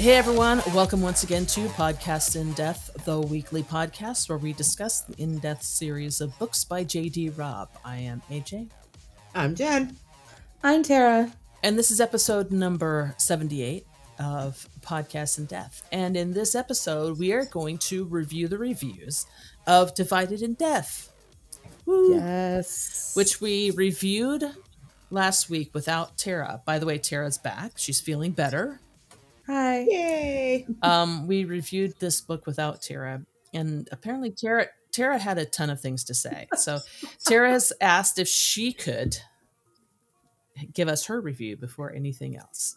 Hey everyone, welcome once again to Podcast in Death, the weekly podcast where we discuss the in depth series of books by J.D. Robb. I am AJ. I'm Jen. I'm Tara. And this is episode number 78 of Podcast in Death. And in this episode, we are going to review the reviews of Divided in Death. Woo. Yes. Which we reviewed last week without Tara. By the way, Tara's back. She's feeling better. Hi. Yay. Um, we reviewed this book without Tara, and apparently Tara Tara had a ton of things to say. So Tara has asked if she could give us her review before anything else.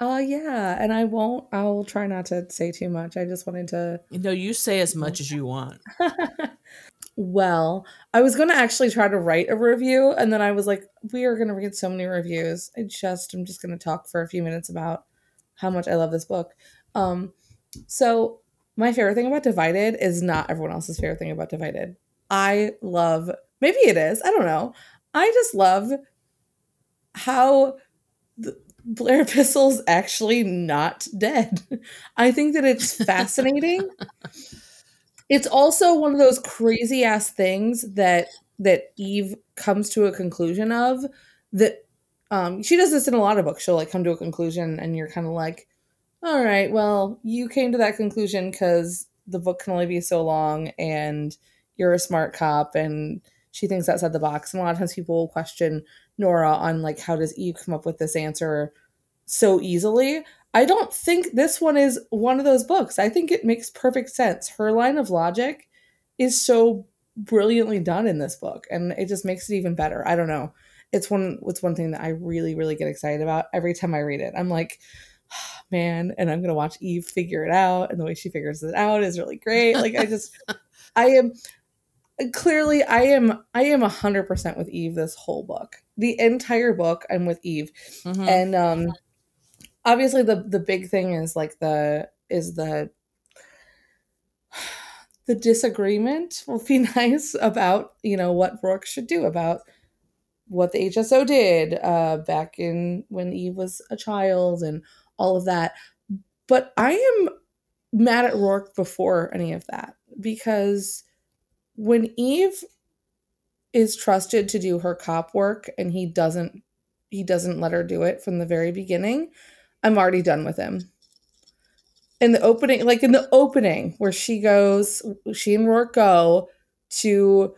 Oh uh, yeah, and I won't. I'll try not to say too much. I just wanted to. No, you say as much as you want. well, I was going to actually try to write a review, and then I was like, we are going to read so many reviews. I just, I'm just going to talk for a few minutes about how much I love this book. Um, so my favorite thing about Divided is not everyone else's favorite thing about Divided. I love, maybe it is, I don't know. I just love how the, Blair Bissell's actually not dead. I think that it's fascinating. it's also one of those crazy ass things that that Eve comes to a conclusion of that um, she does this in a lot of books. She'll like come to a conclusion, and you're kind of like, all right, well, you came to that conclusion because the book can only be so long, and you're a smart cop, and she thinks outside the box. And a lot of times people will question Nora on like, how does Eve come up with this answer so easily? I don't think this one is one of those books. I think it makes perfect sense. Her line of logic is so brilliantly done in this book, and it just makes it even better. I don't know it's one it's one thing that I really really get excited about every time I read it. I'm like, oh, man, and I'm gonna watch Eve figure it out, and the way she figures it out is really great. Like I just, I am clearly I am I am a hundred percent with Eve this whole book. The entire book I'm with Eve, mm-hmm. and um, obviously the the big thing is like the is the the disagreement will be nice about you know what Roarke should do about what the HSO did uh, back in when Eve was a child and all of that. But I am mad at Roarke before any of that because when Eve is trusted to do her cop work and he doesn't he doesn't let her do it from the very beginning, I'm already done with him. In the opening, like in the opening where she goes, she and Roarke go to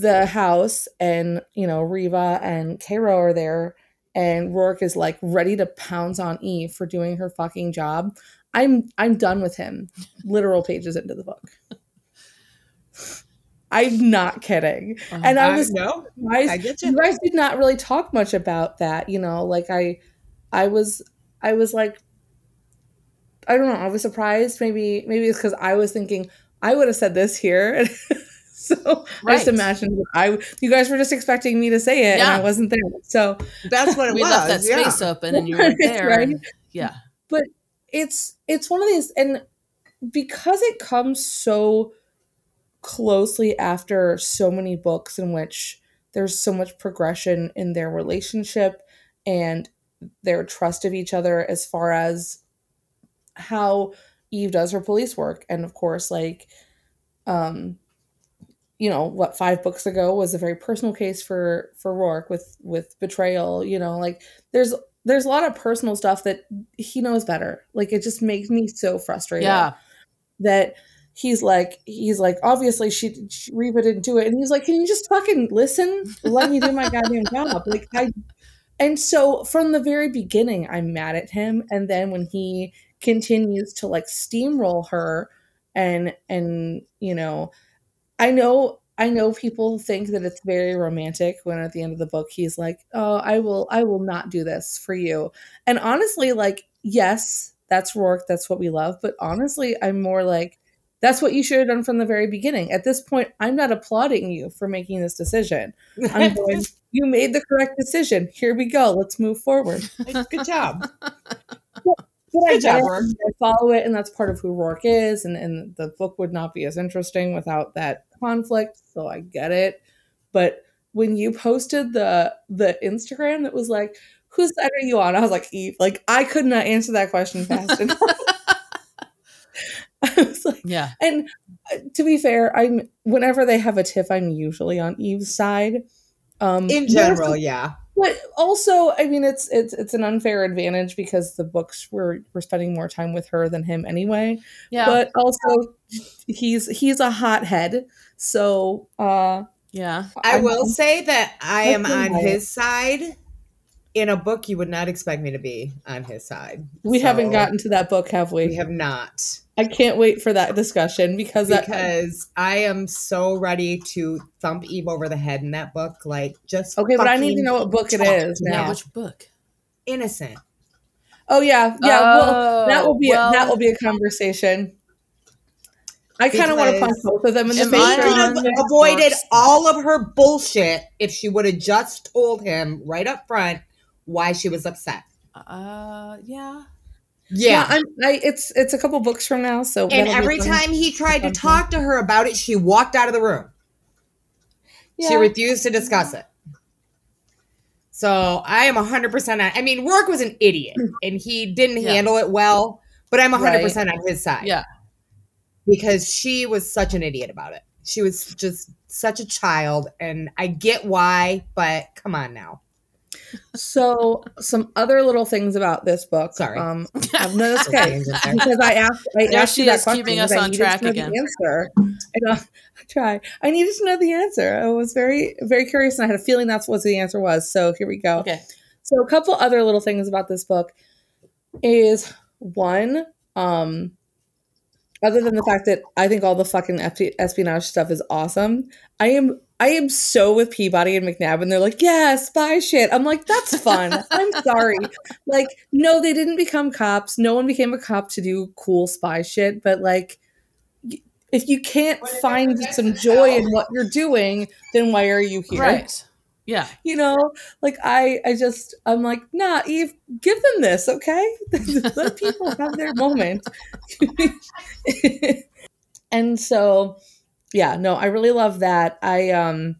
the house and you know Reva and Caro are there and Roarke is like ready to pounce on Eve for doing her fucking job. I'm I'm done with him. Literal pages into the book. I'm not kidding. Uh, and I was I, no, guys, I get you. you guys did not really talk much about that, you know, like I I was I was like I don't know, I was surprised maybe maybe it's cuz I was thinking I would have said this here so right. I just imagined I you guys were just expecting me to say it yeah. and I wasn't there. So that's what it we was. left that space yeah. open and you were there. right? and, yeah. But it's it's one of these and because it comes so closely after so many books in which there's so much progression in their relationship and their trust of each other as far as how Eve does her police work and of course like um you know what five books ago was a very personal case for for Roarke with with betrayal you know like there's there's a lot of personal stuff that he knows better. Like it just makes me so frustrated yeah. that he's like he's like obviously she, she Riva didn't do it. And he's like can you just fucking listen? Let me do my goddamn job. Like I and so from the very beginning I'm mad at him. And then when he continues to like steamroll her and and you know I know I know people think that it's very romantic when at the end of the book he's like, "Oh, I will I will not do this for you." And honestly, like, yes, that's Roarke, that's what we love, but honestly, I'm more like that's what you should have done from the very beginning. At this point, I'm not applauding you for making this decision. I'm going, you made the correct decision. Here we go. Let's move forward. Good job. But I, job, I follow it, and that's part of who Roarke is, and, and the book would not be as interesting without that conflict, so I get it. But when you posted the the Instagram that was like, whose side are you on? I was like, Eve. Like, I could not answer that question fast enough. I was like, Yeah. and uh, to be fair, I'm whenever they have a tiff, I'm usually on Eve's side. Um, In general, yeah. But also, I mean, it's it's it's an unfair advantage because the books were we're spending more time with her than him anyway. Yeah. But also, he's he's a hothead, so uh, yeah. I I'm- will say that I am on not. his side. In a book, you would not expect me to be on his side. We haven't gotten to that book, have we? We have not. I can't wait for that discussion because that Because I am so ready to thump Eve over the head in that book. Like, just okay, but I need to know what book it is talk is to me. now. Which book? Innocent. Oh yeah, yeah. well, that will be well, a, that will be a conversation. I kind of want to punch both of them in the Am She face. I could have on using it. avoided books? all of her bullshit if she would have just told him right up front why she was upset. Uh, yeah. Yeah, I'm, I, it's it's a couple books from now, so And every time he tried to talk to her about it, she walked out of the room. She refused to discuss it. So I am 100% on. I mean, Roarke was an idiot and he didn't Yeah. handle it well, but I'm 100% on his side. Yeah. Because she was such an idiot about it. She was just such a child, and I get why, but come on now. So some other little things about this book. Sorry. Um, um, no, that's okay. Because I asked, I asked she you that is, keeping us on track again. The answer. I know. I try. I needed to know the answer. I was very, very curious, and I had a feeling that's what the answer was. So here we go. Okay. So a couple other little things about this book is one, um, other than the fact that I think all the fucking esp- espionage stuff is awesome, I am I am so with Peabody and McNab, and they're like, yeah, spy shit. I'm like, that's fun. I'm sorry. Like, no, they didn't become cops. No one became a cop to do cool spy shit, but like if you can't find some joy in what you're doing, then why are you here? Right. Yeah. you know like i i just i'm like nah eve give them this okay let people have their moment and so yeah no i really love that i um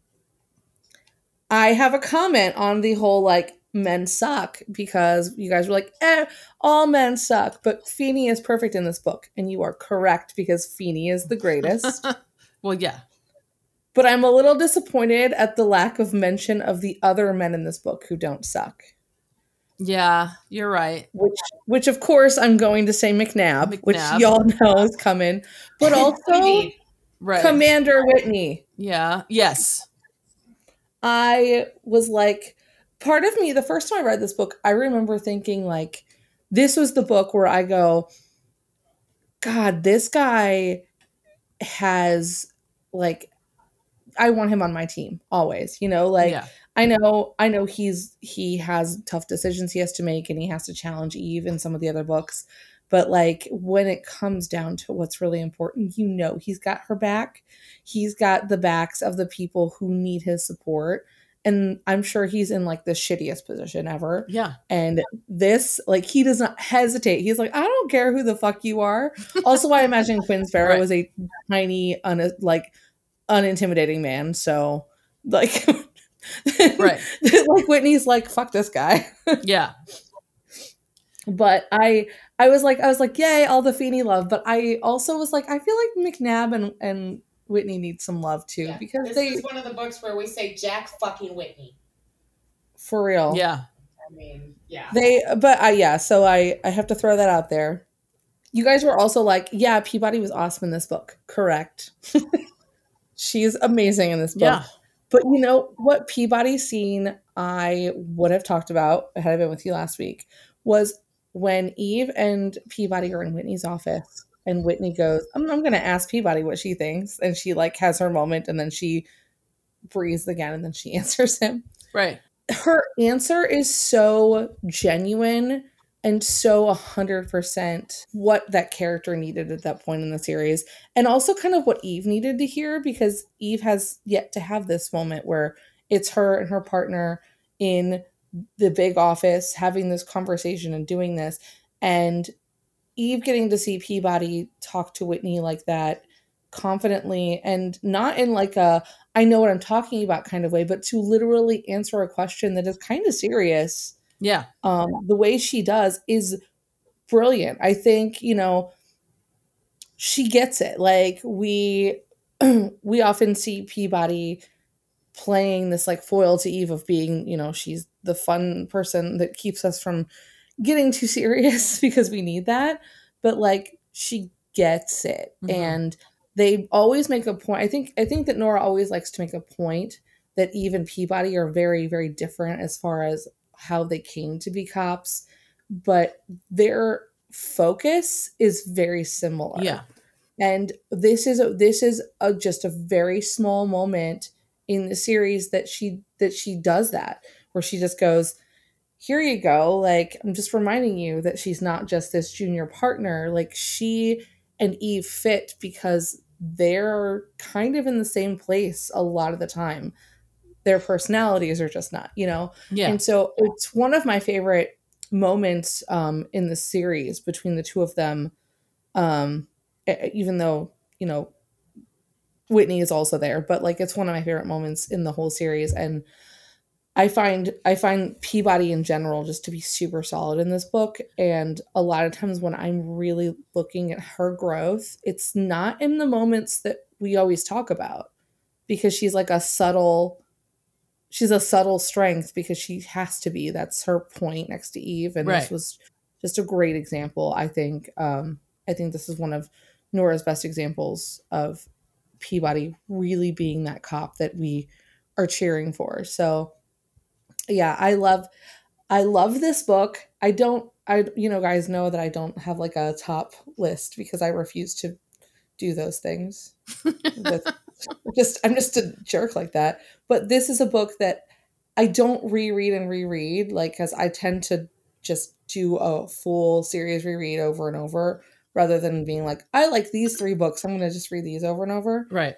i have a comment on the whole like men suck because you guys were like eh, all men suck but Feeney is perfect in this book and you are correct because Feeney is the greatest Well, yeah. but I'm a little disappointed at the lack of mention of the other men in this book who don't suck. Yeah. You're right. Which, which of course, I'm going to say McNab, which y'all know is coming, but also Right. Commander Whitney. yeah. Yes. I was like, part of me, the first time I read this book, I remember thinking like, this was the book where I go, God, this guy has like, I want him on my team always, you know, like. yeah. I know I know he's he has tough decisions he has to make and he has to challenge Eve in some of the other books. But like when it comes down to what's really important, you know he's got her back. He's got the backs of the people who need his support. And I'm sure he's in like the shittiest position ever. Yeah. And this, like, he does not hesitate. He's like, I don't care who the fuck you are. Also, I imagine Quinn Sparrow Right. was a tiny, un- like, unintimidating man. So, like, Right. like Whitney's like, fuck this guy. Yeah. But I, I was like, I was like, yay, all the Feeney love. But I also was like, I feel like McNab and and Whitney need some love too because this they, is one of the books where we say Jack fucking Whitney. for real, Yeah. I mean, yeah. They, but I, yeah, so I, I have to throw that out there. You guys were also like, yeah, Peabody was awesome in this book. Correct. She's amazing in this book. Yeah. But you know what Peabody scene I would have talked about had I been with you last week was when Eve and Peabody are in Whitney's office and Whitney goes, I'm, I'm going to ask Peabody what she thinks. And she like has her moment and then she breathes again and then she answers him Right. her answer is so genuine and so 100% what that character needed at that point in the series and also kind of what eve needed to hear because eve has yet to have this moment where it's her and her partner in the big office having this conversation and doing this and eve getting to see peabody talk to whitney like that confidently and not in like a I know what I'm talking about kind of way, but to literally answer a question that is kind of serious Yeah. Um, the way she does is brilliant. I think, you know, she gets it. Like we we often see Peabody playing this like foil to Eve of being, you know, she's the fun person that keeps us from getting too serious because we need that. But like she gets it. Mhm. And they always make a point. I think I think that Nora always likes to make a point that Eve and Peabody are very, very different as far as how they came to be cops, but their focus is very similar Yeah. and this is a, this is a, just a very small moment in the series that she that she does that where she just goes here you go like i'm just reminding you that she's not just this junior partner like she and eve fit because they're kind of in the same place a lot of the time their personalities are just not you know Yeah. and so it's one of my favorite moments um, in the series between the two of them. Um, even though, you know, Whitney is also there, but like it's one of my favorite moments in the whole series. And I find I find Peabody in general just to be super solid in this book. And a lot of times when I'm really looking at her growth, it's not in the moments that we always talk about because she's like a subtle she's a subtle strength because she has to be. That's her point next to Eve. And Right. this was just a great example. I think um I think this is one of Nora's best examples of Peabody really being that cop that we are cheering for. So yeah, I love I love this book. I don't I you know guys know that I don't have like a top list because I refuse to do those things. with just I'm just a jerk like that. But this is a book that I don't reread and reread like cuz I tend to just do a full series reread over and over rather than being like I like these three books. I'm going to just read these over and over Right.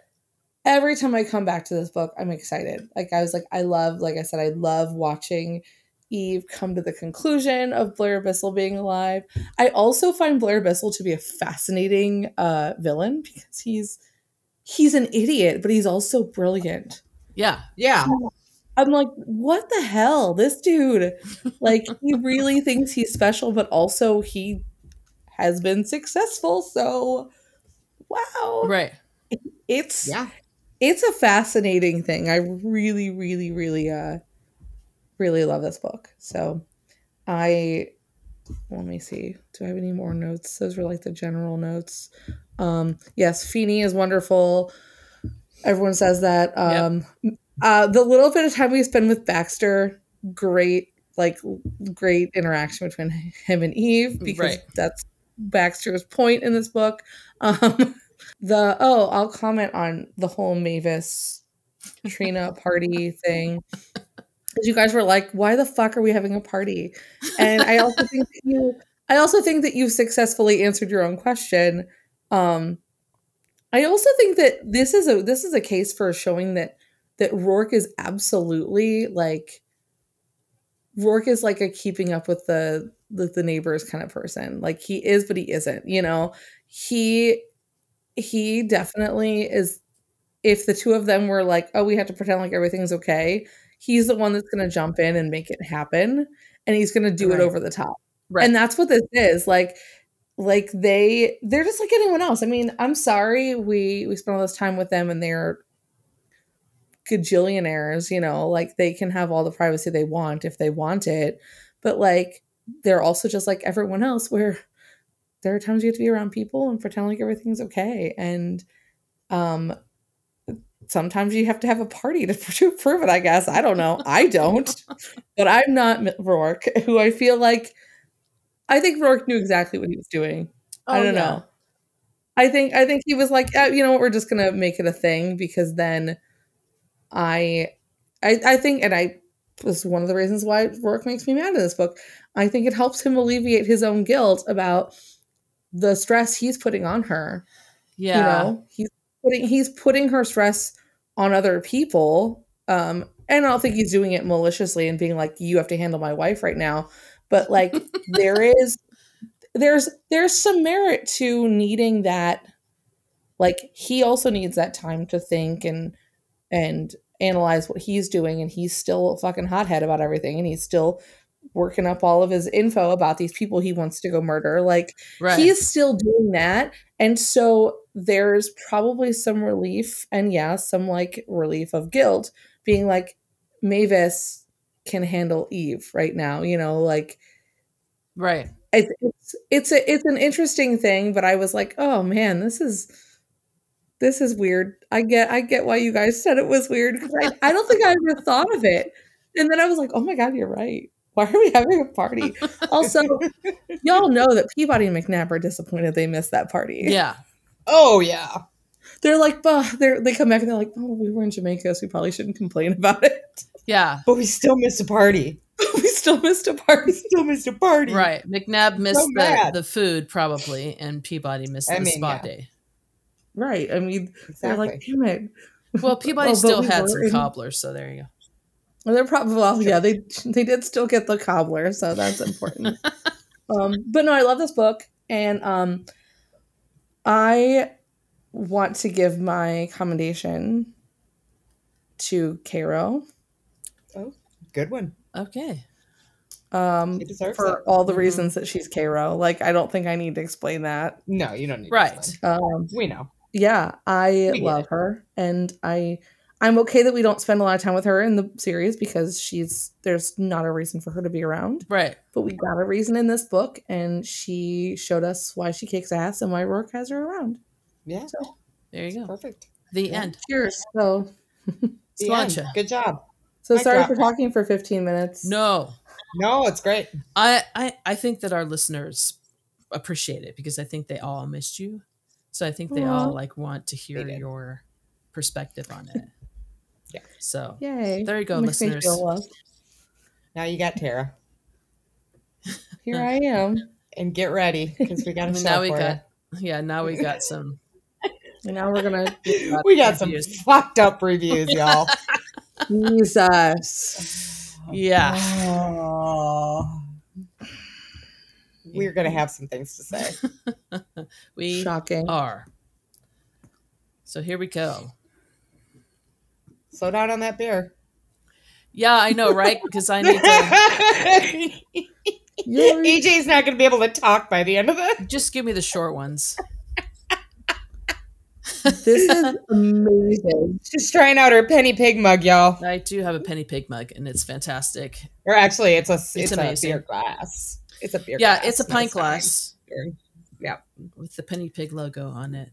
Every time I come back to this book, I'm excited. Like I was like, I love, like I said, I love watching Eve come to the conclusion of Blair Bissell being alive. I also find Blair Bissell to be a fascinating uh, villain because he's he's an idiot, but he's also brilliant. Yeah. Yeah. I'm like, what the hell? This dude, like, he really thinks he's special, but also he has been successful. So, wow, Right. it's Yeah. It's a fascinating thing. I really, really, really, uh, really love this book. So, I let me see. Do I have any more notes? Those were like the general notes. Um, yes, Feeney is wonderful. Everyone says that. Um, uh, the little bit of time we spend with Baxter, great, like great interaction between him and Eve because Right. that's Baxter's point in this book. Um, the oh, I'll comment on the whole Mavis Trina party thing. 'Cause you guys were like, why the fuck are we having a party? And I also think that you I also think that you've successfully answered your own question. Um I also think that this is a this is a case for showing that that Roarke is absolutely like Roarke is like a keeping up with the with the neighbors kind of person. Like he is, but he isn't, you know. He he definitely is if the two of them were like, oh, we have to pretend like everything's okay, he's the one that's gonna jump in and make it happen. And he's gonna do Right. it over the top. Right. And that's what this is. Like like they they're just like anyone else. I mean, I'm sorry we we spent all this time with them and they're gajillionaires, you know, like they can have all the privacy they want if they want it. But like they're also just like everyone else where there are times you have to be around people and pretend like everything's okay. And um sometimes you have to have a party to, to prove it, I guess. I don't know. I don't. but I'm not Roarke, who I feel like I think Roarke knew exactly what he was doing. I Oh, don't yeah. know. I think I think he was like, "Uh, you know what, we're just gonna make it a thing because then I I I think and I this is one of the reasons why Roarke makes me mad in this book. I think it helps him alleviate his own guilt about the stress he's putting on her. Yeah. You know, he's putting he's putting her stress on other people. Um, and I don't think he's doing it maliciously and being like, you have to handle my wife right now. But like there is there's there's some merit to needing that like he also needs that time to think and and analyze what he's doing and he's still a fucking hothead about everything and he's still working up all of his info about these people he wants to go murder. Like Right. he is still doing that. And so there's probably some relief and yeah, some like relief of guilt being like Mavis can handle Eve right now, you know, like right. it's it's it's a, it's an interesting thing, but I was like, oh man, this is this is weird. I get I get why you guys said it was weird because I, I don't think I ever thought of it. And then I was like, oh my god, you're right. Why are we having a party? Also, y'all know that Peabody and McNab are disappointed they missed that party. Yeah. Oh yeah. They're like, bah, they're, they come back and they're like, oh, we were in Jamaica, so we probably shouldn't complain about it. Yeah. But we still missed a party. we still missed a party. We still missed a party. Right. McNab missed the, the food probably, and Peabody missed I the mean, spa yeah. day. Right. I mean, they're like, damn it. Well, Peabody but still we had some in- cobblers, so there you go. Well, they're probably well, yeah. They they did still get the cobbler, so that's important. um, but no, I love this book, and um, I want to give my commendation to Caro Oh, Good one. Okay. um, for it. all the Mhm. reasons that she's Caro. Like, I don't think I need to explain that. No, you don't need to Right. explain. Um, We know. yeah, I We love her, and I I'm okay that we don't spend a lot of time with her in the series because she's there's not a reason for her to be around. Right. But we got a reason in this book, and she showed us why she kicks ass and why Roarke has her around. Yeah. There you go. Perfect. The Yeah. end. Cheers. So, The end. Good job. so Mic sorry drop. for talking for 15 minutes. No. No, it's great. I, I I think that our listeners appreciate it because I think they all missed you. So I think they all like want to hear your perspective on it. Yeah. So Yay. There you go, Makes listeners. Now you got Tara. Here I am. And get ready because we got a I mean, show now we for got yeah, now we got some And now we're going to. you. We got some reviews. fucked up reviews, y'all. Jesus. yeah. Oh. We're gonna have some things to say. We Shocking. are. So here we go. Slow down on that beer. Yeah, I know, right? Because I need to You're- AJ's not gonna be able to talk by the end of it. just give me the short ones. this is amazing. She's trying out her penny pig mug, y'all. I do have a penny pig mug, and it's fantastic. Or actually, it's a it's, a amazing. beer glass. It's a beer. Yeah, glass, it's a pint stein. glass Yeah. with the penny pig logo on it.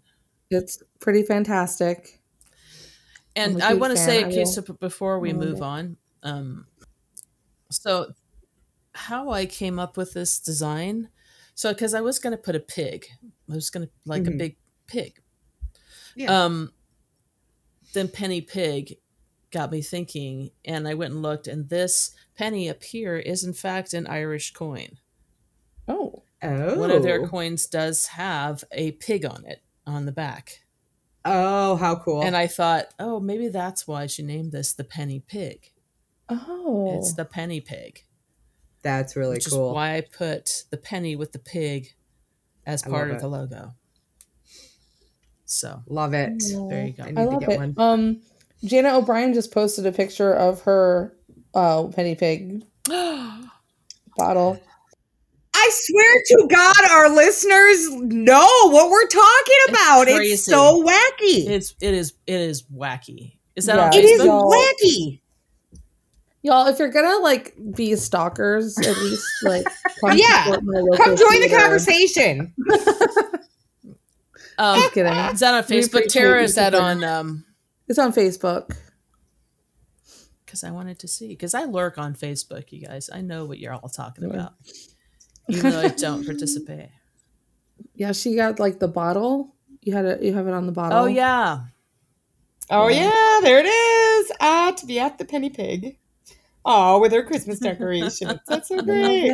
It's pretty fantastic. And I want to say, okay, so before we move it. on, um, so how I came up with this design, so because I was going to put a pig, I was going to like a Mhm. big pig. Yeah. Um, then penny pig got me thinking, and I went and looked, and this penny up here is in fact an Irish coin. Oh. Oh. One of their coins does have a pig on it on the back. Oh, how cool! And I thought, oh, maybe that's why she named this the penny pig. Oh. It's the penny pig. That's really which cool. is why I put the penny with the pig as part love of the logo. So Love it. there you go. I need I to love get it. one. Um, Jana O'Brien just posted a picture of her uh, penny pig bottle. I swear to God, our listeners know what we're talking about. It's, crazy. so wacky. it's it is it is wacky. Is that Yeah. it is wacky. Y'all, if you're gonna like be stalkers, at least like come Yeah. support my local Come join the conversation. Um, Just kidding. is that on Facebook? appreciate Tara, is that on? Um, It's on Facebook. because I wanted to see because I lurk on Facebook. You guys, I know what you're all talking Yeah. about, even though I don't participate. Yeah, she got like the bottle. You had it. You have it on the bottle. Oh yeah, Oh Yeah. yeah, there it is. Ah, to be at the penny pig. Oh, with her Christmas decorations. That's so great.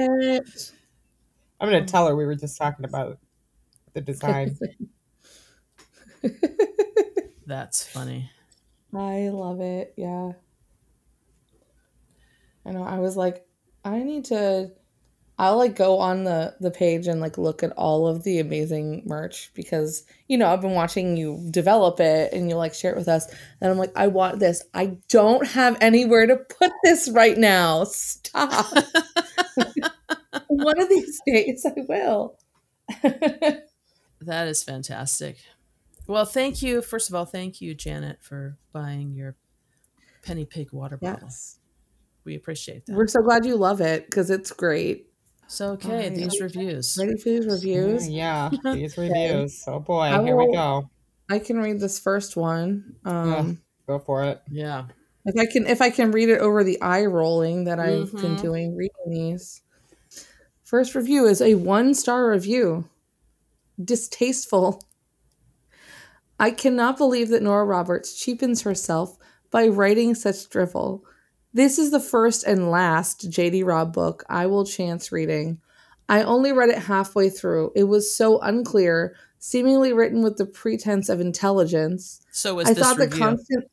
I'm gonna tell her we were just talking about the design. that's funny. I love it. Yeah. I know. I was like, I need to. I'll like go on the the page and like look at all of the amazing merch because you know I've been watching you develop it and you like share it with us and I'm like I want this. I don't have anywhere to put this right now. Stop. One of these days I will. That is fantastic. Well, thank you. First of all, thank you, Janet, for buying your penny pig water bottle. yes. We appreciate that. We're so glad you love it because it's great. So, okay, Alright. these reviews. Ready for these reviews? Yeah, these reviews. Oh boy, I here we go. I can read this first one. Um, Go for it. Yeah. If I can, if I can read it over the eye rolling that I've been Mhm. doing reading these. First review is a one star review. Distasteful. I cannot believe that Nora Roberts cheapens herself by writing such drivel. This is the first and last JD Robb book I will chance reading. I only read it halfway through. It was so unclear, seemingly written with the pretense of intelligence. So was I this thought the constant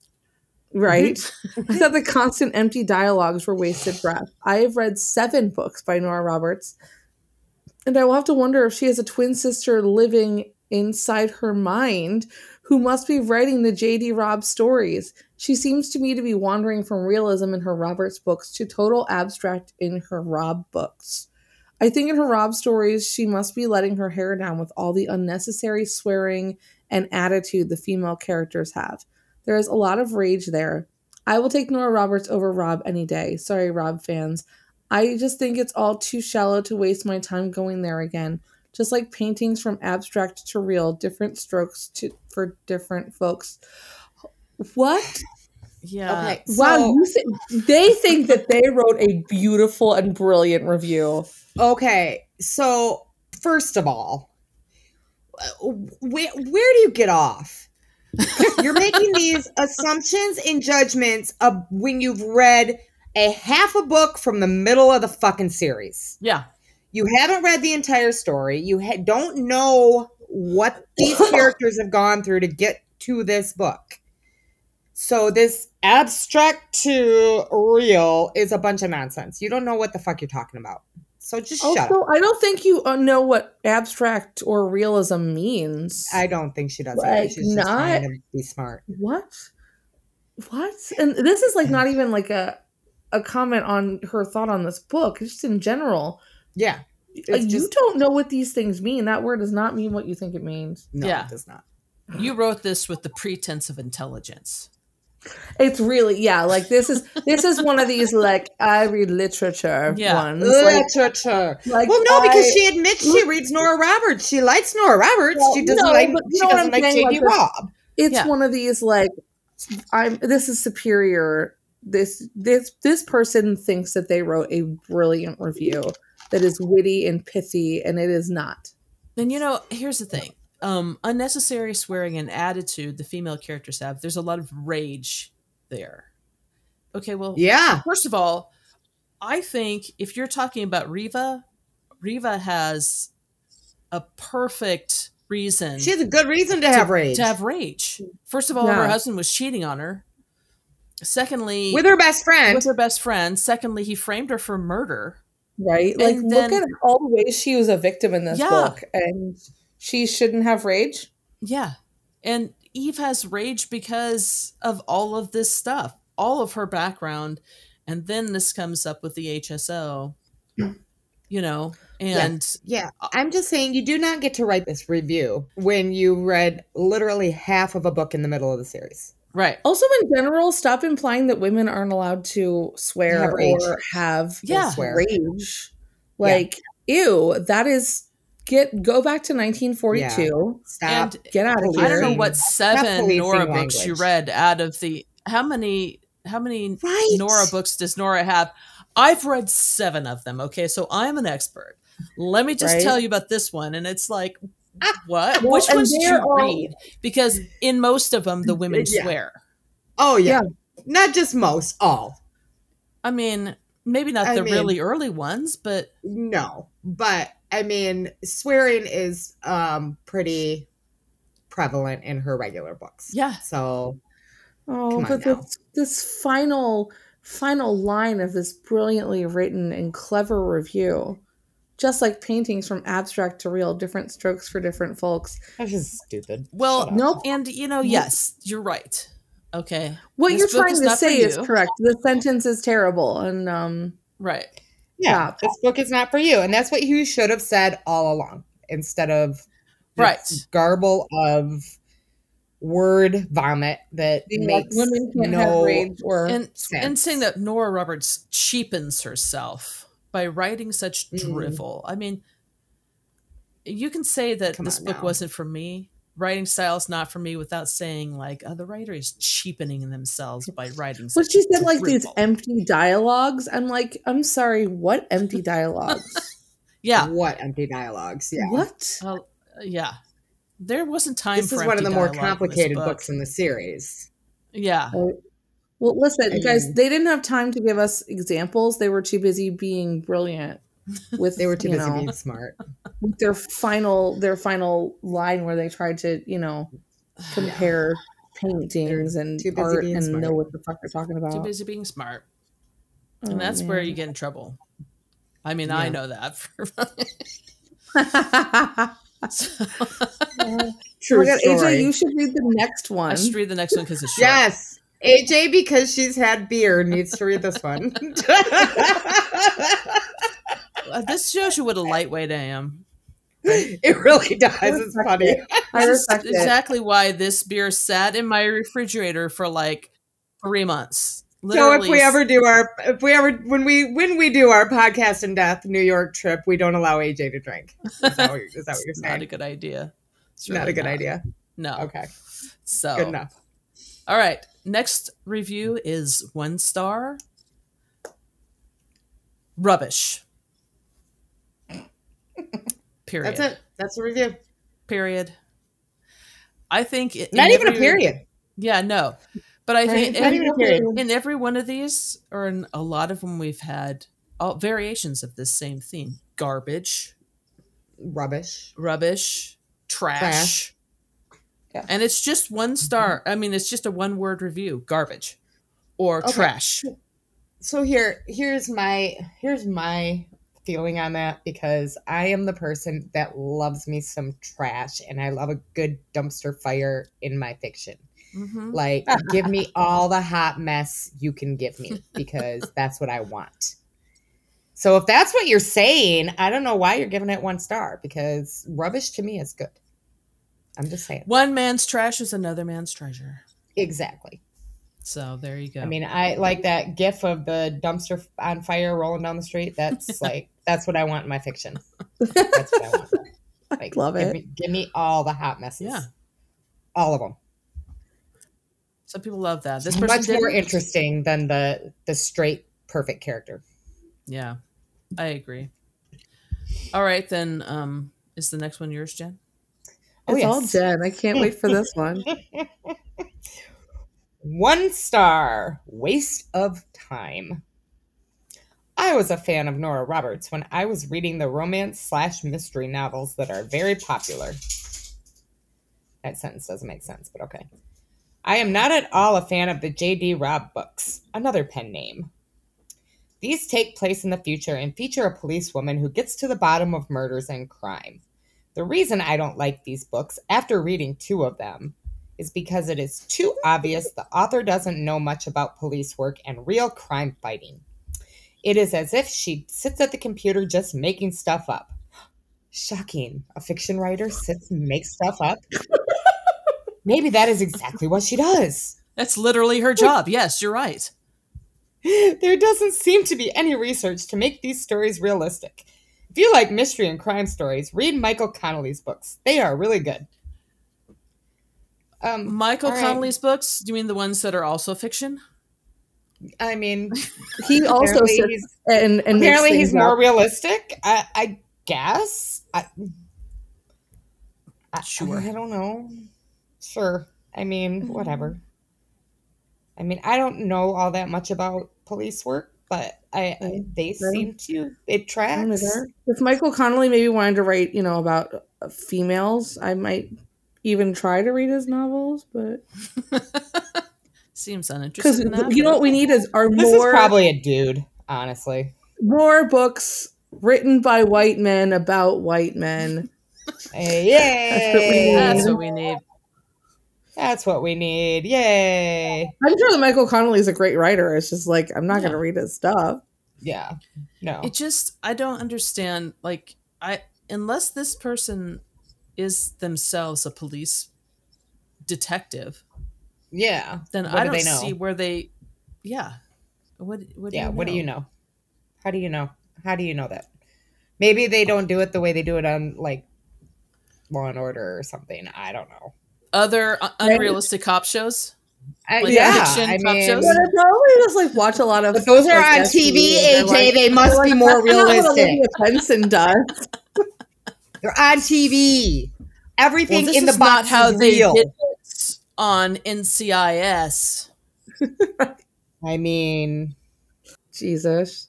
right. I thought the constant empty dialogues were wasted breath. I have read seven books by Nora Roberts, and I will have to wonder if she has a twin sister living inside her mind who must be writing the J.D. Robb stories. She seems to me to be wandering from realism in her Roberts books to total abstract in her Robb books. I think in her Robb stories, she must be letting her hair down with all the unnecessary swearing and attitude the female characters have. There is a lot of rage there. I will take Nora Roberts over Robb any day. Sorry, Robb fans. I just think it's all too shallow to waste my time going there again. Just like paintings from abstract to real, different strokes to for different folks. What? Yeah. Okay. wow, So, you th- they think that they wrote a beautiful and brilliant review. okay. So first of all, where where do you get off? You're making these assumptions and judgments of when you've read a half a book from the middle of the fucking series. Yeah. You haven't read the entire story. You ha- don't know what these characters have gone through to get to this book. So this abstract to real is a bunch of nonsense. You don't know what the fuck you're talking about. So just shut Also, up. I don't think you uh, know what abstract or realism means. I don't think she does either. Like, She's just not- trying to be smart. what what and this is like not even like a a comment on her thought on this book just in general Yeah. Uh, It's you don't know what these things mean that word does not mean what you think it means no, Yeah. it does not. You wrote this with the pretense of intelligence. it's really yeah like this is this is one of these like i read literature Yeah. ones Literature. like well, no, because I- she admits she reads Nora Roberts. She likes Nora Roberts. Well, she doesn't no, like. but you She know doesn't like saying, J.D. Robb. it's Yeah. one of these like i'm this is superior this this this person thinks that they wrote a brilliant review that is witty and pithy and it is not And you know, here's the thing. Um, unnecessary swearing and attitude the female characters have, there's a lot of rage there. Okay, well, Yeah. first of all, I think if you're talking about Reva, Reva has a perfect reason She has a good reason to have rage. to have rage. First of all, Yeah. her husband was cheating on her. Secondly, with her best friend. with her best friend. Secondly, he framed her for murder. Right like And look at all the ways she was a victim in this Yeah. book and she shouldn't have rage Yeah. And Eve has rage because of all of this stuff, all of her background. And then this comes up with the HSO, you know, and yeah, uh, I'm just saying you do not get to write this review when you read literally half of a book in the middle of the series. Right. also in general stop implying that women aren't allowed to swear Have rage. or have Yeah. swear. rage like ew that is get go back to 1942 Stop. And get out of here I don't know what seven Nora books you read out of the how many how many right. Nora books does Nora have? I've read seven of them. Okay, so I'm an expert. Let me just Right. tell you about this one, and it's like, what? Well, Which and ones did you all- read? Because in most of them, the women Yeah. swear. Oh yeah. Yeah. Not just most, all. I mean, maybe not I the mean- really early ones, but No. But I mean, swearing is um pretty prevalent in her regular books. yeah, So oh but this, this final final line of this brilliantly written and clever review just like paintings from abstract to real different strokes for different folks that's just stupid. Well, nope and you know, yes, you're right. Okay, what This you're trying to say is you. correct the sentence is terrible and um right. yeah, Stop. this book is not for you. And that's what you should have said all along instead of this Right. garble of word vomit that Being like, makes women can't no have rage or and and saying that Nora Roberts cheapens herself by writing such Mhm. drivel. I mean, you can say that Come this book now. wasn't for me. Writing style is not for me without saying like, oh, the writer is cheapening themselves by writing. But such she said like these empty dialogues. I'm like, I'm sorry, what empty dialogues? yeah, what empty dialogues. Yeah. What? uh, yeah. There wasn't time. This is one of the more complicated book. books in the series. Yeah, Well, listen, I guys, they didn't have time to give us examples. They were too busy being brilliant with They were too busy know, being smart. with their final their final line where they tried to, you know, compare paintings and too busy art being and smart. know what the fuck they're talking about. too busy being smart, Oh, and that's where you get in trouble. I mean, I know that. For, so, True oh my God, story. AJ, you should read the next one. I should read the next one because it's short. yes. AJ, because she's had beer, needs to read this one. Uh, this shows you what a lightweight I am. it really does. It's funny. it. I This is it. exactly why this beer sat in my refrigerator for like three months. So if we ever do our, if we ever, when we when we do our podcast in death New York trip, we don't allow AJ to drink. Is that what, you're- is that what you're it's not a good idea. It's not a good idea. No. Okay, So good enough. All right. Next review is one star. Rubbish. Period. That's it. That's the review. Period. I think it, Not in even a period. Yeah, no. But I think Right? Not even a in every one of these, or in a lot of them, we've had all variations of this same theme: garbage, Rubbish. rubbish, trash. Trash. Yeah. And it's just one star. I mean, it's just a one word review: garbage or Okay. trash. So here, here's my here's my feeling on that because I am the person that loves me some trash and I love a good dumpster fire in my fiction. Mhm. Like, give me all the hot mess you can give me because that's what I want. So if that's what you're saying, I don't know why you're giving it one star because rubbish to me is good. I'm just saying. One man's trash is another man's treasure. Exactly. So there you go. I mean, I like that gif of the dumpster on fire rolling down the street. That's like that's what I want in my fiction. That's what I want. Like, love give it. Me, give me all the hot messes. Yeah. all of them. some people love that. This person Much more didn't. interesting than the the straight perfect character. Yeah, I agree. All right, then. Um, is the next one yours, Jen? Oh, it's all yes. Jen. I can't wait for this one. One star, waste of time. I was a fan of Nora Roberts when I was reading the romance slash mystery novels that are very popular. That sentence doesn't make sense, but okay. I am not at all a fan of the J.D. Robb books, another pen name. These take place in the future and feature a policewoman who gets to the bottom of murders and crime. The reason I don't like these books, after reading two of them, is because it is too obvious the author doesn't know much about police work and real crime fighting. It is as if she sits at the computer just making stuff up. Shocking. A fiction writer sits and makes stuff up. Maybe that is exactly what she does. That's literally her job. Yes, you're right. There doesn't seem to be any research to make these stories realistic. If you like mystery and crime stories, read Michael Connelly's books. They are really good. Um, Michael all right. Connelly's books. Do you mean the ones that are also fiction? I mean, He also apparently he's, and, and apparently he's things more up. realistic. I, I guess. I, I, Sure. I don't know. Sure. I mean, Mm-hmm. whatever. I mean, I don't know all that much about police work, but I, I they Right. seem to it tracks. If Michael Connelly maybe wanted to write, you know, about uh, females, I might even try to read his novels. But Seems uninteresting. in that, you know what we need is are This is more probably a dude, honestly. more books written by white men about white men. Hey, That's That's what yay! what we need. That's what we need. Yay! I'm sure that Michael Connelly is a great writer. It's just like I'm not going to read his stuff. yeah, no, It just I don't understand. Like I unless this person is themselves a police detective, yeah. then What I do don't they know? see where they. Yeah. What? What? Do yeah, you what do you know? How do you know? How do you know that? Maybe they don't do it the way they do it on like Law and Order or something. I don't know. Other unrealistic cop shows. Like yeah, fiction I cop mean, shows? But I probably just like watch a lot of. but those are like, on SVU, TV, AJ. they're like- they must they're be more "That's not what realistic. Olivia Benson does. They're on TV. Everything Well, in the is box not how is they real. did it on NCIS. I mean, Jesus.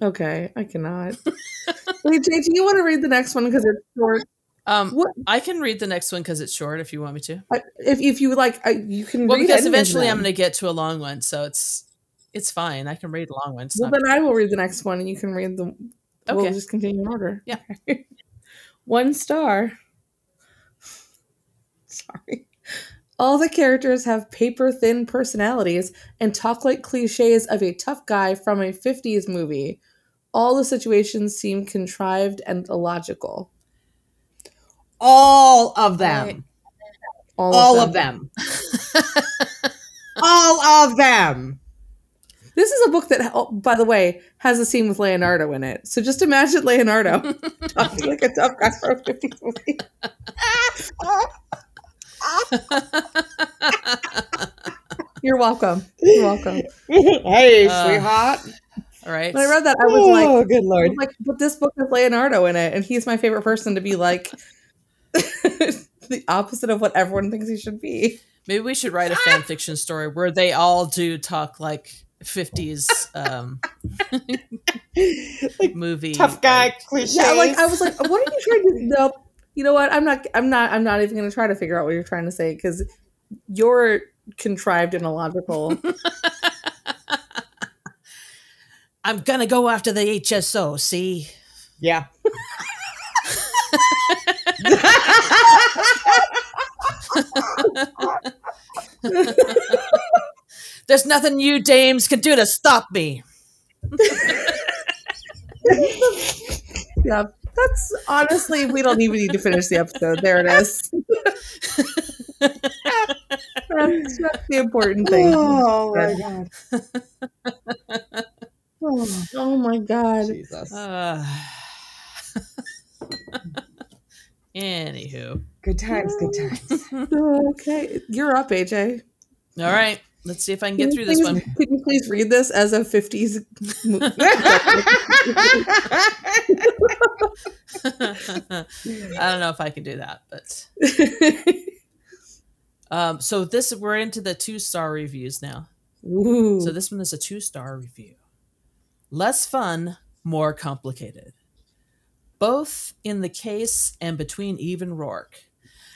Okay, I cannot. Wait, Jay, do you want to read the next one because it's short? Um, What I can read the next one because it's short. If you want me to. I- if if you like, I, you can. Well, read because eventually I'm going to get to a long one, so it's it's fine. I can read a long one. Well, then I will read the next one, and you can read the. We'll Okay. just continue in order. Yeah. one star. Sorry. All the characters have paper thin personalities and talk like cliches of a tough guy from a 50s movie. All the situations seem contrived and illogical. All of them. All, All of them. all of them. This is a book that, oh, by the way, has a scene with Leonardo in it. So just imagine Leonardo talking like a tough guy 50s. You're welcome. You're welcome. hey, Uh, sweetheart. All right. When I read that, I was like, oh, good lord. like, but this book has Leonardo in it, and he's my favorite person to be like the opposite of what everyone thinks he should be. Maybe we should write a fan fiction story where they all do talk like 50s um, Like, movie. Tough guy like- cliches. Yeah, like I was like, what are you trying to? No, you know what? I'm not. I'm not. I'm not even going to try to figure out what you're trying to say because you're contrived and illogical. I'm going to go after the HSO, see? yeah. There's nothing you dames can do to stop me. yeah, that's honestly, we don't even need to finish the episode. There it is. that's, that's the important thing. Oh my god. Oh, oh my god. Jesus. Uh, anywho. Good times, good times. Okay, you're up, AJ. All right. Let's see if I can get through you this one. Can you please read this as a 50s movie? I don't know if I can do that, but um, so this we're into the two star reviews now. Ooh. So this one is a two star review. Less fun, more complicated. Both in the case and between Eve and Roarke.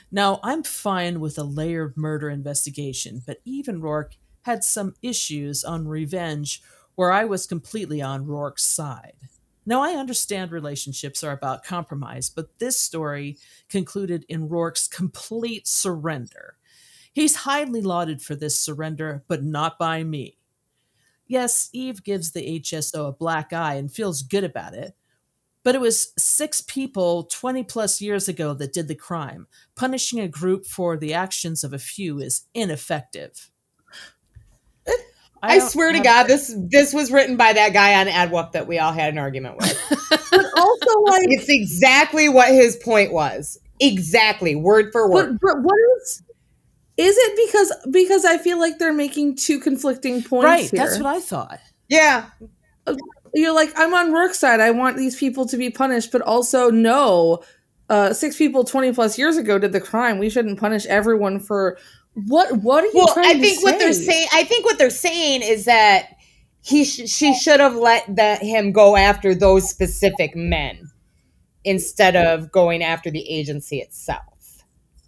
Now, I'm fine with a layered murder investigation, but Eve and Roarke had some issues on revenge where I was completely on Roarke's side. Now, I understand relationships are about compromise, but this story concluded in Roarke's complete surrender. He's highly lauded for this surrender, but not by me. Yes, Eve gives the HSO a black eye and feels good about it, but it was six people 20 plus years ago that did the crime. Punishing a group for the actions of a few is ineffective. I don't swear to have- God, this this was written by that guy on AdWup that we all had an argument with. but also like it's exactly what his point was. Exactly, word for word. but, but what is is it because because I feel like they're making two conflicting points Right, here. that's what I thought. yeah, You're like I'm on Roarke side. I want these people to be punished, but also no. Uh, six people 20 plus years ago did the crime. We shouldn't punish everyone for what? What are you well, I think what they're saying. I think what they're saying is that he sh- she should have let that him go after those specific men instead of going after the agency itself,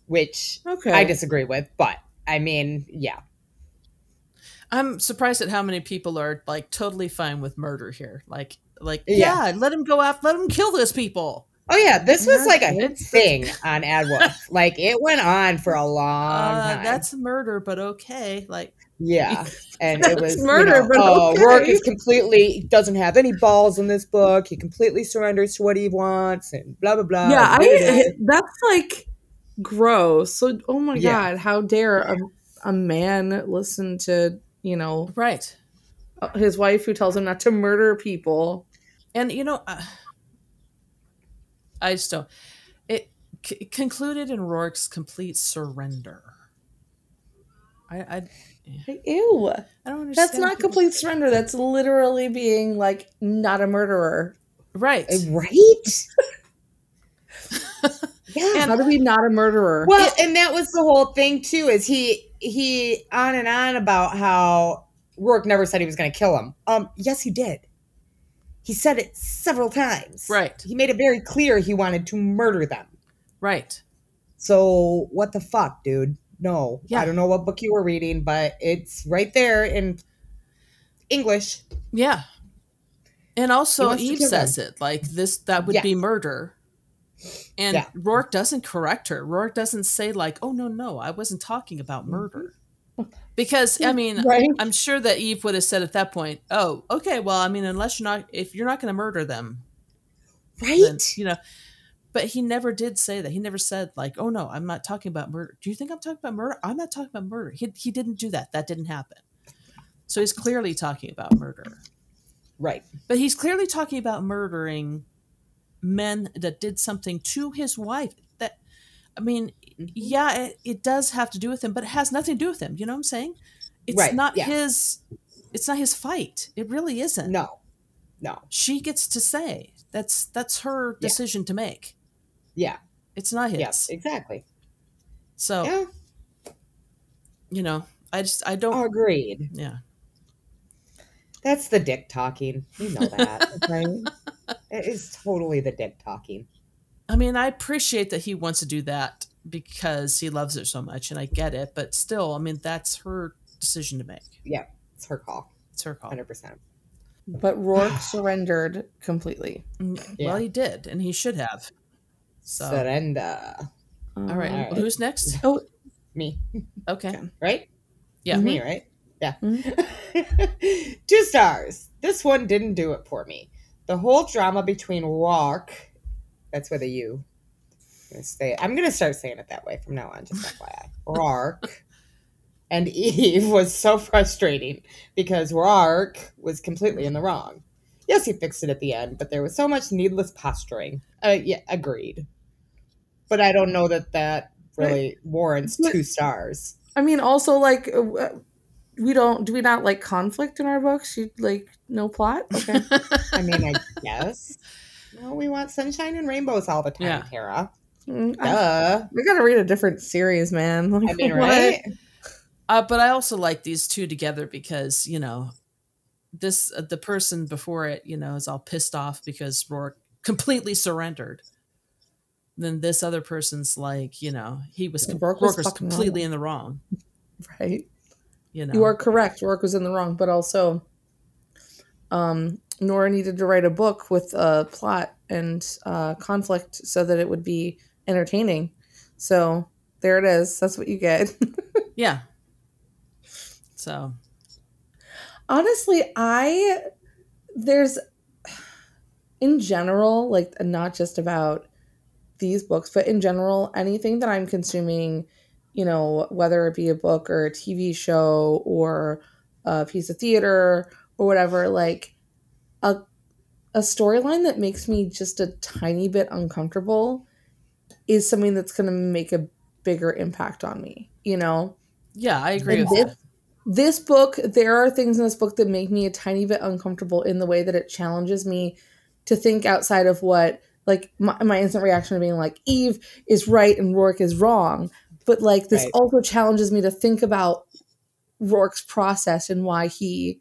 which Okay, I disagree with. But I mean, yeah, I'm surprised at how many people are like totally fine with murder here. Like, like Yeah. yeah, let him go after, let him kill those people. Oh yeah, this was like a thing on AdWolf. like it went on for a long Uh, time. that's murder, but okay. Like, yeah, and it was murder, You know, but oh, okay. Roarke is completely doesn't have any balls in this book. He completely surrenders to what he wants, and blah blah blah. yeah, and da, da, I that's like gross. So, oh my Yeah. god, how dare a, a man listen to you know right. his wife who tells him not to murder people? And you know, uh, I just don't. It c- concluded in Roarke's complete surrender. I, I, Ew, I don't understand. that's not complete surrender. That's literally being like not a murderer. right. Uh, right. yeah. And- How to be not a murderer? Well, and that was the whole thing too. Is he he on and on about how Roarke never said he was going to kill him. Um, yes, he did. He said it several times. Right. He made it very clear he wanted to murder them. Right. So what the fuck, dude? No, Yeah. I don't know what book you were reading, but it's right there in English. Yeah. And also, Eve kill says it like this. That would Yeah. be murder. And Yeah. Roarke doesn't correct her. Roarke doesn't say like, "Oh no, no, I wasn't talking about mm-hmm. murder," because I mean, right? I'm sure that Eve would have said at that point, "Oh, okay, well, I mean, unless you're not, if you're not going to murder them, Right? then you know." But he never did say that. He never said like, "Oh no, I'm not talking about murder." Do you think I'm talking about murder? I'm not talking about murder. He he didn't do that. That didn't happen. So he's clearly talking about murder. Right. But he's clearly talking about murdering men that did something to his wife. That, I mean, Mhm. yeah, it, it does have to do with him, but it has nothing to do with him. You know what I'm saying? It's Right, not yeah. his. It's not his fight. It really isn't. No. No. She gets to say that's that's her Yeah. decision to make. Yeah. It's not his. Yes. Exactly. So Yeah. you know, I just I don't. Agreed. yeah. That's the dick talking. You know that. right? it is totally the dick talking. I mean, I appreciate that he wants to do that because he loves her so much, and I get it. But still, I mean, that's her decision to make. Yeah, it's her call. It's her call. Hundred percent. But Roarke surrendered completely. Mm, Yeah. Well, he did, and he should have. So, Surrender. all right. All right. Who's next? Oh, Me. Okay. Right? Yeah. Me, right? Yeah. Mhm. Two stars. This one didn't do it for me. The whole drama between Rourke, that's with a U. I'm gonna, say, I'm gonna start saying it that way from now on, just FYI. Rourke and Eve was so frustrating because Rourke was completely in the wrong. Yes, he fixed it at the end, but there was so much needless posturing. Uh, yeah, agreed. But I don't know that that really warrants two stars. I mean, also like uh, we don't do we not like conflict in our books? You like no plot? Okay. I mean, I guess. Well, we want sunshine and rainbows all the time, Yeah. Tara. Mm, I, Duh. we gotta read a different series, man. Like, I mean, what? right? Uh, but I also like these two together because you know, this uh, the person before it, you know, is all pissed off because Roarke completely surrendered. Then this other person's like, you know, he was, com- Roarke Roarke was was completely wrong. in the wrong. Right. You know, You are correct. Roarke was in the wrong, but also, um, Nora needed to write a book with a plot and uh, conflict so that it would be entertaining. So there it is. That's what you get. yeah. So Honestly, I there's in general, like not just about these books, but in general, anything that I'm consuming, you know, whether it be a book or a TV show or a piece of theater or whatever, like a a storyline that makes me just a tiny bit uncomfortable is something that's going to make a bigger impact on me, you know? yeah, I agree And with this, that. this book, there are things in this book that make me a tiny bit uncomfortable in the way that it challenges me to think outside of what, like, my, my instant reaction to being like, Eve is right and Roarke is wrong. But, like, this Right. also challenges me to think about Roarke's process and why he,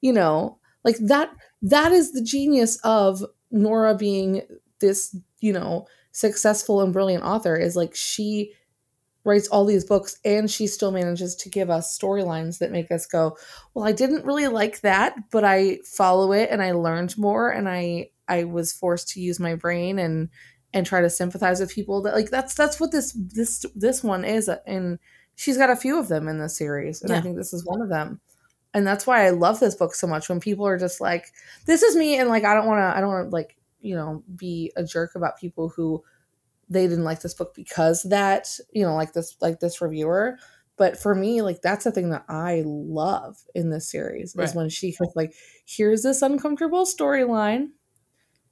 you know, like that, that is the genius of Nora being this, you know, successful and brilliant author is like she writes all these books and she still manages to give us storylines that make us go well i didn't really like that but i follow it and i learned more and i i was forced to use my brain and and try to sympathize with people that like that's that's what this this this one is and she's got a few of them in this series and i think this is one of them. And that's why i love this book so much when people are just like this is me and like i don't want to i don't want to like you know be a jerk about people who they didn't like this book because that you know like this like this reviewer. But for me like that's the thing that i love in this series Right. is when she like here's this uncomfortable storyline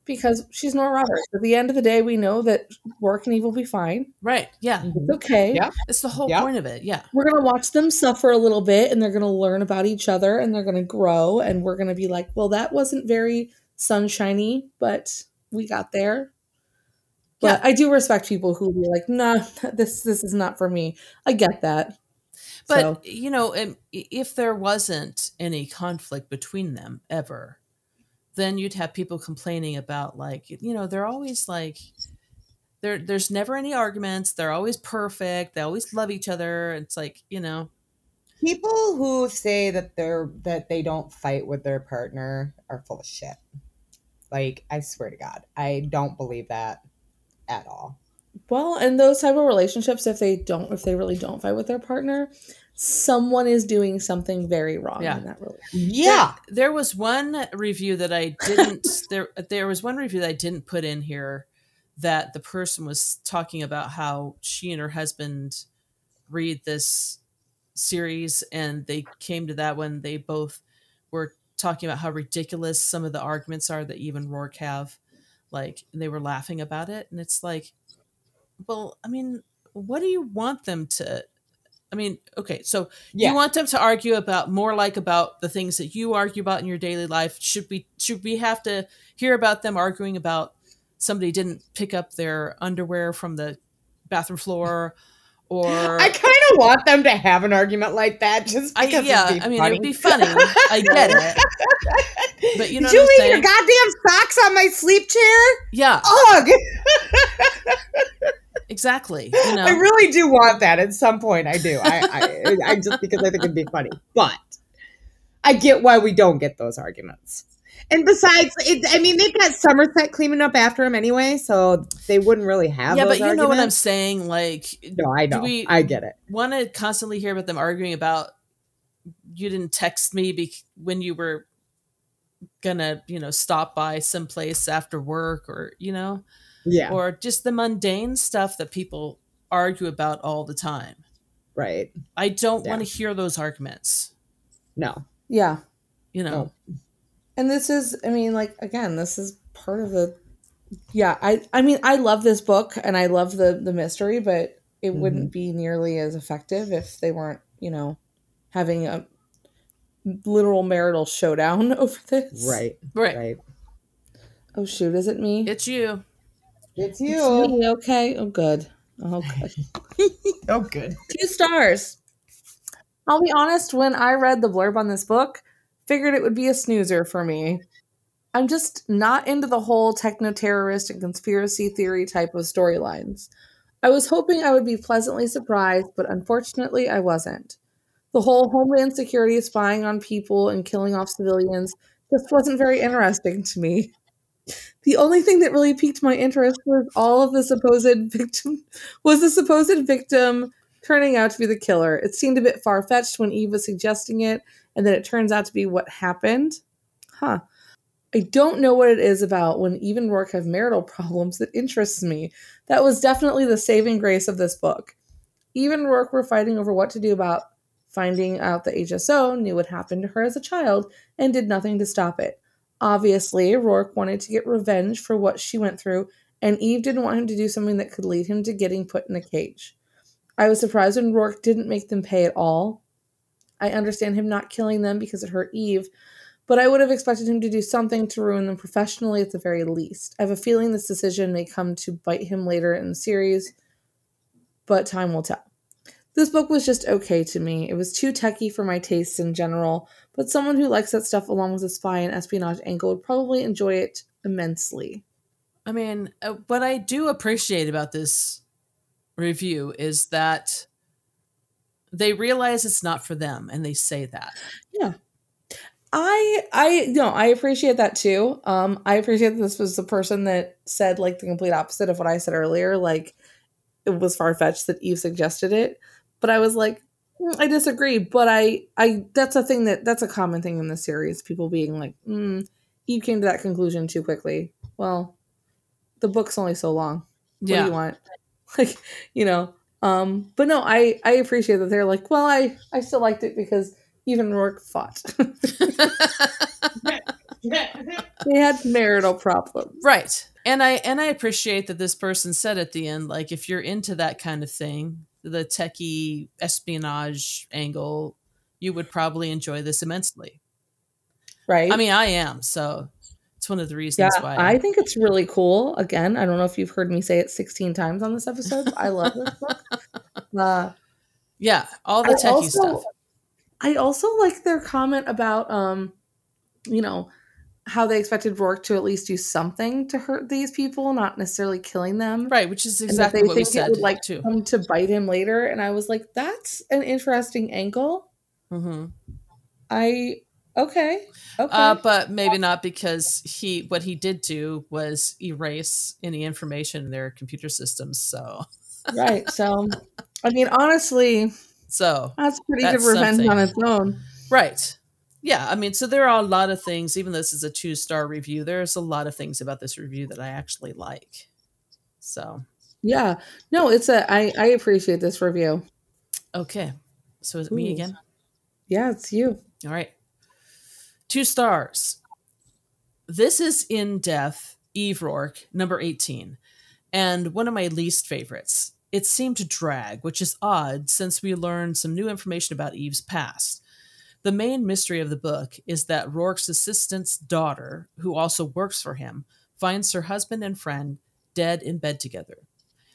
because she's Nora Roberts. At the end of the day, we know that Roarke and Eve will be fine. Right. Yeah. It's mm-hmm. okay. Yeah. It's the whole Yeah. point of it. Yeah. We're gonna watch them suffer a little bit, and they're gonna learn about each other, and they're gonna grow, and we're gonna be like, "Well, that wasn't very sunshiny, but we got there." But I do respect people who be like, "Nah, this this is not for me." I get that. But So- you know, if there wasn't any conflict between them ever, then you'd have people complaining about like, you know, they're always like there there's never any arguments. They're always perfect. They always love each other. It's like, you know, People who say that they're that they don't fight with their partner are full of shit. Like I swear to God, I don't believe that at all. Well, in those type of relationships, if they don't, if they really don't fight with their partner, someone is doing something very wrong Yeah. in that relationship. Yeah, There, there was one review that I didn't there there was one review that I didn't put in here that the person was talking about how she and her husband read this series and they came to that when they both were talking about how ridiculous some of the arguments are that even Roarke have like and they were laughing about it and it's like well I mean what do you want them to I mean okay so yeah. you want them to argue about more like about the things that you argue about in your daily life should we should we have to hear about them arguing about somebody didn't pick up their underwear from the bathroom floor or I kind of want them to have an argument like that, just I, because. yeah be i mean funny. it'd be funny i get it but you know Did you leave your goddamn socks on my sleep chair? yeah Ugh! exactly you know I really do want that at some point. I do. I, I, I just because I think it'd be funny, but I get why we don't get those arguments. And besides, it, I mean, they've got Somerset cleaning up after him anyway, so they wouldn't really have. yeah but you know what i'm saying like No, I do know. we- I get it. want to constantly hear about them arguing about you didn't text me be- when you were gonna you know stop by someplace after work or you know Yeah, or just the mundane stuff that people argue about all the time right. i don't Yeah. want to hear those arguments No, Yeah. you know No. And this is, I mean, like again, this is part of the. Yeah, I, I mean, I love this book and I love the the mystery, but it Mm-hmm. wouldn't be nearly as effective if they weren't, you know, having a literal marital showdown over this. right, right, right. Oh shoot, is it me? it's you It's It's you. me, okay. Oh good. Oh good. Oh, good. Two stars. I'll be honest, when I read the blurb on this book, figured it would be a snoozer for me. I'm just not into the whole techno terrorist and conspiracy theory type of storylines. I was hoping I would be pleasantly surprised, but unfortunately I wasn't. The whole Homeland Security spying on people and killing off civilians just wasn't very interesting to me. The only thing that really piqued my interest was all of the supposed victim was the supposed victim turning out to be the killer. It seemed a bit far fetched when Eve was suggesting it, and then it turns out to be what happened. Huh. I don't know what it is about when Eve and Roarke have marital problems that interests me. That was definitely the saving grace of this book. Eve and Roarke were fighting over what to do about finding out the HSO knew what happened to her as a child and did nothing to stop it. Obviously, Roarke wanted to get revenge for what she went through, and Eve didn't want him to do something that could lead him to getting put in a cage. I was surprised when Roarke didn't make them pay at all. I understand him not killing them because it hurt Eve, but I would have expected him to do something to ruin them professionally at the very least. I have a feeling this decision may come to bite him later in the series, but time will tell. This book was just okay to me. It was too techy for my tastes in general, but someone who likes that stuff along with a spy and espionage angle would probably enjoy it immensely. i mean uh, what i do appreciate about this review is that they realize it's not for them and they say that Yeah. I I no, I appreciate that too. Um, I appreciate that this was the person that said like the complete opposite of what I said earlier. Like it was far fetched that Eve suggested it, but I was like, "Mm, I disagree. But I I that's a thing that that's a common thing in the series. People being like, mm, Eve came to that conclusion too quickly. Well, the book's only so long. What do Yeah. you want? Like you know. Um, but no, I I appreciate that they're like, well, I I still liked it because even Roarke fought. they had marital problems. right. And I and I appreciate that this person said at the end, like, if you're into that kind of thing, the techie espionage angle, you would probably enjoy this immensely. Right. I mean, I am, so it's one of the yeah, reasons why. I think it's really cool. Again, I don't know if you've heard me say it 16 times on this episode. I love this book. Uh, yeah, all the I techie also- stuff. I also like their comment about um, you know, how they expected Roarke to at least do something to hurt these people, not necessarily killing them. Right, which is exactly they what we said would like too. come to bite him later. And I was like, that's an interesting angle. Mm-hmm. I okay. Okay. Uh, but maybe not because he what he did do was erase any information in their computer systems. So right. So I mean honestly, so that's pretty That's good revenge something. on its own. right. Yeah, I mean, so there are a lot of things, even though this is a two star review, there's a lot of things about this review that I actually like. So Yeah. No, it's a I I appreciate this review. okay. So is it me again? Yeah, it's you. All right. Two stars. This is In Death, Eve Roarke, number 18, and one of my least favorites. It seemed to drag, which is odd since we learned some new information about Eve's past. The main mystery of the book is that Roarke's assistant's daughter, who also works for him, finds her husband and friend dead in bed together.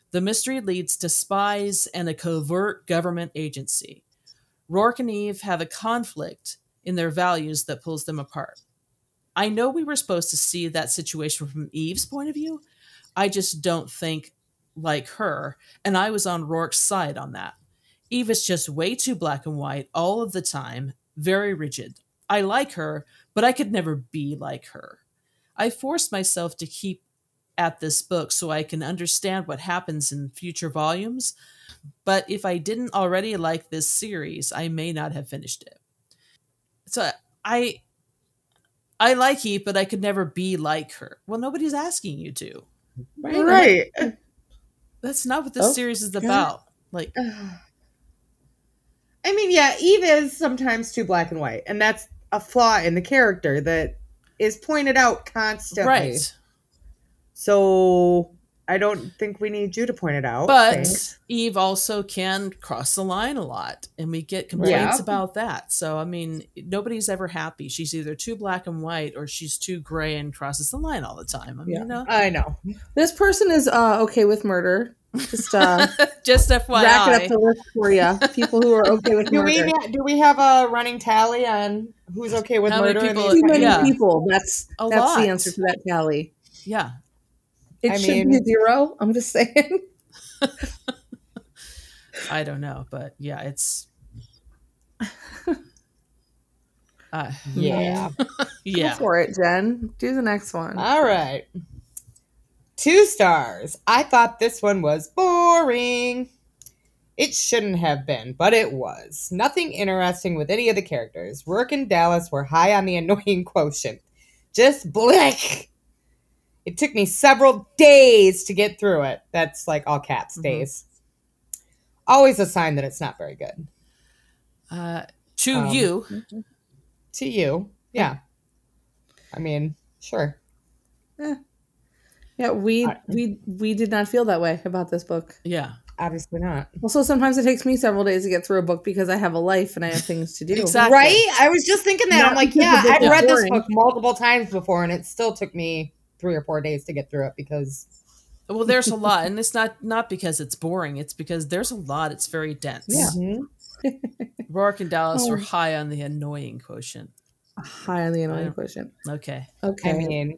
The mystery leads to spies and a covert government agency. Roarke and Eve have a conflict in their values that pulls them apart. I know we were supposed to see that situation from Eve's point of view. I just don't think like her, and I was on Roarke's side on that. Eve is just way too black and white all of the time, very rigid. I like her, but I could never be like her. I force myself to keep at this book so I can understand what happens in future volumes, but if I didn't already like this series, I may not have finished it. So I I like Eve, but I could never be like her. Well, nobody's asking you to. Right. That's not what this Oh, series is yeah. about. Like, I mean, yeah, Eve is sometimes too black and white, and that's a flaw in the character that is pointed out constantly. right. So I don't think we need you to point it out. But Thanks. Eve also can cross the line a lot, and we get complaints Yeah. about that. So, I mean, nobody's ever happy. She's either too black and white or she's too gray and crosses the line all the time. I mean, Yeah. know, I know. This person is uh okay with murder. Just uh just FYI. rack it up the list for you. People who are okay with Do we murder. ha- do we have a running tally on who's okay with How murder? in people- Too many Yeah. people. That's A that's lot. the answer to that tally. yeah. It I should mean- be zero. I'm just saying. I don't know, but yeah, it's. Uh, Yeah. yeah. Go for it, Jen. Do the next one. All right. Two stars. I thought this one was boring. It shouldn't have been, but it was. Nothing interesting with any of the characters. Roarke and Dallas were high on the annoying quotient. Just blick. It took me several days to get through it. That's like all cats Mhm. days. Always a sign that it's not very good. Uh, to Um, you, To you. Yeah. I mean, sure. Yeah, we I- we we did not feel that way about this book. yeah, Obviously not. Also, sometimes it takes me several days to get through a book because I have a life and I have things to do. Exactly. Right? I was just thinking that. Not I'm like, yeah, I've is read this book multiple times before, and it still took me three or four days to get through it because Well, there's a lot, and it's not not because it's boring. It's because there's a lot. It's very dense. Yeah. Mhm. Roarke and Dallas Oh. were high on the annoying quotient. High on the annoying quotient. Okay. Okay. I mean,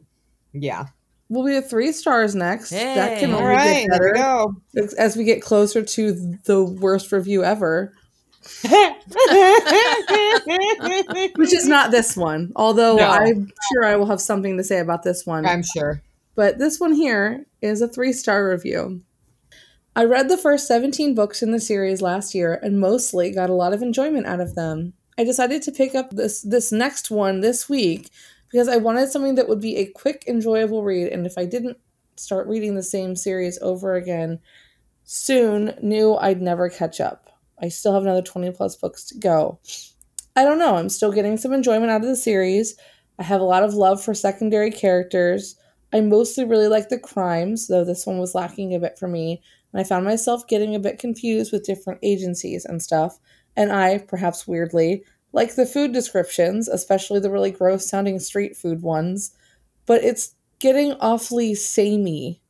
yeah. We'll be at three stars next. that can only right, get there we better as- as we get closer to the worst review ever. which is not this one. Although No. I'm sure I will have something to say about this one. I'm sure. But this one here is a three star review. I read the first 17 books in the series last year and mostly got a lot of enjoyment out of them. I decided to pick up this this next one this week because I wanted something that would be a quick, enjoyable read, and if I didn't start reading the same series over again soon, knew I'd never catch up. I still have another 20 plus books to go. I don't know, I'm still getting some enjoyment out of the series. I have a lot of love for secondary characters. I mostly really like the crimes, though this one was lacking a bit for me, and I found myself getting a bit confused with different agencies and stuff. And I, perhaps weirdly, like the food descriptions, especially the really gross sounding street food ones, but it's getting awfully samey.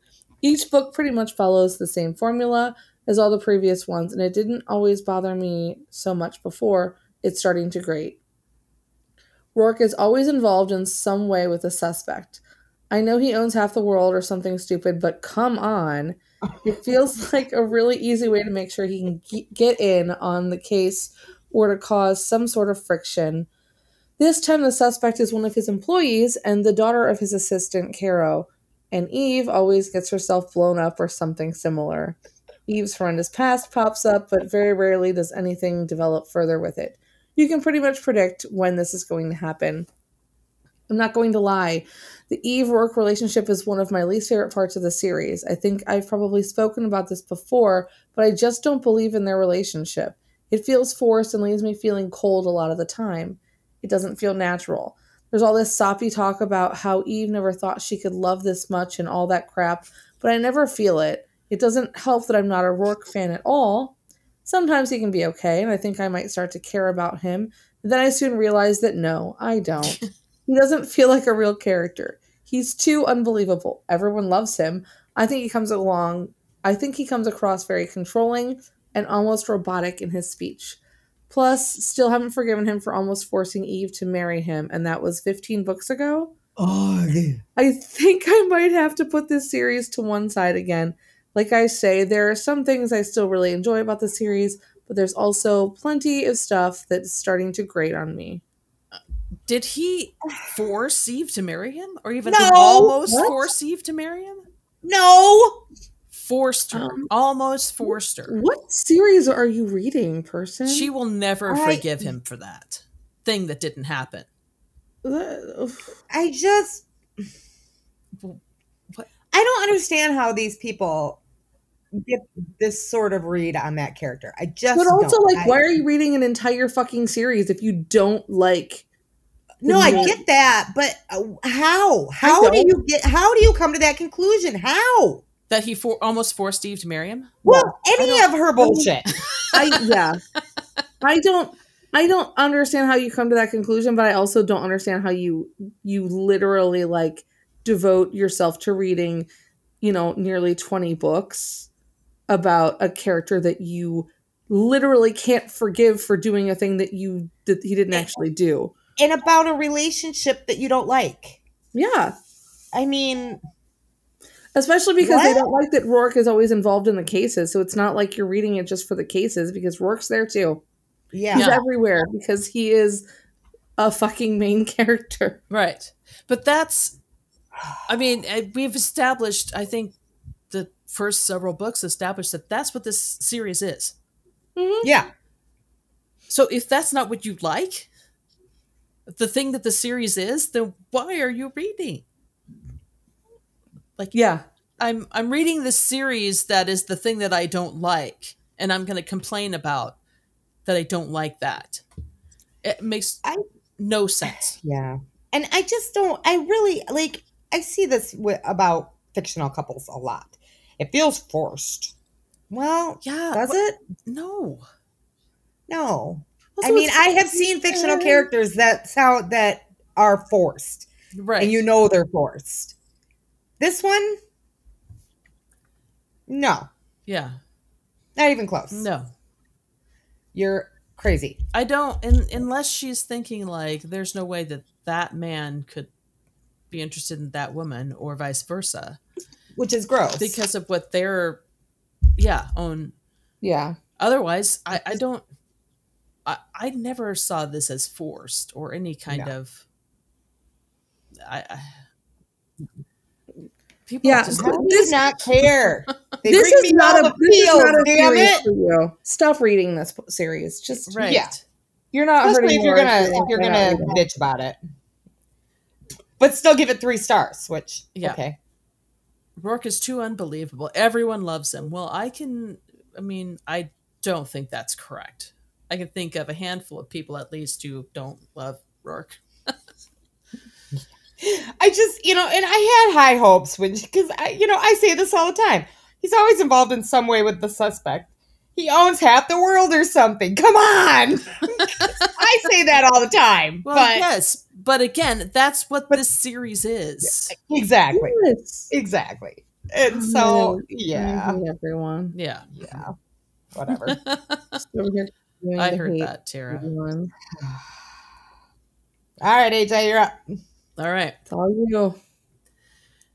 Each book pretty much follows the same formula as all the previous ones, and it didn't always bother me so much before. It's starting to grate. Roarke is always involved in some way with a suspect. I know he owns half the world or something stupid, but come on. It feels like a really easy way to make sure he can get in on the case or to cause some sort of friction. This time, the suspect is one of his employees and the daughter of his assistant, Caro, and Eve always gets herself blown up or something similar. Eve's horrendous past pops up, but very rarely does anything develop further with it. You can pretty much predict when this is going to happen. I'm not going to lie. The Eve Roarke relationship is one of my least favorite parts of the series. I think I've probably spoken about this before, but I just don't believe in their relationship. It feels forced and leaves me feeling cold a lot of the time. It doesn't feel natural. There's all this soppy talk about how Eve never thought she could love this much and all that crap, but I never feel it. It doesn't help that I'm not a Roarke fan at all. Sometimes he can be okay, and I think I might start to care about him. Then I soon realize that no, I don't. he doesn't feel like a real character. He's too unbelievable. Everyone loves him. I think he comes along I think he comes across very controlling and almost robotic in his speech. Plus, still haven't forgiven him for almost forcing Eve to marry him, and that was 15 books ago. Oh, I think I might have to put this series to one side again. Like I say, there are some things I still really enjoy about the series, but there's also plenty of stuff that's starting to grate on me. Did he force Eve to marry him, or even No. almost What? force Eve to marry him? no. Forced her, Um, almost forced her. What series are you reading, person? She will never I- forgive him for that thing that didn't happen. I just What? I don't understand how these people get this sort of read on that character. I just But also, don't. like, I- why are you reading an entire fucking series if you don't like? No, I get that, but uh, how? How do you get? How do you come to that conclusion? How? That he for- almost forced Eve to marry him. Well, any of her bullshit. I yeah, I don't. I don't understand how you come to that conclusion, but I also don't understand how you you literally like devote yourself to reading, you know, nearly 20 books about a character that you literally can't forgive for doing a thing that you that he didn't eh, actually do. and about a relationship that you don't like. Yeah. I mean, Especially because they don't like that Roarke is always involved in the cases. So it's not like you're reading it just for the cases because Roarke's there too. yeah. He's Yeah. everywhere because he is a fucking main character. Right. But that's, I mean, uh, we've established, I think the first several books established that that's what this series is. Yeah. So if that's not what you like, the thing that the series is, then why are you reading? Like, Yeah. I'm I'm reading this series that is the thing that I don't like, and I'm going to complain about that I don't like that. It makes I- no sense. Yeah. And I just don't, I really, like, I see this wi- about fictional couples a lot. It feels forced. Well, Yeah, does it? No. No. Also, I mean, I have seen fictional characters that sound that are forced, Right. and you know they're forced. This one, no, yeah. not even close. No. You're crazy. I don't unless she's thinking like there's no way that that man could be interested in that woman or vice versa Which is gross. because of what their yeah, own Yeah. otherwise I I don't I, I never saw this as forced or any kind No. of. I, I people Yeah, just How do This- you not care? They this is not a, the this is not a damn series it. for you. Stop reading this series. Just right. Yeah. You're not Especially hurting if you're you're gonna if you're gonna bitch about it. But still give it three stars, which Yeah. okay. Roarke is too unbelievable. Everyone loves him. Well, I can. I mean, I don't think that's correct. I can think of a handful of people at least who don't love Roarke. I just, you know, and I had high hopes when, because I, you know, I say this all the time. He's always involved in some way with the suspect. He owns half the world or something. Come on, I say that all the time. Well, but yes, but again, that's what But- this series is. exactly, yes. exactly. And so, man. yeah, everyone. Yeah, yeah, whatever. Just over here doing I heard that, Tara. everyone. all right, AJ, you're up. All right, It's all you.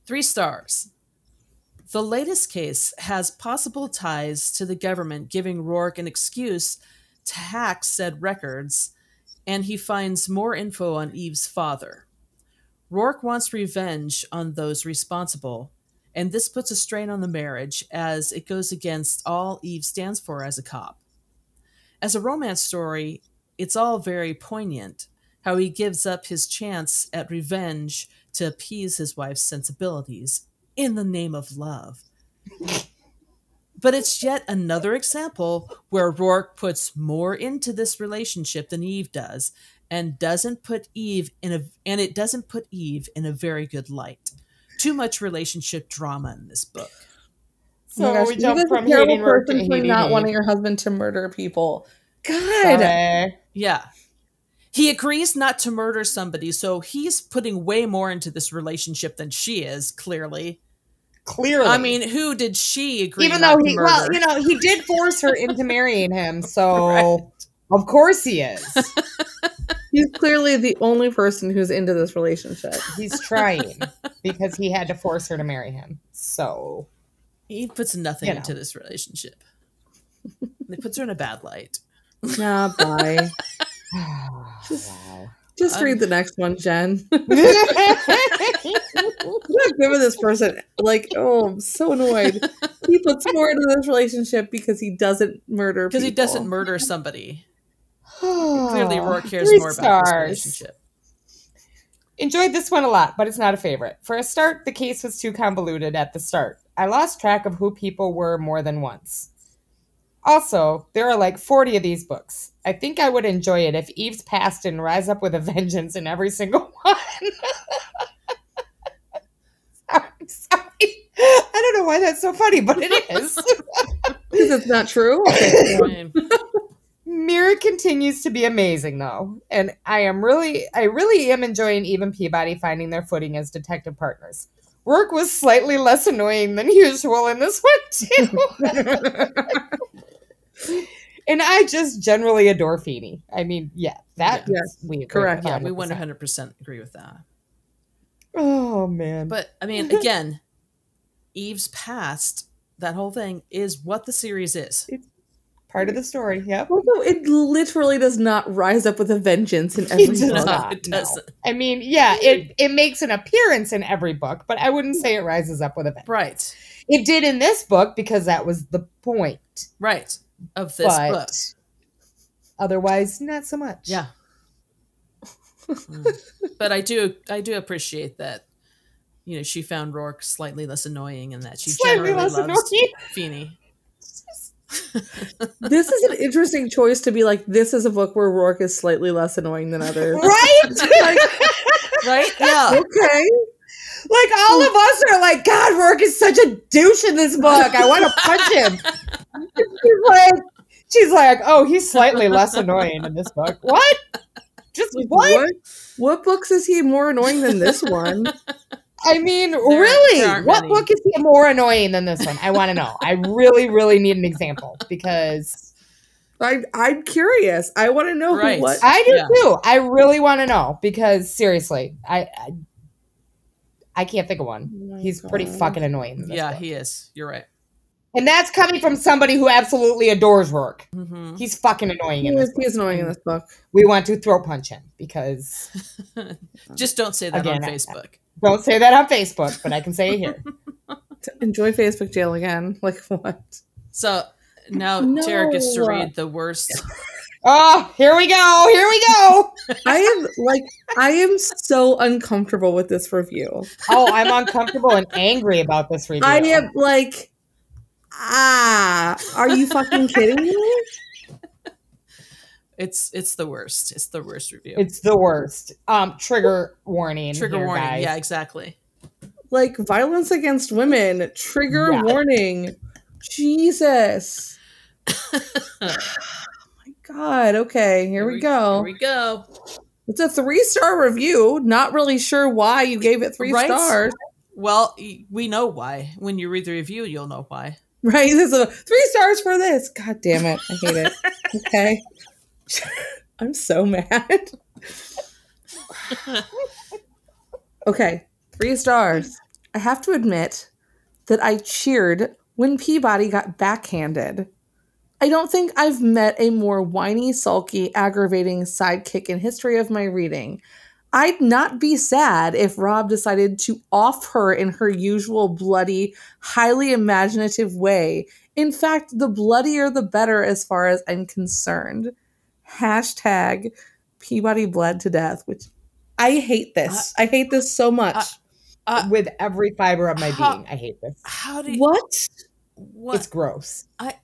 three stars. The latest case has possible ties to the government giving Roarke an excuse to hack said records, and he finds more info on Eve's father. Roarke wants revenge on those responsible, and this puts a strain on the marriage as it goes against all Eve stands for as a cop. As a romance story, it's all very poignant how he gives up his chance at revenge to appease his wife's sensibilities in the name of love. But it's yet another example where Roarke puts more into this relationship than Eve does and doesn't put Eve in a and it doesn't put Eve in a very good light. Too much relationship drama in this book. So oh my gosh, we you jump from a terrible hating to person for hating not wanting your husband to murder people. God. Sorry. Yeah. He agrees not to murder somebody, so he's putting way more into this relationship than she is, clearly. Clearly, I mean, who did she agree even not though to he, murder? well, you know, he did force her into marrying him, so Right. of course he is. He's clearly the only person who's into this relationship. He's trying because he had to force her to marry him. So he puts nothing You know. into this relationship. It puts her in a bad light. Nah, bye. Wow. Just Um, read the next one, Jen. I'm not giving this person like, oh, I'm so annoyed. He puts more into this relationship because he doesn't murder Because he doesn't murder somebody. Clearly, Roarke cares Three more about this relationship. Enjoyed this one a lot, but it's not a favorite. For a start, the case was too convoluted at the start. I lost track of who people were more than once. Also, there are like 40 of these books. I think I would enjoy it if Eve's past didn't rise up with a vengeance in every single one. sorry, sorry. I don't know why that's so funny, but it is. Because it's not true. Okay. Mira continues to be amazing though, and I am really, I really am enjoying Eve and Peabody finding their footing as detective partners. Roarke was slightly less annoying than usual in this one too, and I just generally adore Feeney. I mean, yeah, that Yeah. we agree Correct. yeah, we 100%. 100% agree with that. Oh man, But, I mean, again, Eve's past, that whole thing, is what the series is. It's part of the story. Yep. Also, it literally does not rise up with a vengeance in It every does book. not. it doesn't. I mean, yeah, it it makes an appearance in every book, but I wouldn't say it rises up with a vengeance. Right. It did in this book because that was the point. Right. Of this but book. otherwise, not so much. Yeah. Mm. but I do I do appreciate that you know she found Roarke slightly less annoying and that she Slightly generally less loves annoying. Feeney. This is an interesting choice to be like, this is a book where Roarke is slightly less annoying than others. Right? like, Right? Yeah. Okay. Like all of us are like, God, Roarke is such a douche in this book. I want to punch him. She's like, she's like, oh, he's slightly less annoying in this book. What? Just Like, what? what? What books is he more annoying than this one? I mean, really? there What many. book is he more annoying than this one? I want to know. I really, really need an example because I, I'm curious. I want to know who- Right. what. I do Yeah. too. I really want to know because seriously, I, I I can't think of one. Oh my He's pretty fucking annoying. Yeah, book. he is. You're right. And that's coming from somebody who absolutely adores Roarke. hmm He's fucking annoying He in this is, he is annoying in this book. we want to throw punch him because Just don't say that Again, on I- Facebook. don't say that on Facebook, but I can say it here. Enjoy Facebook jail again. Like what? So now No. Tara gets to read the worst. Oh, here we go. Here we go. I am like I am so uncomfortable with this review. Oh, I'm uncomfortable and angry about this review. I am like ah, are you fucking kidding me? It's it's the worst. It's the worst review. It's the worst. Um, trigger warning. Trigger here, warning. guys. Yeah, exactly. Like violence against women, trigger Yeah. warning. Jesus. Oh my God. Okay, here, we, go. Here we go. It's a three star review. Not really sure why you gave it three Right? stars. Well, we know why. When you read the review, you'll know why. Right? This is a three stars for this. God damn it. I hate it. Okay. I'm so mad. Okay, three stars. I have to admit that I cheered when Peabody got backhanded. I don't think I've met a more whiny, sulky, aggravating sidekick in history of my reading. I'd not be sad if Robb decided to off her in her usual bloody, highly imaginative way. In fact, the bloodier the better as far as I'm concerned. Hashtag Peabody bled to death, which I hate this. Uh, I hate this so uh, much. Uh, uh, With every fiber of my How- being, I hate this. how do you, what? what? It's gross. I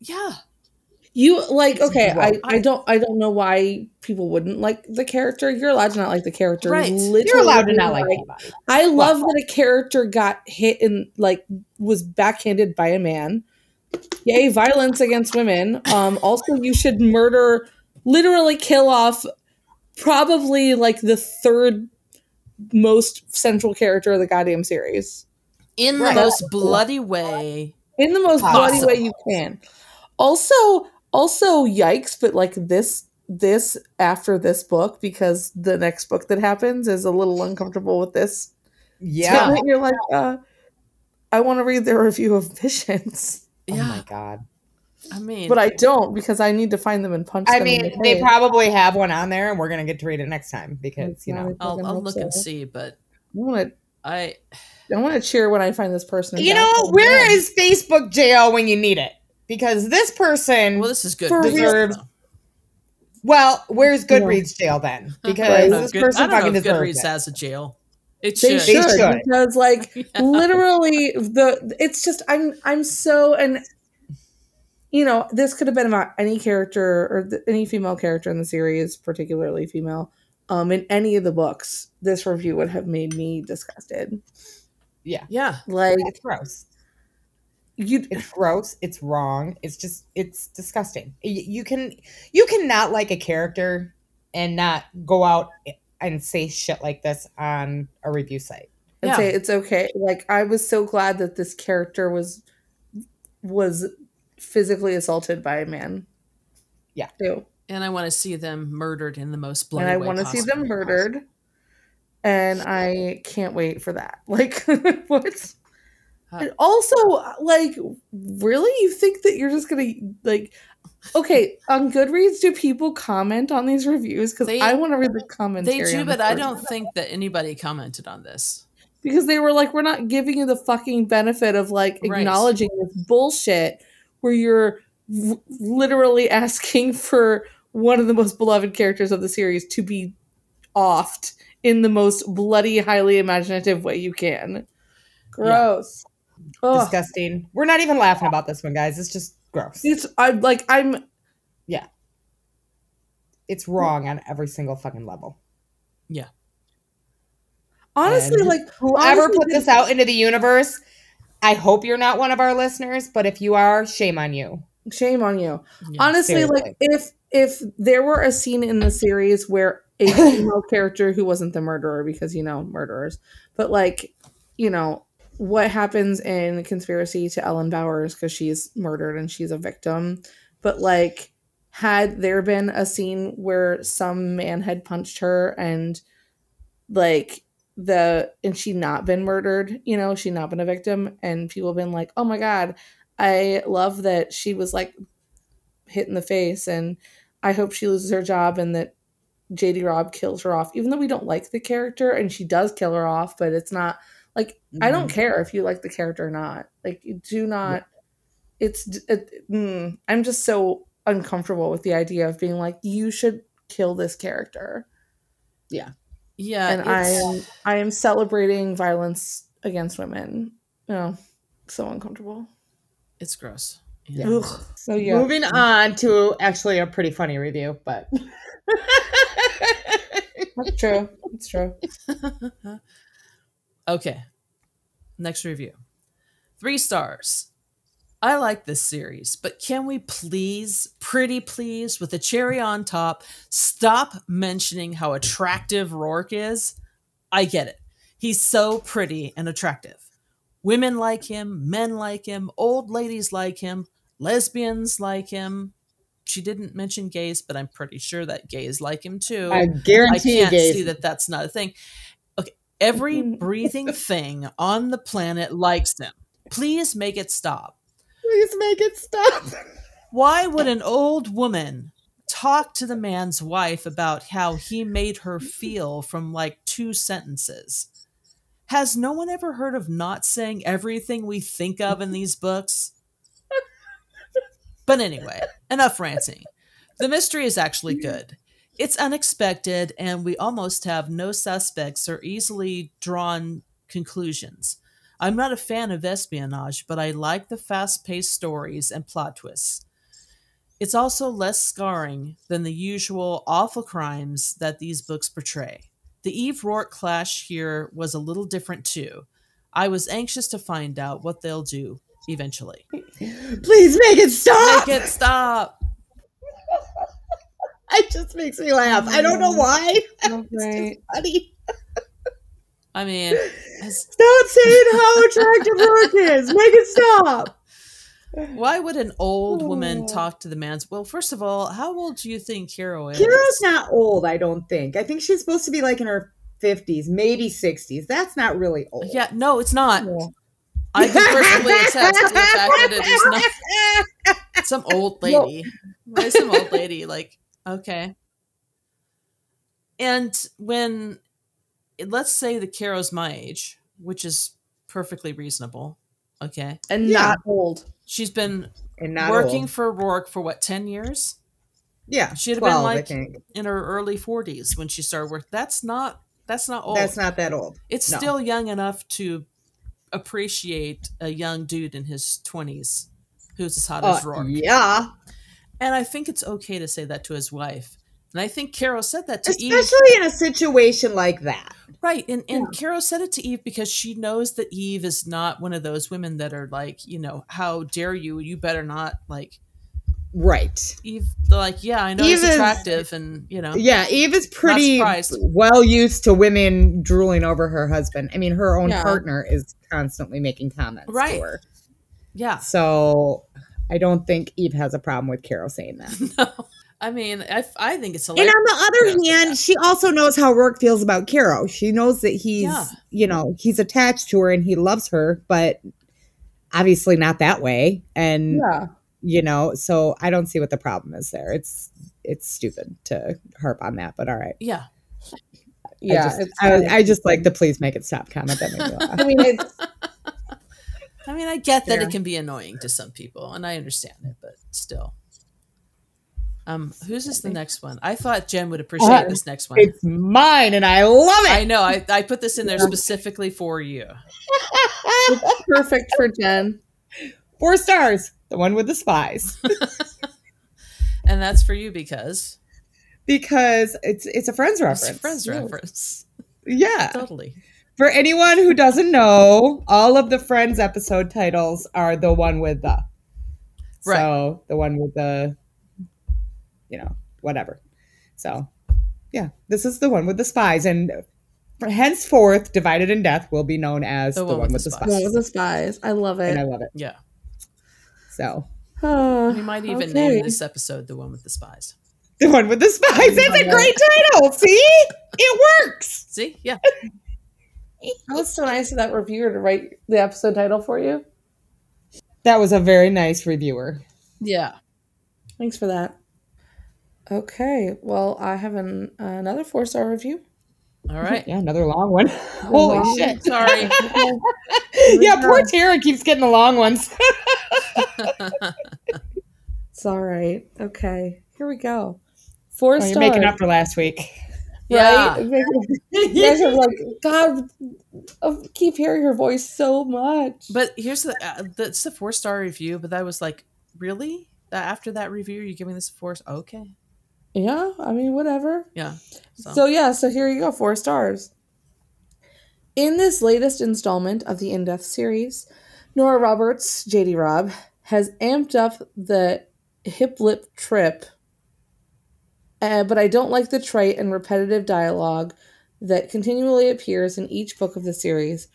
yeah. You like It's okay, I, gross. I don't I don't know why people wouldn't like the character. You're allowed to not like the character. Right. Literally, You're allowed to not like anybody. I love that a character got hit and like was backhanded by a man. Yay, violence against women. Um also you should murder literally kill off probably like the third most central character of the goddamn series. In the Right. most bloody way. in the most bloody way you can. Also, also yikes, but like this this after this book because the next book that happens is a little uncomfortable with this. Yeah. statement. you're like, uh, I want to read their review of Visions, Oh Yeah. my god. I mean, but I don't because I need to find them and punch I them. in mean, the they probably have one on there, and we're gonna get to read it next time because It's you know. a- I'll, I'll hope look and see, but I want I to. I want to cheer when I find this person. You know, on where the- is Facebook jail when you need it? Because this person, well, this is good. For news, real- though. well, where's Goodreads jail then? Because this Good- person I don't know fucking if deserves Goodreads it. has a jail. It They should. should, should. because like Yeah. literally the it's just I'm I'm so and you know this could have been about any character or th- any female character in the series, particularly female. Um, in any of the books, this review would have made me disgusted. Yeah, yeah. Like It's gross. You, It's gross. It's wrong. It's just it's disgusting. Y- You can you cannot like a character and not go out and say shit like this on a review site. and Yeah. say it's okay. Like I was so glad that this character was was physically assaulted by a man. Yeah. too. And I want to see them murdered in the most bloody and I want to see them murdered. And I can't wait for that. Like, what? Uh, And also, like, really, you think that you're just gonna like? Okay, on Goodreads, do people comment on these reviews? Because I want to read the comments. They do, but I don't think that anybody commented on this. because they were like, we're not giving you the fucking benefit of like Right. acknowledging this bullshit where you're w- literally asking for one of the most beloved characters of the series to be offed in the most bloody, highly imaginative way you can. Gross. Ugh. Disgusting. We're not even laughing about this one, guys. It's just gross. It's I'm like I'm yeah. It's wrong on every single fucking level. Yeah. Honestly And like Whoever honestly, put this out into the universe, I hope you're not one of our listeners, but if you are, shame on you. shame on you. Yeah. honestly seriously. like if if there were a scene in the series where a female character who wasn't the murderer because you know murderers but like you know what happens in conspiracy to ellen bowers because she's murdered and she's a victim. But like had there been a scene where some man had punched her and like the and she not been murdered you know she not been a victim and people been like oh my god I love that she was like hit in the face, and I hope she loses her job and that JD Robb kills her off, even though we don't like the character and she does kill her off, but it's not like I don't Mhm. care if you like the character or not. Like you do not. It's it, mm, I'm just so uncomfortable with the idea of being like you should kill this character, Yeah, Yeah. and I am I am celebrating violence against women. No, so uncomfortable. it's gross. Yeah. Ugh. So yeah, Moving on to actually a pretty funny review, but that's true. It's true. okay. Next review. Three stars. I like this series, but can we please, pretty please, with a cherry on top, stop mentioning how attractive Roarke is? I get it. He's so pretty and attractive. Women like him, men like him, old ladies like him, lesbians like him. She didn't mention gays, but I'm pretty sure that gays like him too. I I guarantee you can't see that that's not a thing. Every breathing thing on the planet likes him. Please make it stop. Please make it stop. Why would an old woman talk to the man's wife about how he made her feel from like two sentences? Has no one ever heard of not saying everything we think of in these books? But anyway, enough ranting. The mystery is actually good. It's unexpected, and we almost have no suspects or easily drawn conclusions. I'm not a fan of espionage, but I like the fast paced stories and plot twists. It's also less scarring than the usual awful crimes that these books portray. The Eve Roarke clash here was a little different too. I was anxious to find out what they'll do eventually. Please make it stop. Make it stop! It just makes me laugh. I don't know why. Oh, right. Funny. I mean, Stop saying how attractive Roarke is. Make it stop. why would an old woman Oh. talk to the man's? Well, first of all, how old do you think Hero is? Caro's not old, I don't think. I think she's supposed to be like in her 50s, maybe 60s. That's not really old. Yeah, no, it's not. Yeah. I can personally attest to the fact that it is not some old lady. Why some old lady? Like, okay. And when, let's say the Caro's my age, which is perfectly reasonable. Okay. And Yeah. not old. She's been and not working old. for Roarke for what, 10 years? Yeah, She'd have been like- In her early 40s when she started work. That's not, that's not old. That's not that old. it's no. still young enough to appreciate a young dude in his 20s who's as hot Uh, as Roarke. yeah, And I think it's okay to say that to his wife. And I think Caro said that to Eve. especially in a situation like that. Right. And, and Caro said it to Eve because she knows that Eve is not one of those women that are like, you know, how dare you? You better not. Like, Right. Eve, like, yeah, I know he's Eve is- attractive. And, you know, Yeah, Eve is pretty well used to women drooling over her husband. I mean, her own Yeah. partner is constantly making comments Right. to her. yeah. So I don't think Eve has a problem with Caro saying that. No. I mean, I, I think it's And on the other hand, she also knows how Roarke feels about Caro. She knows that he's, Yeah. you know, he's attached to her and he loves her, but obviously not that way. And Yeah. you know, so I don't see what the problem is there. It's it's stupid to harp on that, but all right. yeah. Yeah. I just, I, I just like the please make it stop comment that made me laugh. I mean, it's I mean, I get that Yeah. it can be annoying to some people, and I understand it, but still. Um, whose is the next one? I thought Jen would appreciate Uh, this next one. It's mine and I love it. I know. I, I put this in there Yeah. specifically for you. perfect for Jen. Four stars. The one with the spies. And that's for you because because it's it's a friends reference. it's a friends reference. Yeah. Totally. For anyone who doesn't know, all of the Friends episode titles are the one with the. Right. So the one with the, you know, whatever. So, yeah, this is the one with the spies, and henceforth, Divided in Death will be known as the, one, with the spies, One with the spies. I love and I love it. Yeah. So Oh, We might even okay. name this episode the one with the spies. the one with the spies. Oh That's a great title. See, it works. See? Yeah. That was so nice of that reviewer to write the episode title for you. That was a very nice reviewer. Yeah. Thanks for that. Okay, well, I have an, another four star review. All right. Yeah, another long one. Holy long. shit. Sorry. yeah, poor Tara keeps getting the long ones. It's all right. Okay, here we go. Four Oh, stars. you're making up for last week. Yeah. Right? You guys are like, God, I keep hearing her voice so much. But here's the uh, that's the four star review. But I was like, really? After that review, you're giving this a four? Okay. yeah, I mean, whatever. Yeah. So, So yeah, so here you go, four stars. In this latest installment of the In Death series, Nora Roberts, JD Robb, has amped up the hip lip trip, uh, but I don't like the trite and repetitive dialogue that continually appears in each book of the series.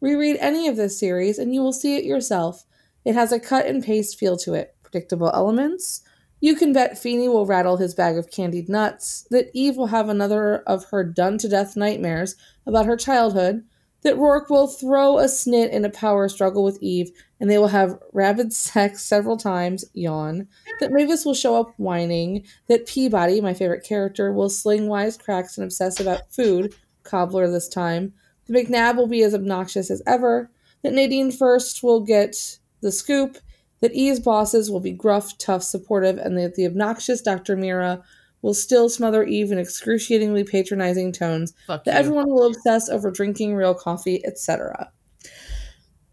Reread any of this series and you will see it yourself. It has a cut and paste feel to it, predictable elements, you can bet Feeney will rattle his bag of candied nuts, that Eve will have another of her done to death nightmares about her childhood, that Roarke will throw a snit in a power struggle with Eve, and they will have rabid sex several times, yawn, that Mavis will show up whining, that Peabody, my favorite character, will sling wise cracks and obsess about food, cobbler this time, that McNab will be as obnoxious as ever, that Nadine Furst will get the scoop, that Eve's bosses will be gruff, tough, supportive, and that the obnoxious Dr. Mira will still smother Eve in excruciatingly patronizing tones, fuck that you. everyone will obsess over drinking real coffee, etc.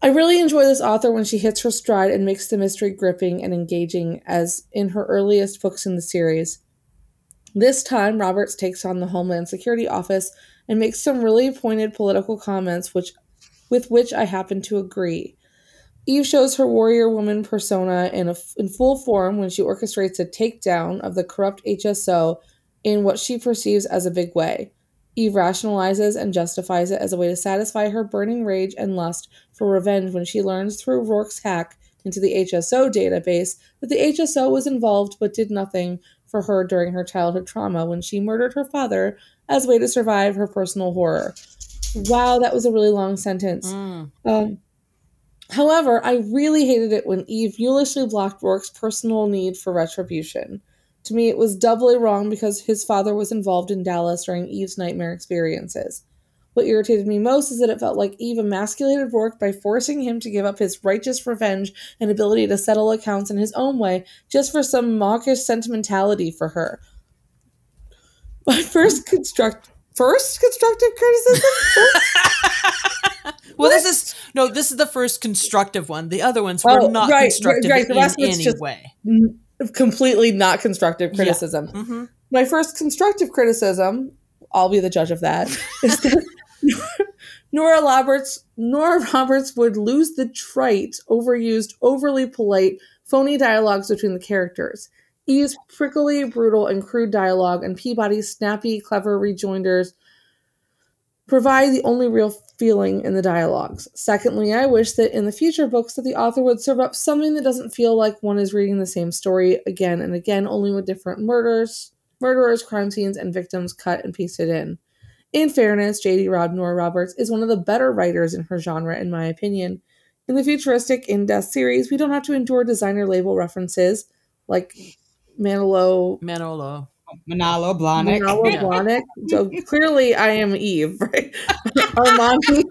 I really enjoy this author when she hits her stride and makes the mystery gripping and engaging as in her earliest books in the series. This time, Roberts takes on the Homeland Security Office and makes some really pointed political comments which with which I happen to agree. Eve shows her warrior woman persona in, a, in full form when she orchestrates a takedown of the corrupt HSO in what she perceives as a big way. Eve rationalizes and justifies it as a way to satisfy her burning rage and lust for revenge when she learns through Roarke's hack into the HSO database that the HSO was involved but did nothing for her during her childhood trauma when she murdered her father as a way to survive her personal horror. Wow, that was a really long sentence. Mm. Um, however, I really hated it when Eve mulishly blocked Roarke's personal need for retribution. To me, it was doubly wrong because his father was involved in Dallas during Eve's nightmare experiences. What irritated me most is that it felt like Eve emasculated Roarke by forcing him to give up his righteous revenge and ability to settle accounts in his own way just for some mawkish sentimentality for her. My first construct first constructive criticism well, this is no. This is the first constructive one. The other ones were Oh, not right, constructive right, the in rest of it's any just- way. Completely not constructive Yeah. criticism. hmm My first constructive criticism, I'll be the judge of that, is that Nora Roberts Nora Roberts would lose the trite, overused, overly polite, phony dialogues between the characters. Eve's prickly, brutal, and crude dialogue and Peabody's snappy, clever rejoinders provide the only real feeling in the dialogues. Secondly, I wish that in the future books that the author would serve up something that doesn't feel like one is reading the same story again and again, only with different murders, murderers, crime scenes, and victims cut and pasted in. In fairness, J.D. Robb Nora Roberts is one of the better writers in her genre, in my opinion. In the futuristic In Death series, we don't have to endure designer label references like Manolo Manolo. Manolo Blahnik. Manolo Yeah. Blahnik. So clearly, I am Eve, right? Armani,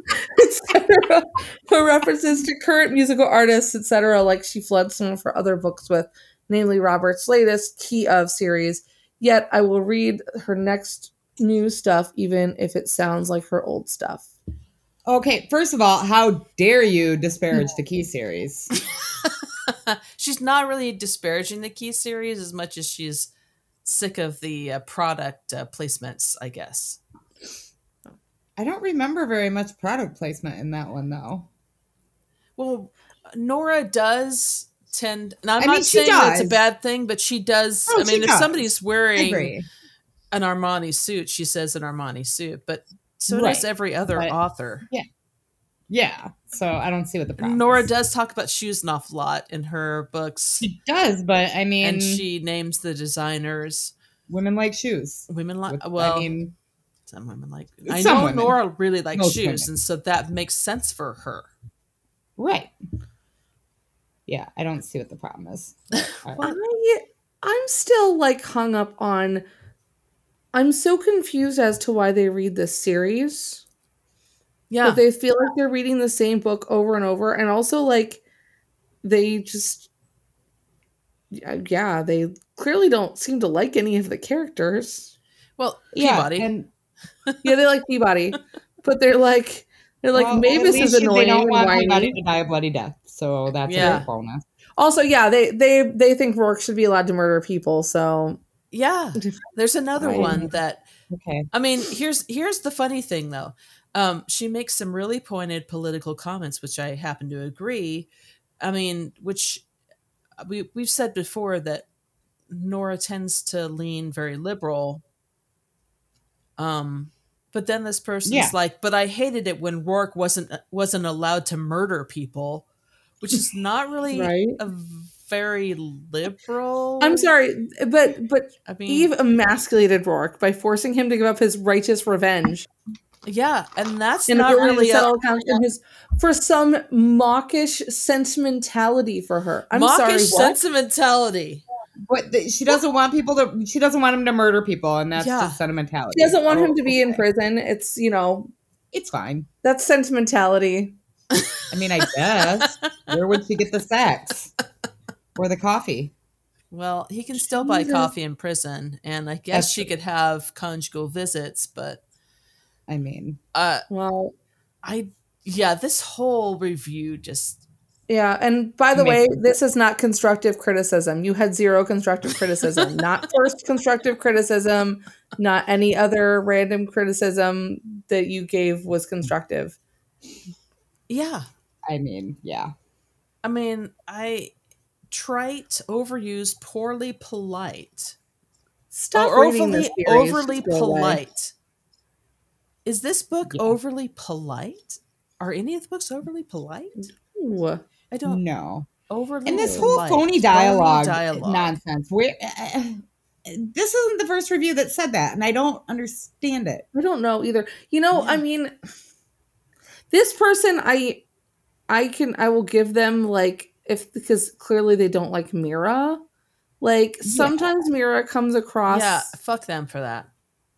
etc. For references to current musical artists, etc., like she floods some of her other books with, namely Robert's latest Key of series. Yet I will read her next new stuff, even if it sounds like her old stuff. Okay, first of all, how dare you disparage the Key series? she's not really disparaging the Key series as much as she's sick of the uh, product uh, placements, I guess. I don't remember very much product placement in that one though. Well, Nora does tend. Now, I'm I not mean, she saying that it's a bad thing, but she does. Oh, I mean, if does. somebody's wearing an Armani suit, she says an Armani suit, but so Right, does every other but- author. Yeah, so I don't see what the problem. Nora is. does talk about shoes an awful lot in her books, She does, but I mean, and she names the designers. women like shoes. Women like well, I mean, some women like. I know women. Nora really likes Most shoes, women. and so that makes sense for her. right. Yeah, I don't see what the problem is. I- uh, I I'm still like hung up on I'm so confused as to why they read this series. Yeah. That they feel like they're reading the same book over and over and also like they just yeah, yeah, they clearly don't seem to like any of the characters. well, yeah, Peabody. and Yeah, they like Peabody, but they're like they're like well, maybe at this least is annoying They don't and want whiny. to die a bloody death, so that's Yeah. a bonus. Also, yeah, they they they think Roarke should be allowed to murder people. So yeah. There's another I- one that Okay. I mean, here's here's the funny thing though. Um, she makes some really pointed political comments, which I happen to agree. I mean, which we we've said before that Nora tends to lean very liberal. Um, but then this person's Yeah. like, "But I hated it when Roarke wasn't wasn't allowed to murder people," which is not really right. a very liberal. I'm sorry, but but I mean, Eve emasculated Roarke by forcing him to give up his righteous revenge yeah, and that's and not really to a, settle accounts and his for some mawkish sentimentality for her. I'm sorry, mawkish what? sentimentality. But th- she doesn't want people to. She doesn't want him to murder people, and that's Yeah. just sentimentality. She doesn't want Oh, him to be in prison. It's you know It's fine. that's sentimentality. I mean, I guess. Where would she get the sex or the coffee? Well, he can still buy coffee in prison, and I guess That's she true. could have conjugal visits, but I mean, uh, Well, I yeah, this whole review just yeah. And by the way, this is not constructive criticism. You had zero constructive criticism. not first constructive criticism. Not any other random criticism that you gave was constructive. yeah. I mean, yeah. I mean, I trite, overused, poorly polite, Stop or overly this overly Just go polite. Is this book Yeah. overly polite? Are any of the books overly polite? Ooh. I don't know. overly. And this whole polite. phony dialogue, dialogue. nonsense. Where uh, this isn't the first review that said that, and I don't understand it. I don't know either. You know, I mean, this person, I, I can, I will give them like if because clearly they don't like Mira. Like Yeah. sometimes Mira comes across, Yeah, fuck them for that.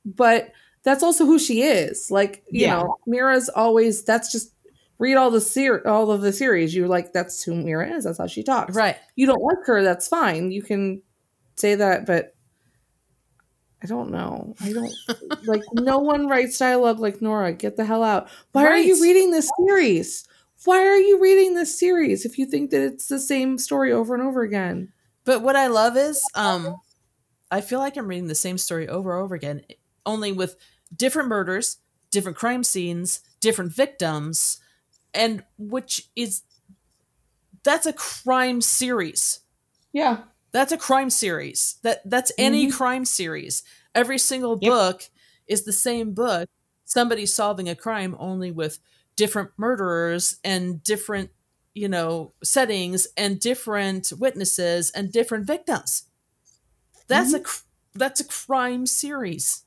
but that's also who she is. Like you Yeah. know, Mira's always. That's just read all the ser- all of the series. You're like, that's who Mira is. That's how she talks. Right. You don't like her. That's fine. You can say that, but. I don't know. I don't like no one writes dialogue like Nora. Get the hell out. Why are you reading this series? Why are you reading this series if you think that it's the same story over and over again? But what I love is, um, I feel like I'm reading the same story over and over again, only with different murders, different crime scenes, different victims, and which is that's a crime series. Yeah. That's a crime series. That that's any Mhm. crime series. Every single Yep. book is the same book. Somebody solving a crime only with different murderers and different, you know, settings and different witnesses and different victims. That's a cr- that's a crime series.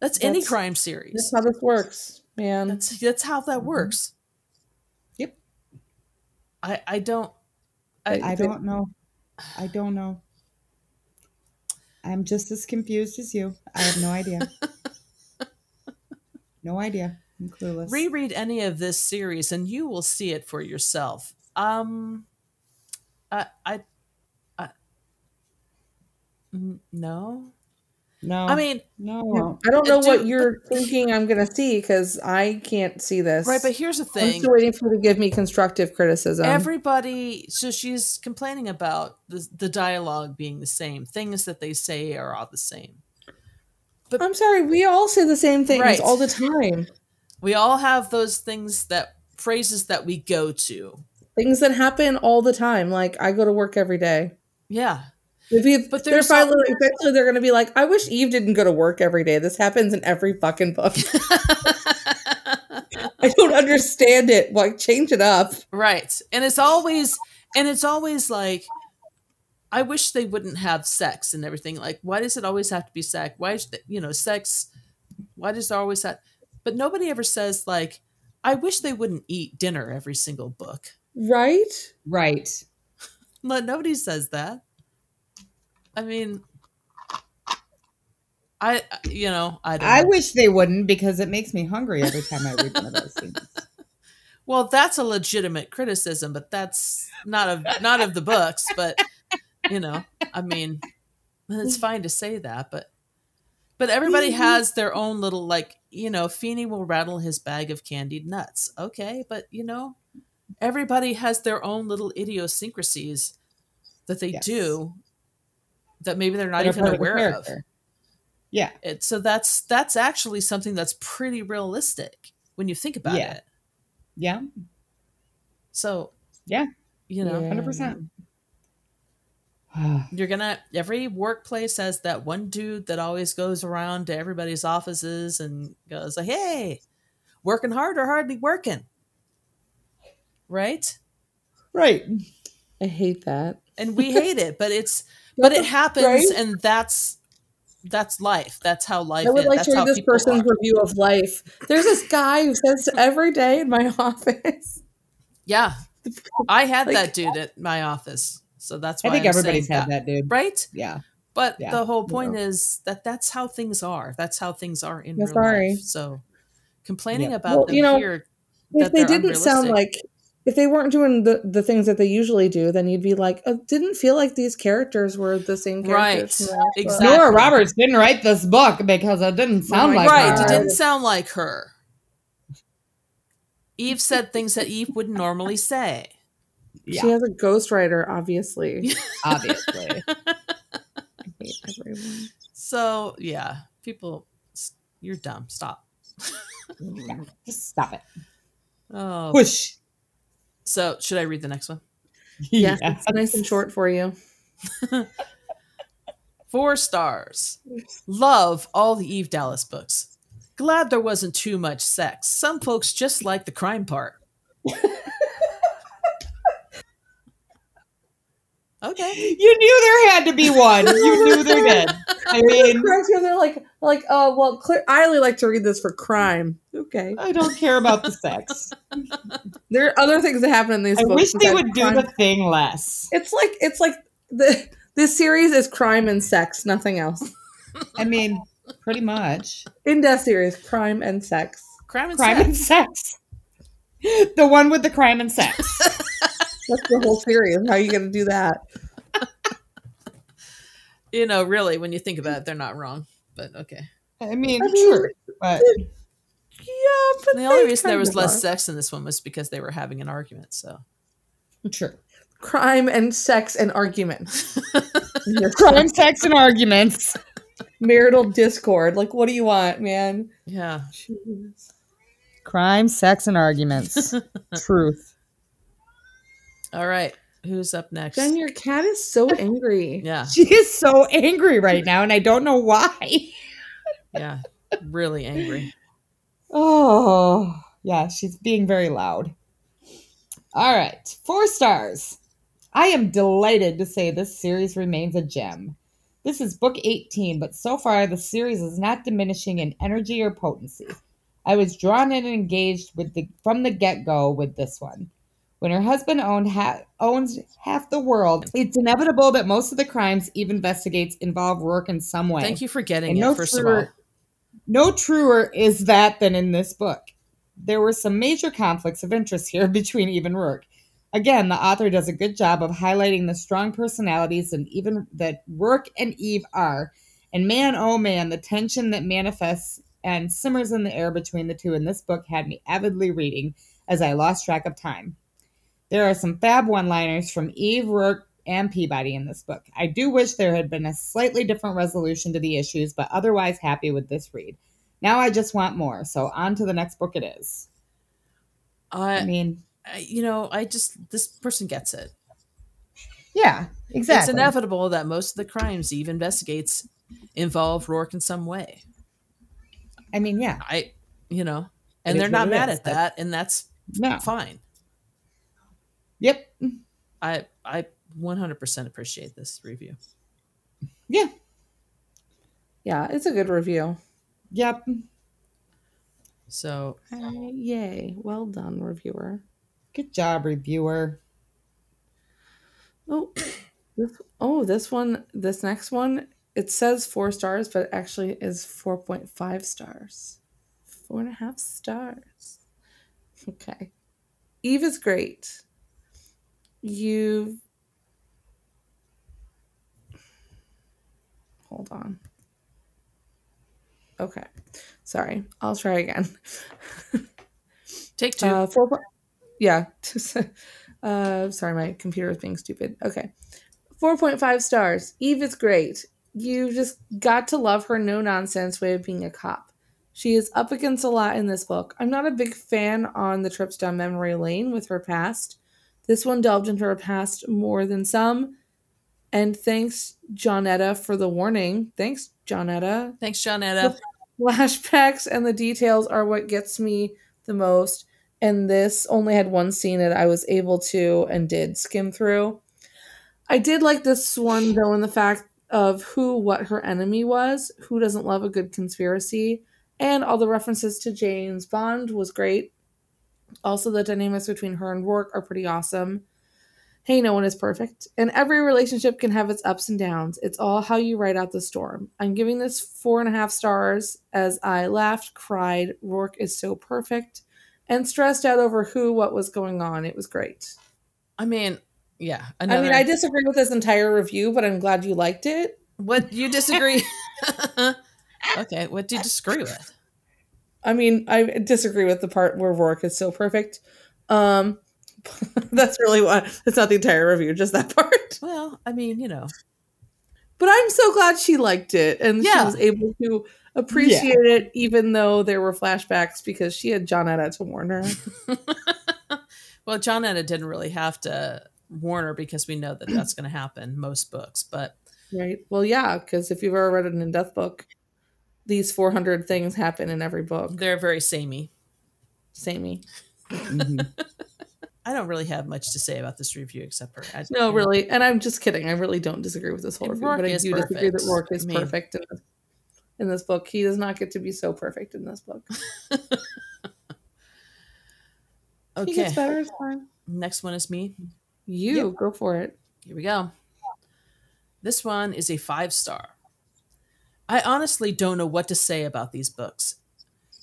That's, any crime series. That's how this works, man. That's that's how that works. Yep. I I don't I, I don't know. I don't know. I'm just as confused as you. I have no idea. no idea. I'm clueless. reread any of this series and you will see it for yourself. Um, I. I. no. No. I mean, no. I don't know Do- what you're thinking I'm going to see because I can't see this. right, but here's the thing. I'm thing: still waiting for you to give me constructive criticism. everybody. So she's complaining about the the dialogue being the same. Things that they say are all the same. But I'm sorry, we all say the same things Right. all the time. We all have those things that phrases that we go to. Things that happen all the time. Like I go to work every day. Yeah, If you, But but they're there's finally some- eventually they're going to be like, I wish Eve didn't go to work every day. This happens in every fucking book. I don't understand it. Like, change it up. Right. And it's always and it's always like I wish they wouldn't have sex and everything. Like why does it always have to be sex? Why is the, you know, sex why does there always that but nobody ever says like I wish they wouldn't eat dinner every single book. Right? Right. But nobody says that. I mean, I you know I don't I know. wish they wouldn't because it makes me hungry every time I read one of those things. Well, that's a legitimate criticism, but that's not of not of the books. But you know, I mean, it's fine to say that, but but everybody mm-hmm. has their own little like you know. Feeney will rattle his bag of candied nuts. Okay, but you know, everybody has their own little idiosyncrasies that they Yes. do that maybe they're not even part of aware of. Yeah. It, so that's that's actually something that's pretty realistic when you think about Yeah. it. Yeah. So Yeah. you know. Yeah. 100%. You're gonna every workplace has that one dude that always goes around to everybody's offices and goes like, "Hey, working hard or hardly working?" Right? right. I hate that. And we hate it, but it's but it happens, Right? and that's that's life. That's how life I would is. like that's to read this person's are. review of life. There's this guy who says every day in my office. Yeah, I had Like- that dude at my office, so that's why I think I'm everybody's had that, dude. right? Yeah. But Yeah. the whole point is that that's how things are. That's how things are in real sorry. life. So complaining Yeah. about Well, them you know, here, If that they didn't sound like, if they weren't doing the, the things that they usually do, then you'd be like, oh, didn't feel like these characters were the same characters. Right. from the last book." Exactly. Nora Roberts didn't write this book because it didn't oh sound my like right, her. it didn't sound like her. Eve said things that Eve would normally say. Yeah. She has a ghostwriter, obviously. Obviously. I hate everyone. So yeah, people, you're dumb. Stop. Yeah. Just stop it. Oh, Whoosh. So should I read the next one? Yes, Yeah. it's nice and short for you. Four stars. Love all the Eve Dallas books. Glad there wasn't too much sex. Some folks just like the crime part. okay. You knew there had to be one. You knew there did. I mean, Correct you, they're like, like, oh well, clear, I only like to read this for crime. Okay, I don't care about the sex. there are other things that happen in these I books. wish they besides would do the thing less. It's like it's like the this series is crime and sex, nothing else. I mean, pretty much. In death series, crime and sex. Crime and Crime sex. and sex. The one with the crime and sex. That's the whole series. How are you going to do that? You know, really, when you think about it, they're not wrong. But okay. I mean, I mean, true. But Yeah, but The only reason there was less are. sex in this one was because they were having an argument. So true. crime and sex and argument. Crime, sex, and arguments. marital discord. Like, what do you want, man? yeah. Jeez. Crime, sex, and arguments. Truth. All right. Who's up next? Jen, your cat is so angry. Yeah. She is so angry right now, and I don't know why. Yeah. Really angry. Oh, yeah, she's being very loud. All right, four stars. I am delighted to say this series remains a gem. This is book 18, but so far the series is not diminishing in energy or potency. I was drawn in and engaged with the from the get-go with this one. When her husband owned ha- owns half the world, it's inevitable that most of the crimes Eve investigates involve Roarke in some way. Thank you for getting And it, no first of all. No truer is that than in this book. There were some major conflicts of interest here between Eve and Roarke. Again, the author does a good job of highlighting the strong personalities and even that Roarke and Eve are. And man, oh man, the tension that manifests and simmers in the air between the two in this book had me avidly reading as I lost track of time. There are some fab one liners from Eve, Roarke, and Peabody in this book. I do wish there had been a slightly different resolution to the issues, but otherwise happy with this read. Now I just want more, so on to the next book it is. I I, mean, you know, I just this person gets it. yeah, exactly. It's inevitable that most of the crimes Eve investigates involve Roarke in some way. I mean, yeah, I, you know, and is they're not mad is. at that, and that's no, fine. Yep, I I 100% appreciate this review. yeah, Yeah, it's a good review. yep. So Hey, yay. Well done, reviewer. Good job, reviewer. Oh, this, oh, this one, this next one, it says four stars, but it actually is 4.5 stars. Four and a half stars. Okay. Eve is great. You've. Hold on. Okay. Sorry. I'll try again. Take two. Uh, four. po- Yeah. uh, sorry, my computer is being stupid. Okay. 4.5 stars. Eve is great. You just got to love her no nonsense way of being a cop. She is up against a lot in this book. I'm not a big fan on the trips down memory lane with her past. This one delved into her past more than some. And thanks, Johnetta, for the warning. Thanks, Johnetta Thanks, Johnetta. flashbacks and the details are what gets me the most. And this only had one scene that I was able to and did skim through. I did like this one though in the fact of who what her enemy was. Who doesn't love a good conspiracy? And all the references to James Bond was great. Also, the dynamics between her and Roarke are pretty awesome. Hey, no one is perfect. And every relationship can have its ups and downs. It's all how you ride out the storm. I'm giving this four and a half stars as I laughed, cried. Roarke is so perfect and stressed out over who, what was going on. It was great. I mean, yeah. I mean, I disagree with this entire review, but I'm glad you liked it. what you disagree? okay, what do you disagree with? I mean, I disagree with the part where Roarke is so perfect. Um, that's really what. That's not the entire review, just that part. Well, I mean, you know, But I'm so glad she liked it and she was able to appreciate it, even though there were flashbacks because she had Johnetta to warn her. well, Johnetta didn't really have to warn her because we know that that's going to happen most books. But Right. Well, yeah, because if you've ever read an in death book, these 400 things happen in every book. they're very samey. Samey. Mhm. I don't really have much to say about this review except for I, No, really. And I'm just kidding. I really don't disagree with this whole And review. But I Roarke is do disagree that perfect. Roarke is I mean- perfect in this, in this book. He does not get to be so perfect in this book. okay, He gets better. It's fine. next one is me. You go for it. Here we go. This one is a five star. I honestly don't know what to say about these books.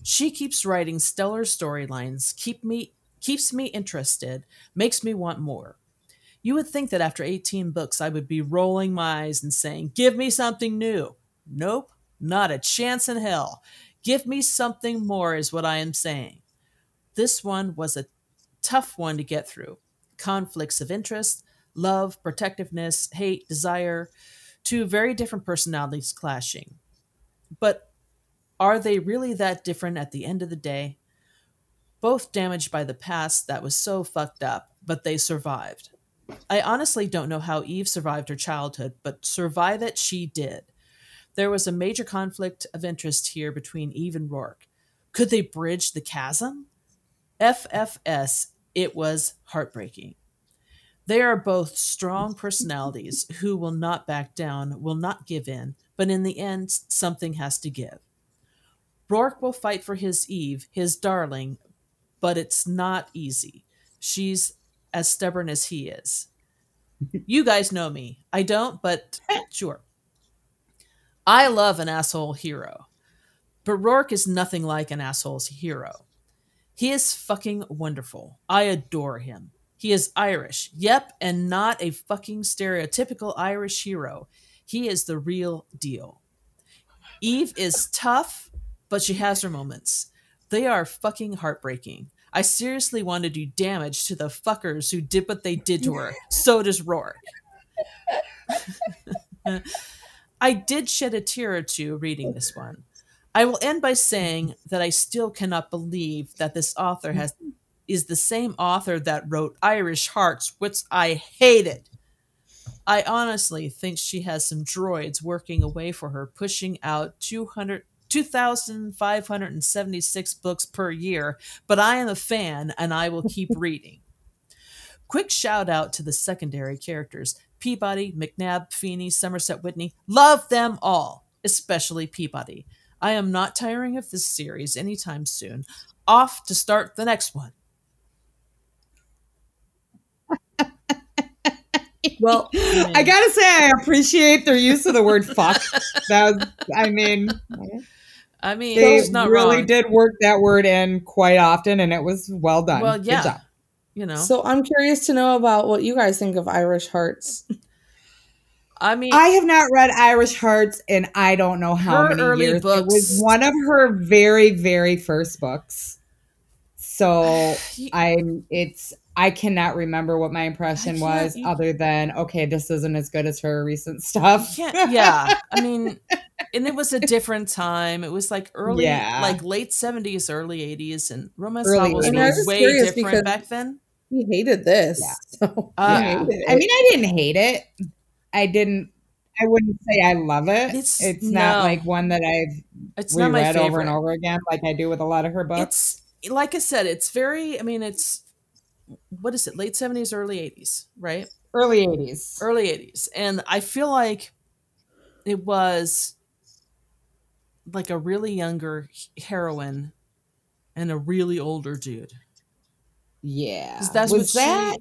She keeps writing stellar storylines, keep me keeps me interested, makes me want more. You would think that after 18 books I would be rolling my eyes and saying, "Give me something new." Nope, not a chance in hell. Give me something more is what I am saying. This one was a tough one to get through. Conflicts of interest, love, protectiveness, hate, desire, two very different personalities clashing. But are they really that different at the end of the day? Both damaged by the past that was so fucked up, but they survived. I honestly don't know how Eve survived her childhood, but survive it she did. There was a major conflict of interest here between Eve and Roarke. Could they bridge the chasm? FFS, it was heartbreaking. They are both strong personalities who will not back down, will not give in, but in the end, something has to give. Roarke will fight for his Eve, his darling, but it's not easy. She's as stubborn as he is. you guys know me. I don't, but sure. I love an asshole hero, but Roarke is nothing like an asshole's hero. He is fucking wonderful. I adore him. He is Irish. Yep, and not a fucking stereotypical Irish hero. He is the real deal. Eve is tough, but she has her moments. They are fucking heartbreaking. I seriously want to do damage to the fuckers who did what they did to her. So does Roarke. I did shed a tear or two reading this one. I will end by saying that I still cannot believe that this author has is the same author that wrote Irish Hearts, which I hated. I honestly think she has some droids working away for her, pushing out 200, 2,576 books per year, but I am a fan and I will keep reading. Quick shout out to the secondary characters Peabody, McNab, Feeney, Somerset Whitney. Love them all, especially Peabody. I am not tiring of this series anytime soon. Off to start the next one. Well, I gotta say, I appreciate their use of the word "fuck." That was, I mean, I mean, they it's not really wrong. did work that word in quite often, and it was well done. Well, Good yeah. job. You know, so I'm curious to know about what you guys think of Irish Hearts. I mean, I have not read Irish Hearts in I don't know how many early years. It was one of her very, very first books. So I'm it's I cannot remember what my impression was you- other than okay, this isn't as good as her recent stuff. yeah, yeah. I mean, and it was a different time. It was like early, Yeah. like late seventies, early eighties, and romance Early novels 80s. And I were was way curious different because- back then. He hated this. Yeah. So Uh, yeah. hated. I mean, I didn't hate it. I didn't I wouldn't say I love it. It's- It's, not no. like one that I've It's not my reread favorite. over and over again like I do with a lot of her books. It's like I said, it's very. I mean, it's what is it? Late seventies, early eighties, right? Early 80s. Early eighties, and I feel like it was like a really younger heroine and a really older dude, Yeah. that's was what she- that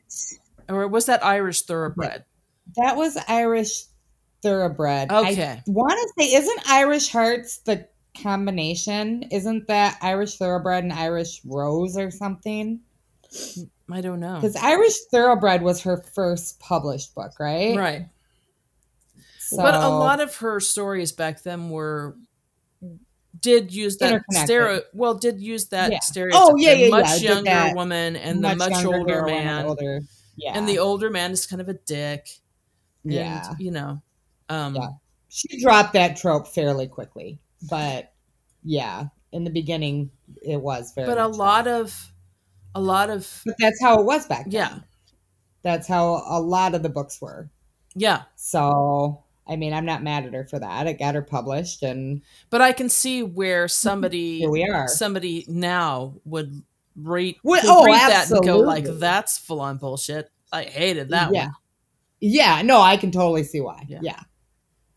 or was that Irish thoroughbred? that was Irish thoroughbred. Okay. I want to say isn't Irish Hearts the combination? Isn't that Irish thoroughbred and Irish rose or something? I don't know. Cuz Irish thoroughbred was her first published book, right? Right. So, but a lot of her stories back then were did use that stereo well did use that Yeah. stereotype Oh, yeah, yeah, much yeah, younger woman and the much younger older man older. Yeah. and the older man is kind of a dick yeah. and you know um Yeah. she dropped that trope fairly quickly. But yeah, in the beginning it was very but a lot that. of a lot of But that's how it was back then. yeah That's how a lot of the books were. yeah So, I mean, I'm not mad at her for that. It got her published, and but i can see where somebody here we are. somebody now would read, Well, could oh, read that and go like that's full on bullshit i hated that yeah. one Yeah, no, I can totally see why. Yeah. Yeah.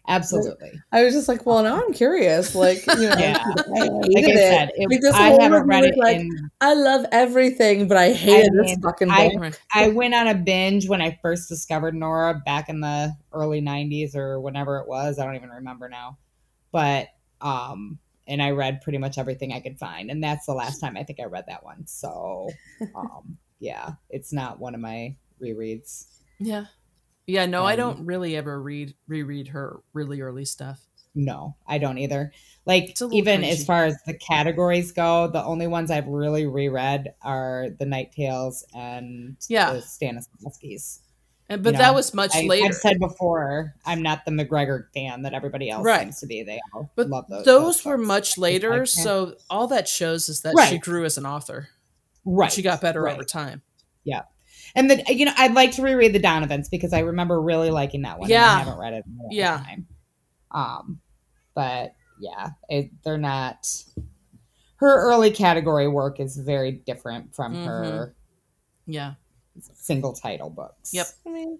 Absolutely. I was just like, well, now I'm curious. Like, you know, Yeah. I Like hated I it. said, it, Like, I haven't read it like, in I love everything, but I hated this mean, fucking I- book. Right. I went on a binge when I first discovered Nora back in the early 90s or whenever it was. I don't even remember now. But um and I read pretty much everything I could find and that's the last time I think I read that one. So um yeah, it's not one of my rereads. Yeah. Yeah, no, I Um, don't really ever read reread her really early stuff. No, I don't either. Like It's a little even cringy. as far as the categories go, the only ones I've really reread are the Night Tales and Yeah. the Stanislavskis. And but You that know, was much I, later. I've said before, I'm not the McGregor fan that everybody else Right. seems to be. They all But love those. those were books. much later, so all that shows is that she grew as an author. right. She got better right. over time. And then you know, I'd like to reread the Donovans because I remember really liking that one. and Yeah. I haven't read it in a Yeah. time. Um, but yeah, it, they're not. Her early category work is very different from her Yeah. single title books. Yep. I mean,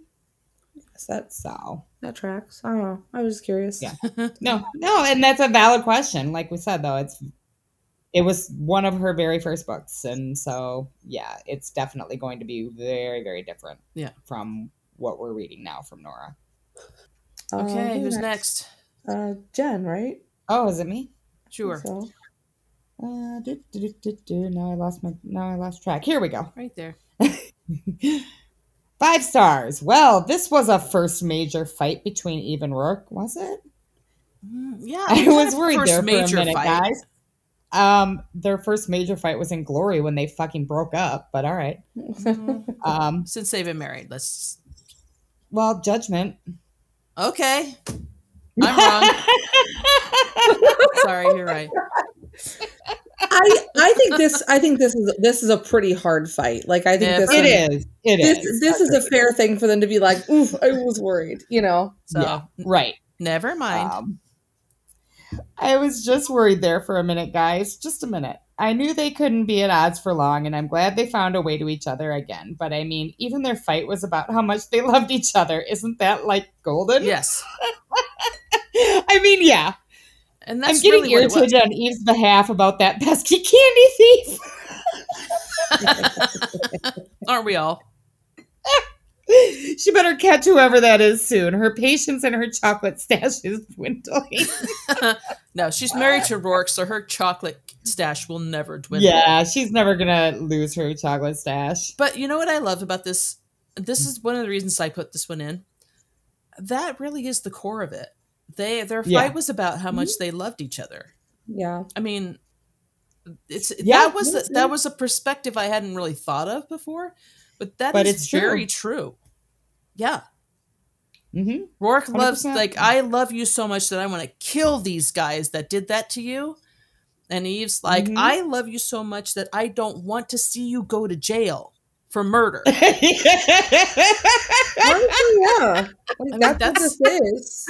I guess that's So that tracks. I don't know. I was just curious. Yeah. no, no, and that's a valid question. Like we said, though, it's it was one of her very first books, and so yeah, it's definitely going to be very, very different. Yeah. from what we're reading now from Nora. Uh, Okay, who's next? Uh, Jen, right? Oh, is it me? Sure. So, Uh, do, do, do, do, do. Now I lost my. Now I lost track. Here we go. Right there. Five stars. Well, this was a first major fight between Eve and Roarke, was it? Mm, Yeah. I was worried first there for a major minute, fight. guys. Um, their first major fight was in Glory when they fucking broke up. But all right. Mhm. Um, Since they've been married, let's. well, Judgment. Okay. I'm wrong. Sorry, you're right. I I think this I think this is this is a pretty hard fight. Like I think Yeah, this it is, is. It is. this this is a fair thing for them to be like, oof, I was worried, you know. So Yeah. right. never mind. Um, I was just worried there for a minute, guys. Just a minute. I knew they couldn't be at odds for long, and I'm glad they found a way to each other again. But I mean, even their fight was about how much they loved each other. Isn't that like golden? yes. I mean, yeah. And that's I'm getting really irritated on Eve's behalf about that pesky candy thief. Aren't we all? she better catch whoever that is soon. Her patience and her chocolate stash is dwindling. no, she's married to Roarke, so her chocolate stash will never dwindle. yeah, she's never gonna lose her chocolate stash. But you know what I love about this? This is one of the reasons I put this one in. That really is the core of it. They their fight Yeah. was about how Mm-hmm. much they loved each other. Yeah. I mean, it's Yeah, that was yes, that was a perspective I hadn't really thought of before, but that is But it's true. very true. Yeah, Mm-hmm. Roarke loves 100%. like I love you so much that I want to kill these guys that did that to you. And Eve's like, Mhm. I love you so much that I don't want to see you go to jail for murder. Honestly, yeah. Like, mean, that's, that's- what this is.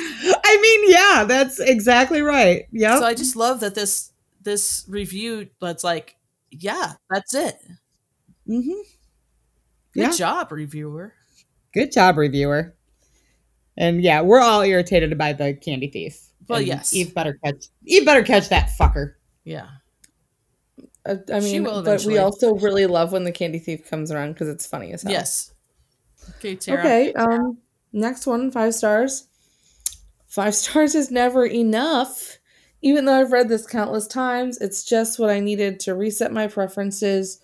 I mean, yeah, that's exactly right. Yeah. So I just love that this this review that's like, yeah, that's it. mm-hmm. Good Yeah. job, reviewer. Good job, reviewer. And yeah, we're all irritated by the candy thief. Well, And yes. Eve better catch. Eve better catch that fucker. Yeah. Uh, I She mean, will but we also really love when the candy thief comes around because it's funny as hell. Yes. Okay, Tara. Okay. Um. Next one, five stars. Five stars is never enough. Even though I've read this countless times, it's just what I needed to reset my preferences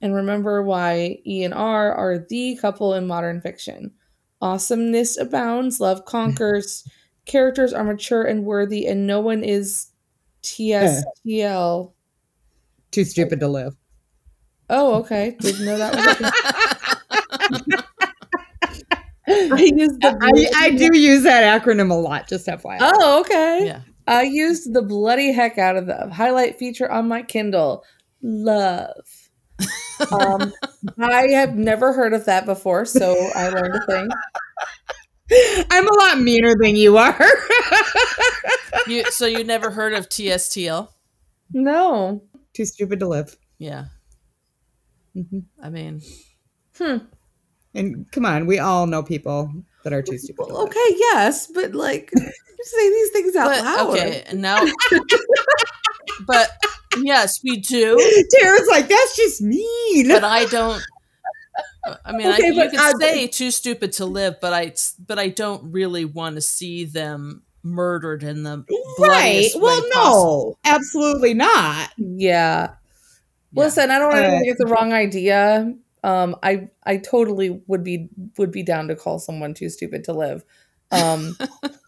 and remember why E and R are the couple in modern fiction. Awesomeness abounds, love conquers, characters are mature and worthy, and no one is TSTL. Too stupid to live. Oh, okay. Didn't know that was a I used the I, I do use that acronym a lot, just FYI. Oh, okay. Yeah. I used the bloody heck out of the highlight feature on my Kindle. Love. Um, I have never heard of that before, so I learned a thing. I'm a lot meaner than you are. You so you never heard of TSTL? No. Too stupid to live. Yeah. Mhm. I mean, Hmm. And come on, we all know people that are too stupid to live. Okay, yes, but like say these things out but loud. okay, and now but yes, we do, Tara's like, that's just mean. but I don't I mean, Okay, I, you but could I- say too stupid to live, but I but I don't really want to see them murdered in the right. bloodiest way Well, possible. no, absolutely not. Yeah. Yeah. Listen, I don't ever Uh, think it's the wrong idea. Um, I I totally would be would be down to call someone too stupid to live. Um,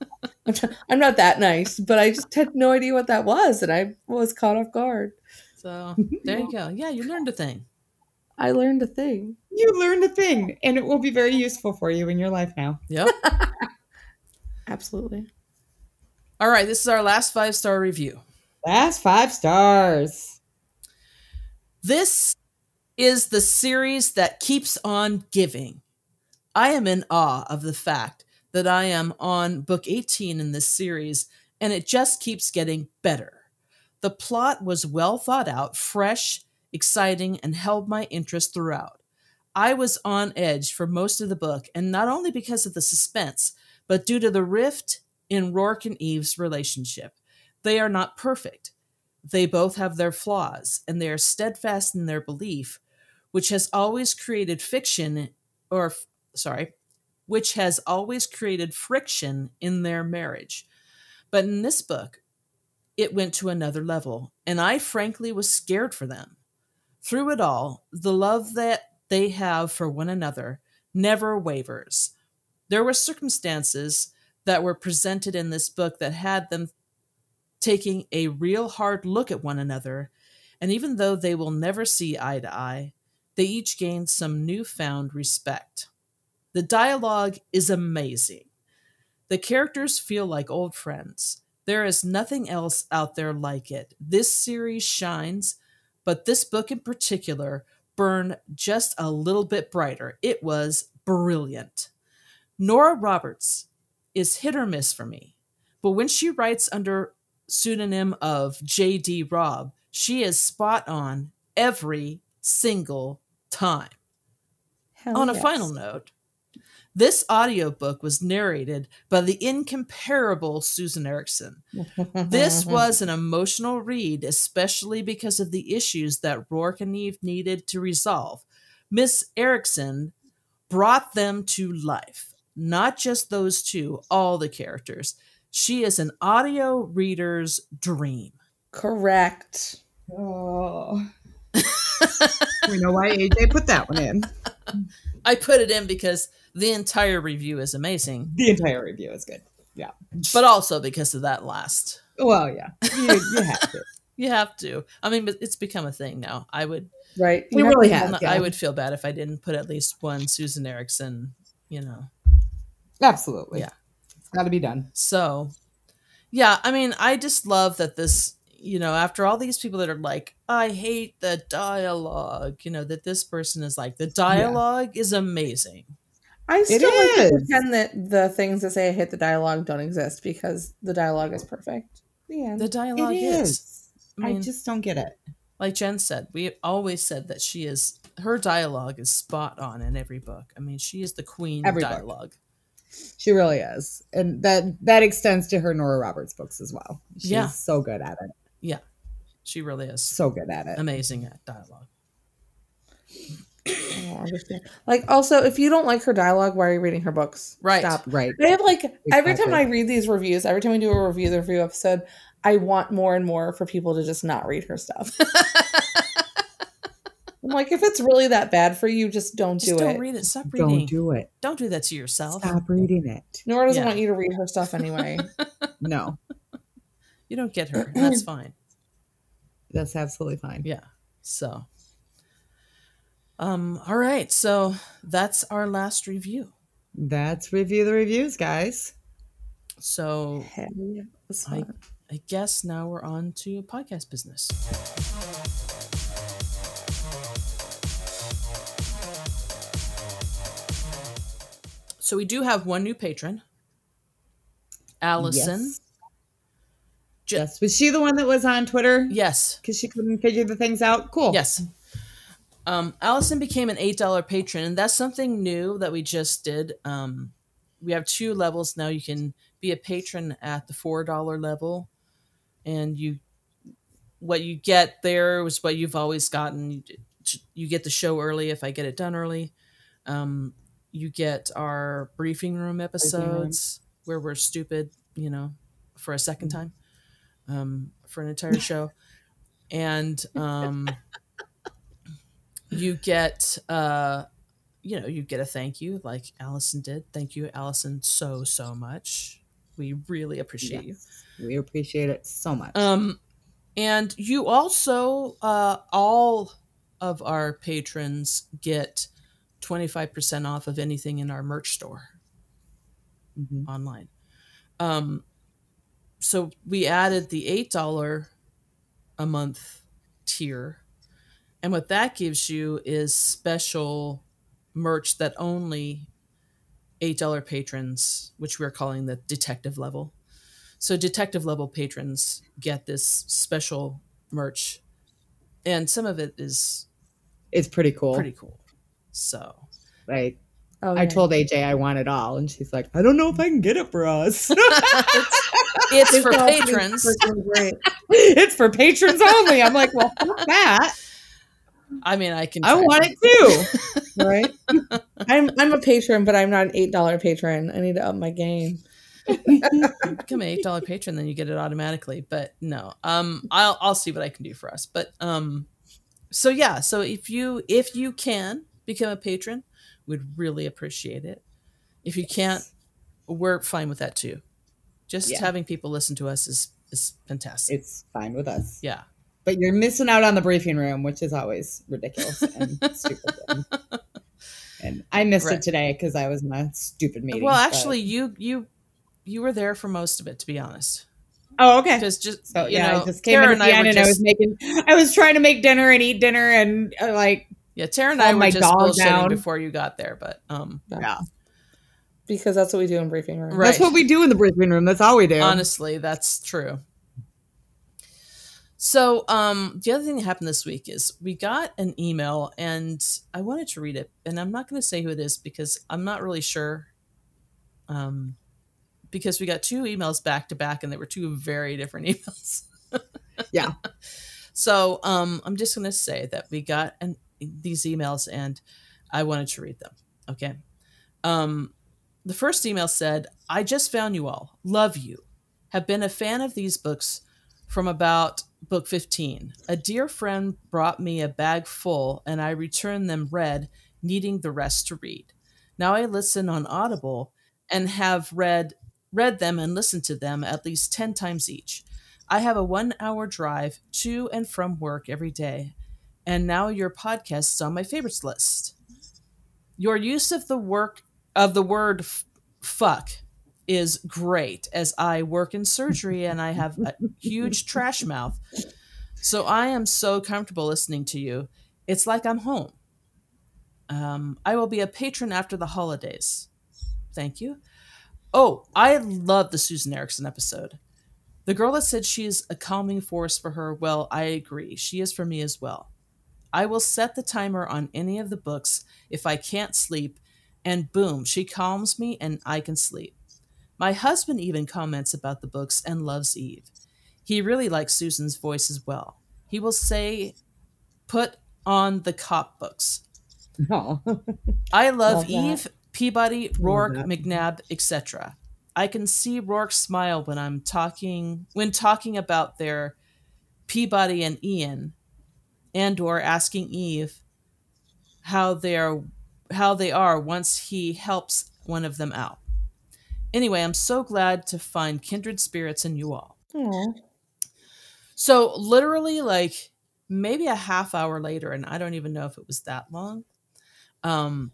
I'm, tr- I'm not that nice, but I just had no idea what that was, and I was caught off guard. So there you go. Yeah, you learned a thing. I learned a thing. You learned a thing, and it will be very useful for you in your life now. Yep. Absolutely. All right, this is our last five star review. Last five stars. This is the series that keeps on giving. I am in awe of the fact that I am on book 18 in this series, and it just keeps getting better. The plot was well thought out, fresh, exciting, and held my interest throughout. I was on edge for most of the book, and not only because of the suspense, but due to the rift in Roarke and Eve's relationship. They are not perfect. They both have their flaws, and they are steadfast in their belief, which has always created fiction, or sorry, which has always created friction in their marriage. But in this book, it went to another level, and I frankly was scared for them. Through it all, the love that they have for one another never wavers. There were circumstances that were presented in this book that had them taking a real hard look at one another, and even though they will never see eye to eye, they each gained some newfound respect. The dialogue is amazing. The characters feel like old friends. There is nothing else out there like it. This series shines, but this book in particular burned just a little bit brighter. It was brilliant. Nora Roberts is hit or miss for me, but when she writes under pseudonym of J.D. Robb, she is spot on every single time. Hell On a final note, this audiobook was narrated by the incomparable Susan Ericksen. This was an emotional read, especially because of the issues that Roarke and Eve needed to resolve. Miss Ericksen brought them to life. Not just those two, all the characters. She is an audio reader's dream. Correct. Oh. we know why AJ put that one in. I put it in because the entire review is amazing, The entire review is good. Yeah. But also because of that last. Well, yeah, you, you have to. You have to. I mean, but it's become a thing now. I would, Right. We You have really have. yeah. I would feel bad if I didn't put at least one Susan Ericksen. You know, Absolutely. Yeah. It's got to be done. so yeah. I mean, I just love that this. You know, after all these people that are like, I hate the dialogue. You know, that this person is like, the dialogue is amazing. I still like to pretend that the things that say I hate the dialogue don't exist because the dialogue is perfect. The. The dialogue it is. is. I I, just don't get it. like Jen said, we always said that she is her dialogue is spot on in every book. I mean, she is the queen Every of book. dialogue. She really is, and that that extends to her Nora Roberts books as well. She's Yeah. so good at it. Yeah. She really is So good at it. amazing at dialogue. I understand. Like, also, if you don't like her dialogue, why are you reading her books? Right. Stop. Right. They have like every time I read these reviews, every time we do a review, the review episode, I want more and more for people to just not read her stuff. I'm like, if it's really that bad for you, just don't Just do don't it. read it. Stop reading. Don't do it. Don't do that to yourself. Stop reading it. Nora doesn't Yeah. want you to read her stuff anyway. No, You don't get her. that's fine. that's absolutely fine. Yeah. So um all right. So that's our last review. That's review the reviews, guys. So Hell yeah, I. I guess now we're on to podcast business. So we do have one new patron, Allison. Yes. Ju- Yes. Was she the one that was on Twitter? Yes, Because she couldn't figure the things out? Cool. yes. Um, Allison became an eight dollar patron, and that's something new that we just did. Um, we have two levels now. You can be a patron at the four dollar level, and you what you get there was what you've always gotten. You, you get the show early if I get it done early. Um, you get our briefing room episodes where we're stupid, you know, for a second time, um, for an entire show, and um, you get uh, you know you get a thank you like Allison did. Thank you, Allison, so so much. We really appreciate you. We appreciate it so much. Um, and you also, uh, all of our patrons get 25% off of anything in our merch store Mhm. online. Um, so we added the $8 a month tier. And what that gives you is special merch that only $8 patrons, which we're calling the detective level. So detective level patrons get this special merch. And some of it is It's pretty cool. pretty cool. So Like Oh, I yeah. told AJ I want it all, and she's like, I don't know if I can get it for us. it's for all pretty patrons. it's for patrons only. I'm like, well, fuck that. I mean, I can. I want it too. right? I'm I'm a patron, but I'm not an eight dollar patron. I need to up my game. become an eight dollar patron, then you get it automatically. But no, um, I'll I'll see what I can do for us. But um, so yeah, so if you if you can become a patron, we'd really appreciate it. If you can't, we're fine with that too. Just Yeah. having people listen to us is is fantastic. It's fine with us. yeah, But you're missing out on the briefing room, which is always ridiculous and stupid. And, and I missed Right. it today because I was in a stupid meeting. well, but- actually, you you you were there for most of it, to be honest. oh, okay. Because just So you yeah, know, I just came Tara in and the I end and I just- was making, I was trying to make dinner and eat dinner and uh, like, Yeah, Tara and I were my just bullshitting down. before you got there, but um, yeah, Because that's what we do in briefing room. Right. that's what we do in the briefing room. That's all we do. honestly, that's true. So, um, the other thing that happened this week is we got an email, and I wanted to read it, and I'm not going to say who it is because I'm not really sure. Um, because we got two emails back to back, and they were two very different emails. Yeah. So, um, I'm just going to say that we got an, these emails, and I wanted to read them. Okay. Um, the first email said, I just found you all. Love you. Have been a fan of these books from about book 15. A dear friend brought me a bag full, and I returned them read, needing the rest to read. Now I listen on Audible and have read read them and listened to them at least 10 times each. I have a 1-hour drive to and from work every day, and now your podcast is on my favorites list. Your use of the work of the word f- fuck is great as I work in surgery and I have a huge trash mouth. So I am so comfortable listening to you. It's like I'm home. Um, I will be a patron after the holidays. Thank you. Oh, I love the Susan Ericksen episode. The girl that said she is a calming force for her, well, I agree. She is for me as well. I will set the timer on any of the books if I can't sleep, and boom, she calms me and I can sleep. My husband even comments about the books and loves Eve. He really likes Susan's voice as well. He will say, put on the cop books. Oh. I love, Love. Eve, Peabody, Roarke. McNab, etc. I can see Roarke smile when I'm talking when talking about their Peabody and Ian, and or asking Eve how they are how they are once he helps one of them out. Anyway, I'm so glad to find kindred spirits in you all. Aw. So literally like maybe a half hour later, and I don't even know if it was that long, um,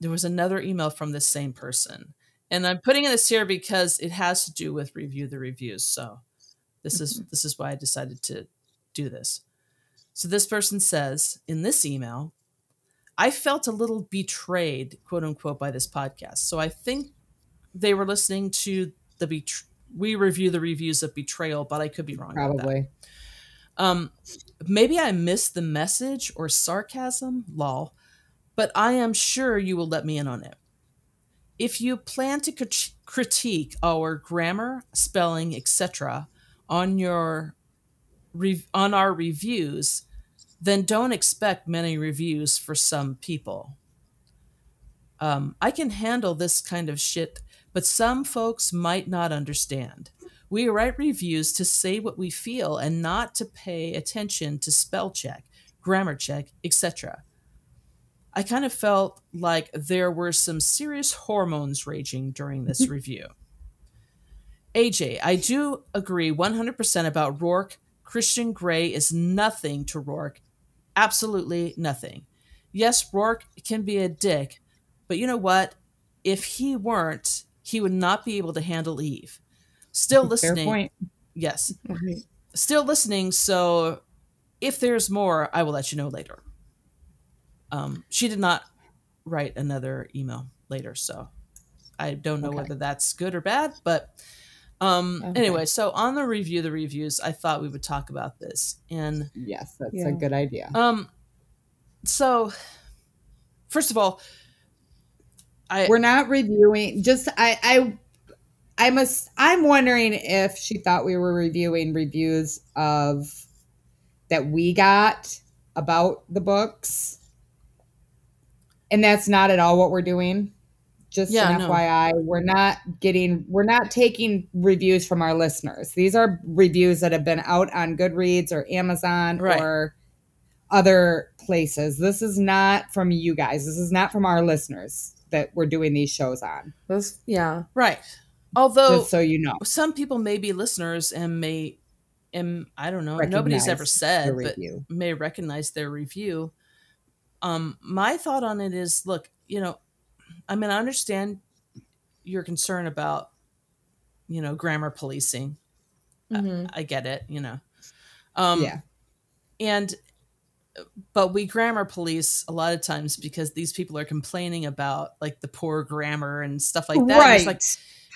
there was another email from this same person. And I'm putting this here because it has to do with review the reviews. So this is this is why I decided to do this. So this person says in this email, I felt a little betrayed, quote unquote, by this podcast. So I think they were listening to the betr- we review the reviews of betrayal, but I could be wrong. Probably. Um, maybe I missed the message or sarcasm, lol, but I am sure you will let me in on it. If you plan to crit- critique our grammar, spelling, etc., on your re- on our reviews, then don't expect many reviews for some people. Um, I can handle this kind of shit, but some folks might not understand. We write reviews to say what we feel and not to pay attention to spell check, grammar check, etc. I kind of felt like there were some serious hormones raging during this mm-hmm. review. AJ, I do agree 100% about Roarke. Christian Grey is nothing to Roarke. Absolutely nothing. Yes, Roarke can be a dick, but you know what? If he weren't, he would not be able to handle Eve. Still Fair listening. point. Yes. Right. Still listening, so if there's more, I will let you know later. Um, she did not write another email later, so I don't know Okay. whether that's good or bad, but um Okay. anyway, so on the review the reviews, I thought we would talk about this. And Yes, that's Yeah. a good idea. um so first of all, I We're not reviewing. Just I I I must. I'm wondering if she thought we were reviewing reviews of that we got about the books, and that's not at all what we're doing. Just Yeah, an no. FYI, we're not getting, we're not taking reviews from our listeners. These are reviews that have been out on Goodreads or Amazon Right. or other places. This is not from you guys. This is not from our listeners that we're doing these shows on. This, yeah. right. Although just so you know. some people may be listeners and may and I don't know, nobody's ever said, but may recognize their review. Um, my thought on it is, look, you know, I mean, I understand your concern about, you know, grammar policing. Mhm. I get it, you know. Um, yeah. And, but we grammar police a lot of times because these people are complaining about like the poor grammar and stuff like that. Right. Like,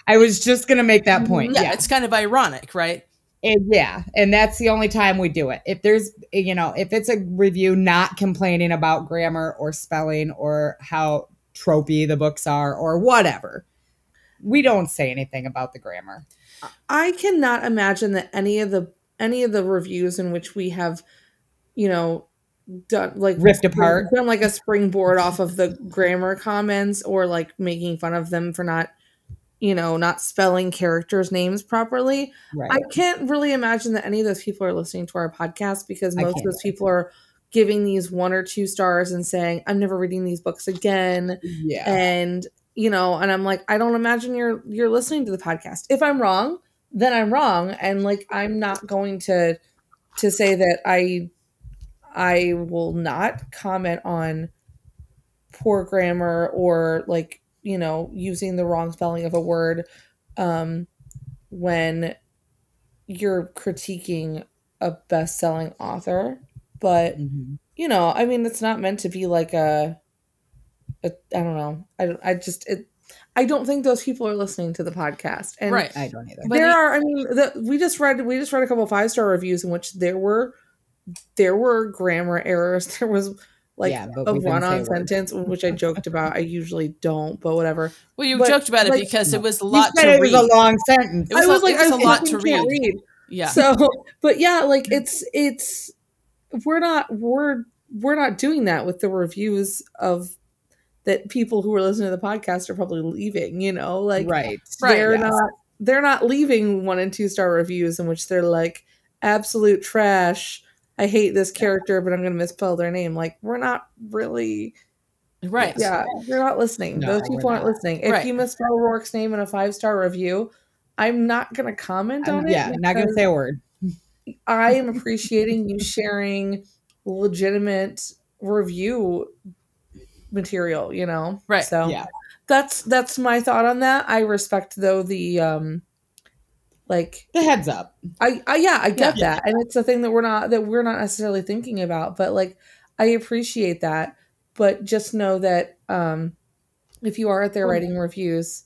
I was just going to make that point. yeah, Yeah. it's kind of ironic, right? And yeah. And that's the only time we do it. If there's, you know, if it's a review not complaining about grammar or spelling or how tropey the books are or whatever, we don't say anything about the grammar. I cannot imagine that any of the any of the reviews in which we have, you know, done like Ripped apart. done like a springboard off of the grammar comments or like making fun of them for not you know not spelling characters names properly Right. i can't really imagine that any of those people are listening to our podcast because most of those people are giving these one or two stars and saying i'm never reading these books again yeah. and you know and i'm like i don't imagine you're you're listening to the podcast if i'm wrong then i'm wrong and like i'm not going to to say that i i will not comment on poor grammar or like you know using the wrong spelling of a word um when you're critiquing a best-selling author but Mhm. you know, I mean, it's not meant to be like a, a I don't know. I don't- I just it. I don't think those people are listening to the podcast. And right. I don't either. There he- are. I mean, the, we just read we just read a couple five star reviews in which there were there were grammar errors. There was like Yeah, a we didn't run on say words. sentence, which I joked about. I usually don't, but whatever. Well, you But, joked about it like- because it was a lot said to it was a long sentence. It was I was a- like, it was I a lot to read. read. yeah. So, but yeah, like it's it's we're not we're we're not doing that with the reviews of that people who are listening to the podcast are probably leaving, you know, like right. Right, they're yes. not they're not leaving one and two star reviews in which they're like absolute trash. I hate this character, but I'm going to misspell their name. Like we're not really right. yeah, you're not listening. No, Those people aren't not. listening. If Right. you misspell Roarke's name in a five star review, I'm not going to comment I'm- on it. yeah, not gonna say a word. I am appreciating you sharing legitimate review material, you know? Right, So Yeah. that's that's my thought on that. I respect though the um like The heads up. I, I yeah, I get Yeah. that. And it's a thing that we're not that we're not necessarily thinking about, but like I appreciate that. But just know that um if you are out there writing reviews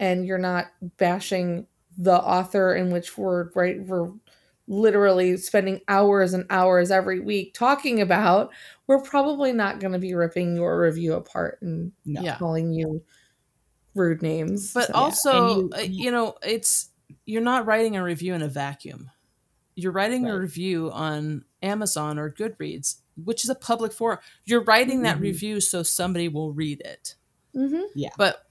and you're not bashing the author in which we're right we're literally spending hours and hours every week talking about, we're probably not going to be ripping your review apart and No. Yeah. calling you rude names. But So- also, And uh, you know, it's you're not writing a review in a vacuum. You're writing a review on Amazon or Goodreads, which is a public forum. You're writing that Mhm. review so somebody will read it. Mhm. But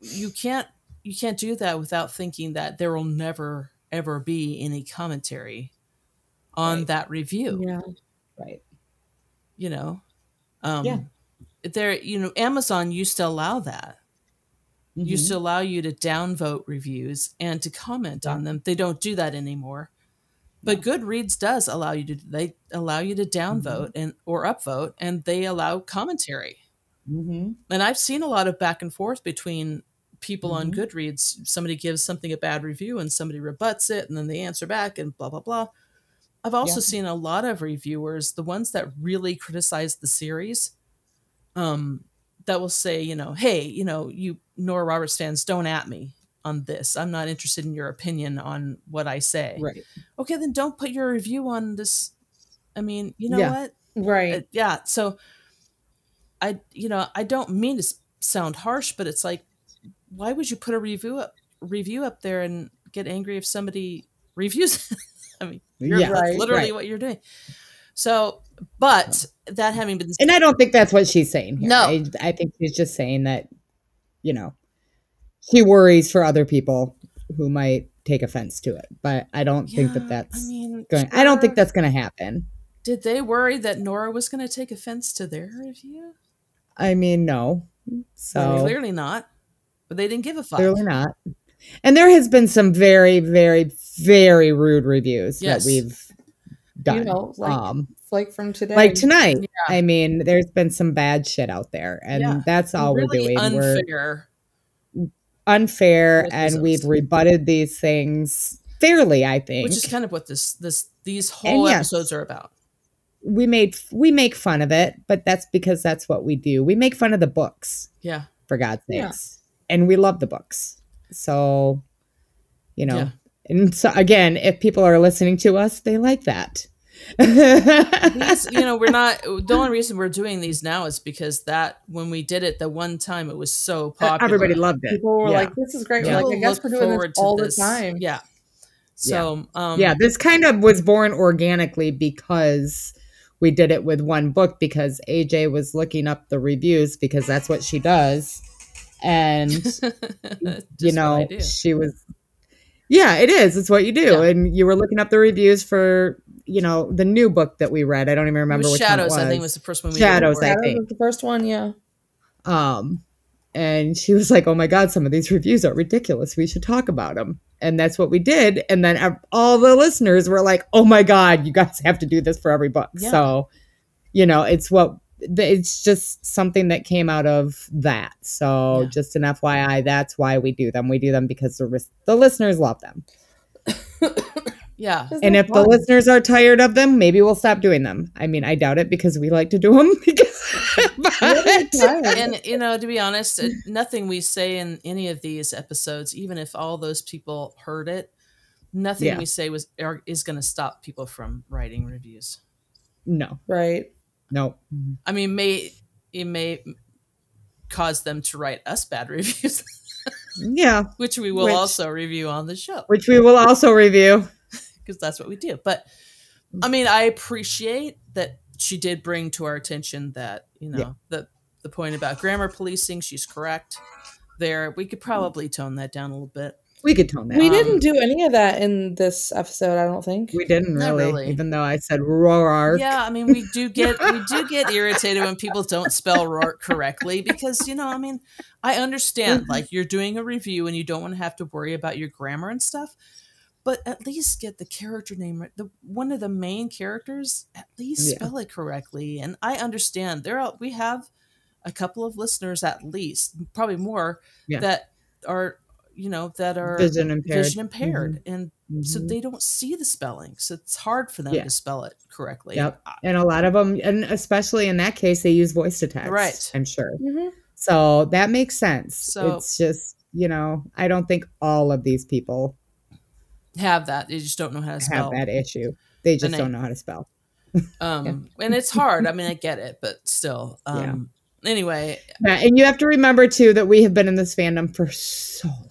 you can't you can't do that without thinking that there will never ever be any commentary on Right. that review. yeah. Right. You know, um, Yeah. There, you know, Amazon used to allow that. Used Mhm. to allow you to downvote reviews and to comment on them. They don't do that anymore. But Goodreads does allow you to they allow you to downvote and or upvote and they allow commentary. Mhm. And I've seen a lot of back and forth between people on Mhm. Goodreads. Somebody gives something a bad review and somebody rebuts it and then they answer back and blah blah blah. I've also Yeah. seen a lot of reviewers, the ones that really criticize the series, um, that will say, you know, hey, you know, you Nora Roberts fans, don't at me on this. I'm not interested in your opinion on what I say. Right. Okay, then don't put your review on this. I mean, you know Yeah. what? Right. Uh, yeah. So I, you know, I don't mean to sound harsh, but it's like, why would you put a review up, review up there and get angry if somebody reviews? it? I mean, you're, Yeah. that's Right, literally right. what you're doing. So, but that having been And I don't think that's what she's saying here. No. I, I think she's just saying that, you know, she worries for other people who might take offense to it. But I don't think that that's I mean, going. I don't think that's going to happen. Did they worry that Nora was going to take offense to their review? I mean, no. So Clearly not. But they didn't give a fuck. clearly not. And there has been some very, very, very rude reviews Yes. that we've done. You know, like um, like from today. like tonight. Yeah. I mean, there's been some bad shit out there, and Yeah. that's all really we're doing. We're unfair. unfair, and we've rebutted these things fairly. I think which is kind of what this this these whole yes. episodes are about. we made we make fun of it, but that's because that's what we do. We make fun of the books, Yeah. for God's Yeah. sakes, and we love the books. So, you know, Yeah. and so again, if people are listening to us, they like that. These, you know, we're not the only reason we're doing these now is because that when we did it the one time it was so popular. Everybody loved it. people were yeah. like, "This is great." Yeah. We're like, I guess we're doing this all this. the time. Yeah. So um yeah, this kind of was born organically because we did it with one book because AJ was looking up the reviews because that's what she does. And you know, she was Yeah, it is. It's what you do. Yeah. And you were looking up the reviews for, you know, the new book that we read. I don't even It remember was which Shadows, one it was. I think was the first one we Shadows, did. I Shadows think. was the first one, yeah. Um, and she was like, "Oh my god, some of these reviews are ridiculous. We should talk about them." And that's what we did. And then all the listeners were like, "Oh my god, you guys have to do this for every book." Yeah. So, you know, it's what it's just something that came out of that. So, Yeah. just an FYI, that's why we do them. We do them because the the listeners love them. Yeah. Isn't And it if the listeners are tired of them, maybe we'll stop doing them. I mean, I doubt it because we like to do them. Really and you know to be honest nothing we say in any of these episodes even if all those people heard it nothing Yeah. we say was are, is going to stop people from writing reviews no, right. no. i mean may it may cause them to write us bad reviews Yeah, which we will Which- also review on the show which we will also review. Because that's what we do but i mean i appreciate that she did bring to our attention that you know Yeah. the the point about grammar policing she's correct there we could probably tone that down a little bit We could tone that. We Um, didn't do any of that in this episode, I don't think. We didn't really, really. even though I said roar. Yeah, I mean, we do get we do get irritated when people don't spell Roarke correctly because you know, I mean, I understand like you're doing a review and you don't want to have to worry about your grammar and stuff, but at least get the character name right. The one of the main characters, at least Yeah. spell it correctly. And I understand there are we have a couple of listeners at least, probably more, Yeah. that are you know that are Vision impaired. vision impaired and so Mhm. they don't see the spelling so it's hard for them Yeah. to spell it correctly Yep. and a lot of them, and especially in that case, they use voice to text. Right. I'm sure. hmm So that makes sense. So- it's just, you know, I don't think all of these people have that they just don't know how to spell. have spell that issue. They just name. don't know how to spell. um and it's hard i mean i get it but still um anyway Yeah, and you have to remember too that we have been in this fandom for so long.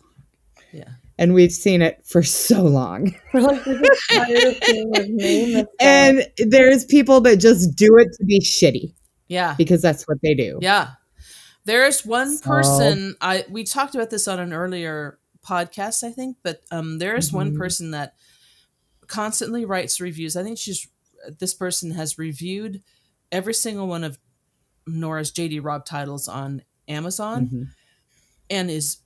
Yeah. And we've seen it for so long. We're like, we're just tired of seeing his name and And there's people that just do it to be shitty yeah because that's what they do. yeah there's one So- person i we talked about this on an earlier podcast i think but um there is one Mhm. person that constantly writes reviews i think she's this person has reviewed every single one of nora's jd Robb titles on amazon Mhm. and is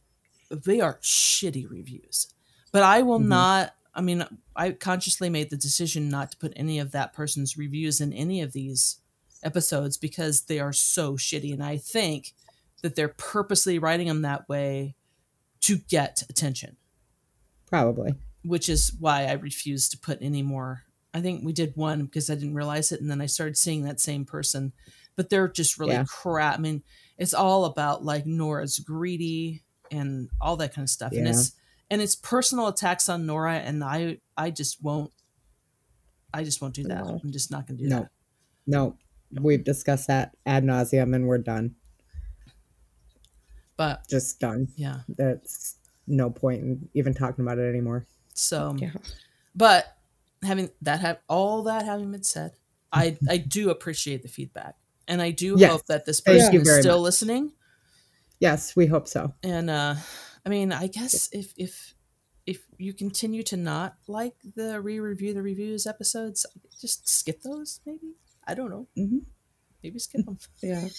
they are shitty reviews. But I will Mhm. not I mean I consciously made the decision not to put any of that person's reviews in any of these episodes because they are so shitty and I think that they're purposely writing them that way to get attention, Probably. which is why I refused to put any more. I think we did one because I didn't realize it and then I started seeing that same person, but they're just really Yeah. crap. I mean, it's all about like Nora's greedy and all that kind of stuff. And it's and it's personal attacks on Nora and I I just won't I just won't do that. No. I'm just not gonna do that. No. that. No. We've discussed that ad nauseum and we're done. But Just done. yeah. That's no point in even talking about it anymore. So Yeah. but having that have all that having been said, I I do appreciate the feedback. And I do Yes. hope that this person you is still much. listening. Yes, we hope so. And uh I mean, I guess if if if you continue to not like the re-review the reviews episodes, just skip those maybe. I don't know. Mhm. Maybe skip them. Yeah.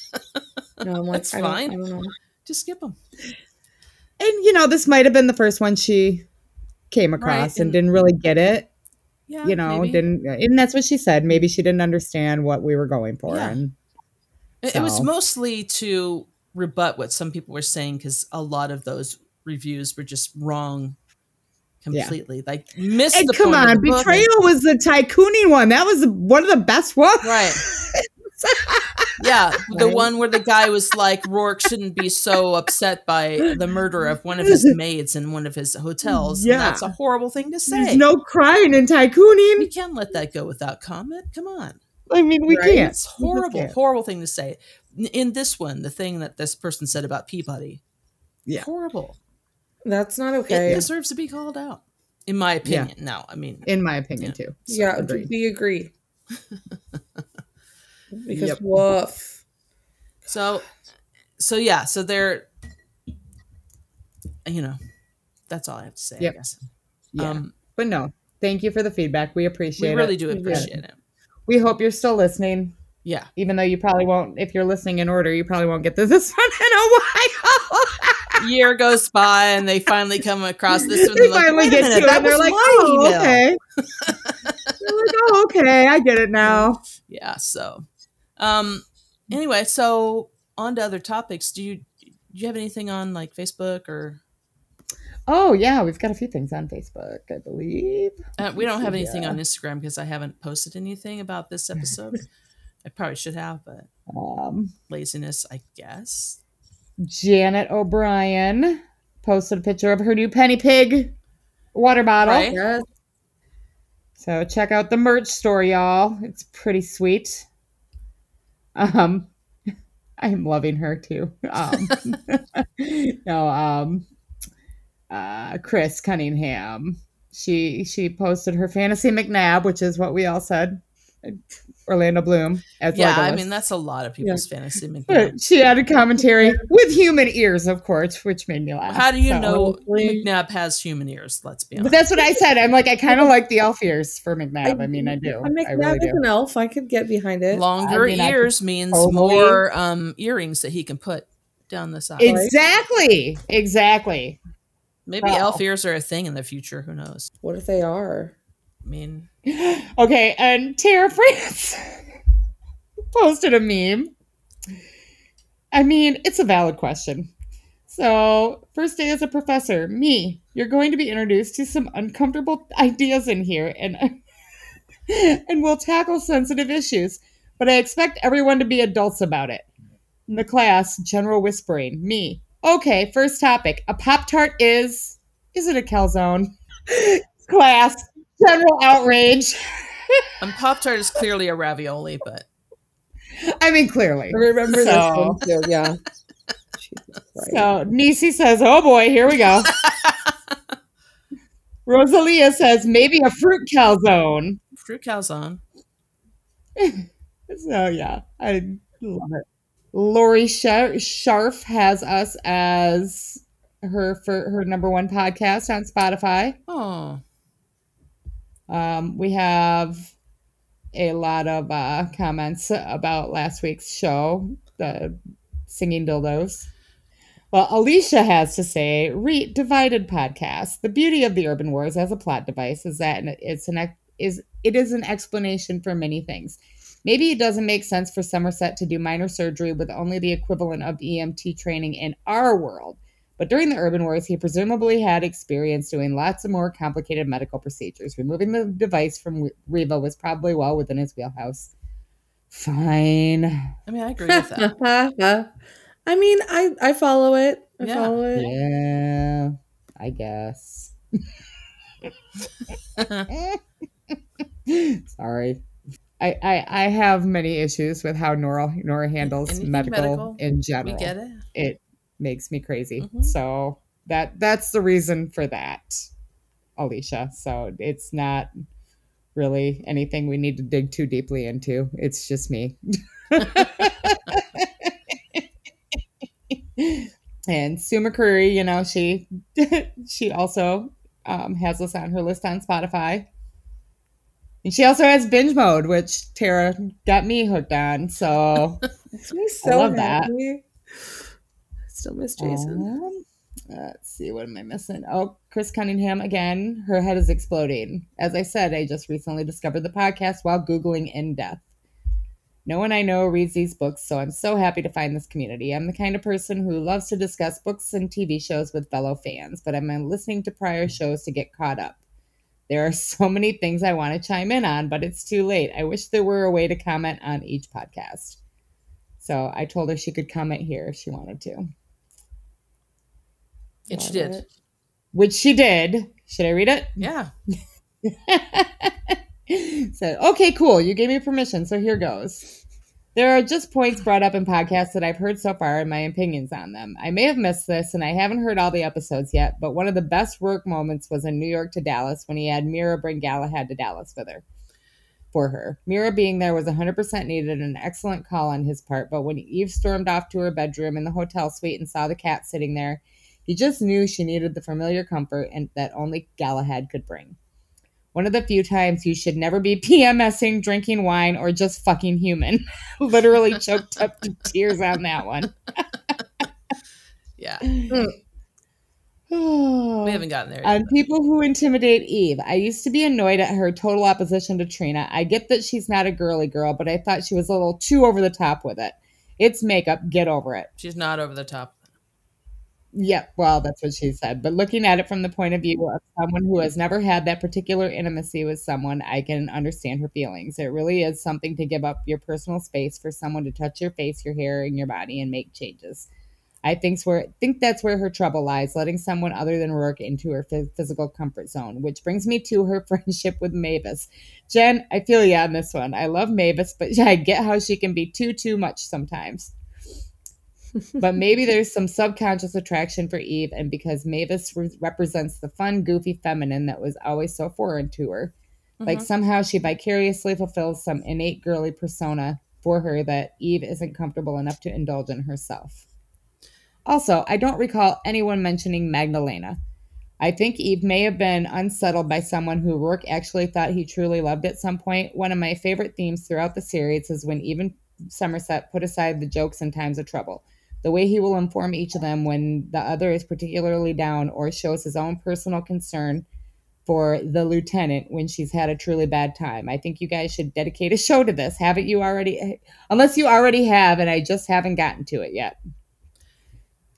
No, I'm like, That's I don't, fine. I don't know. Just skip them. And you know, this might have been the first one she came across Right, and, and- didn't really get it. Yeah, you know, maybe. didn't and that's what she said. Maybe she didn't understand what we were going for. Yeah. And It, it was mostly to rebut what some people were saying because a lot of those reviews were just wrong Yeah. completely. Like missed And come on. Betrayal was the tycooning one. That was one of the best ones. Right. Yeah, the Right. one where the guy was like, Roarke shouldn't be so upset by the murder of one of his maids in one of his hotels. Yeah. that's a horrible thing to say. There's no crying in we tycooning. can't let that go without comment. Come on. I mean, we Right. can't. It's horrible, can't. horrible thing to say. In this one, the thing that this person said about Peabody, Yeah. horrible. That's not okay. It okay. deserves to be called out, in my opinion. No, I mean, In my opinion, Yeah. too. yeah, Agreed. we agree. because Yep. woof. So, so yeah, so they're, you know, that's all I have to say. Yep. I guess. Yeah. Um, but no, thank you for the feedback. We appreciate it. we really it. do Yeah. appreciate it. We hope you're still listening, Yeah. even though you probably won't. If you're listening in order, you probably won't get to this one in a while. Year goes by and they finally come across this one. they they're like, finally get minute, to it, they're like, "Oh, email." okay." they're like, "Oh, okay, I get it now." Yeah. So, um, anyway, so on to other topics. Do you do you have anything on like Facebook or Oh yeah, we've got a few things on Facebook, I believe. uh, we don't have Yeah. anything on Instagram because I haven't posted anything about this episode. I probably should have, but Um, laziness, I guess. Janet O'Brien posted a picture of her new Penny Pig water bottle. Right. Yes. So check out the merch store, y'all. It's pretty sweet. Um, I am loving her too. Um, no, um, uh, Chris Cunningham. She she posted her fantasy McNab, which is what we all said. Orlando Bloom as Yeah, I mean that's a lot of people's fantasy. McNab. But she added commentary with human ears, of course, which made me laugh. How do you So- know Honestly- McNab has human ears? Let's be honest. But that's what I said. I'm like, I kind of like the elf ears for McNab. I mean, I do. I make I really as do. an elf. I could get behind it. Longer I mean, ears means totally- more um, earrings that he can put down the side. Exactly. Exactly. Maybe Wow. elf ears are a thing in the future. Who knows? What if they are? I mean, Okay, and Tara France posted a meme. I mean, it's a valid question. So, first day as a professor, me, you're going to be introduced to some uncomfortable ideas in here and and we'll tackle sensitive issues, but I expect everyone to be adults about it. In the class, general whispering, me. Okay, first topic. A Pop Tart is is it a calzone? class, general outrage. and Pop Tart is clearly a ravioli, but I mean, clearly. I remember this So- one too. Yeah. So Nisi says, "Oh boy, here we go." Rosalia says, "Maybe a fruit calzone." fruit calzone. So yeah, I love it. Lori Sharf has us as her for her number one podcast on Spotify. Oh, Um, we have a lot of uh, comments about last week's show, the singing dildos. Well, Alicia has to say, re- divided podcast. The beauty of the Urban Wars as a plot device is that it's an is it is an explanation for many things. Maybe it doesn't make sense for Somerset to do minor surgery with only the equivalent of EMT training in our world. But during the Urban Wars, he presumably had experience doing lots of more complicated medical procedures. Removing the device from Reva was probably well within his wheelhouse. Fine. I mean, I agree with that. I mean, I I follow it. I Yeah. follow it. Yeah, I guess. Sorry. I, I, I have many issues with how Nora Nora handles medical, medical, in we general. get it. It makes me crazy. Mhm. So that that's the reason for that, Alicia. So it's not really anything we need to dig too deeply into. It's just me. and Sue McCreary, you know, she she also um, has us on her list on Spotify. And she also has binge mode, which Tara got me hooked on. So so love that. happy. I still miss Jason. Um, let's see, what am I missing? Oh, Chris Cunningham again. Her head is exploding. As I said, I just recently discovered the podcast while Googling in death. No one I know reads these books, so I'm so happy to find this community. I'm the kind of person who loves to discuss books and TV shows with fellow fans, but I'm listening to prior shows to get caught up. There are so many things I want to chime in on, but it's too late. I wish there were a way to comment on each podcast. So I told her she could comment here if she wanted to. And she did. it. which she did. Should I read it? Yeah. so, okay, cool. You gave me permission, so here goes. There are just points brought up in podcasts that I've heard so far and my opinions on them. I may have missed this and I haven't heard all the episodes yet, but one of the best work moments was in New York to Dallas when he had Mira bring Galahad to Dallas with her. for her. Mira being there was 100% needed, an excellent call on his part. But when Eve stormed off to her bedroom in the hotel suite and saw the cat sitting there, he just knew she needed the familiar comfort and that only Galahad could bring. One of the few times you should never be PMSing, drinking wine, or just fucking human. Literally choked up to tears on that one. Yeah. we mm. We haven't gotten there yet. on people who intimidate Eve. I used to be annoyed at her total opposition to Trina. I get that she's not a girly girl, but I thought she was a little too over the top with it. It's makeup. Get over it. She's not over the top. Yep. Well, that's what she said. But looking at it from the point of view of someone who has never had that particular intimacy with someone, I can understand her feelings. It really is something to give up your personal space for someone to touch your face, your hair, and your body and make changes. I think where think that's where her trouble lies, letting someone other than Roarke into her phys- physical comfort zone. Which brings me to her friendship with Mavis. Jen, I feel you on this one. I love Mavis, but I get how she can be too too much sometimes. But maybe there's some subconscious attraction for Eve, and because Mavis re- represents the fun, goofy feminine that was always so foreign to her, like Mhm. somehow she vicariously fulfills some innate girly persona for her that Eve isn't comfortable enough to indulge in herself. Also, I don't recall anyone mentioning Magdalena. I think Eve may have been unsettled by someone who Roarke actually thought he truly loved at some point. One of my favorite themes throughout the series is when even Somerset put aside the jokes in times of trouble. The way he will inform each of them when the other is particularly down or shows his own personal concern for the lieutenant when she's had a truly bad time. I think you guys should dedicate a show to this. Haven't you already? Unless you already have, and I just haven't gotten to it yet.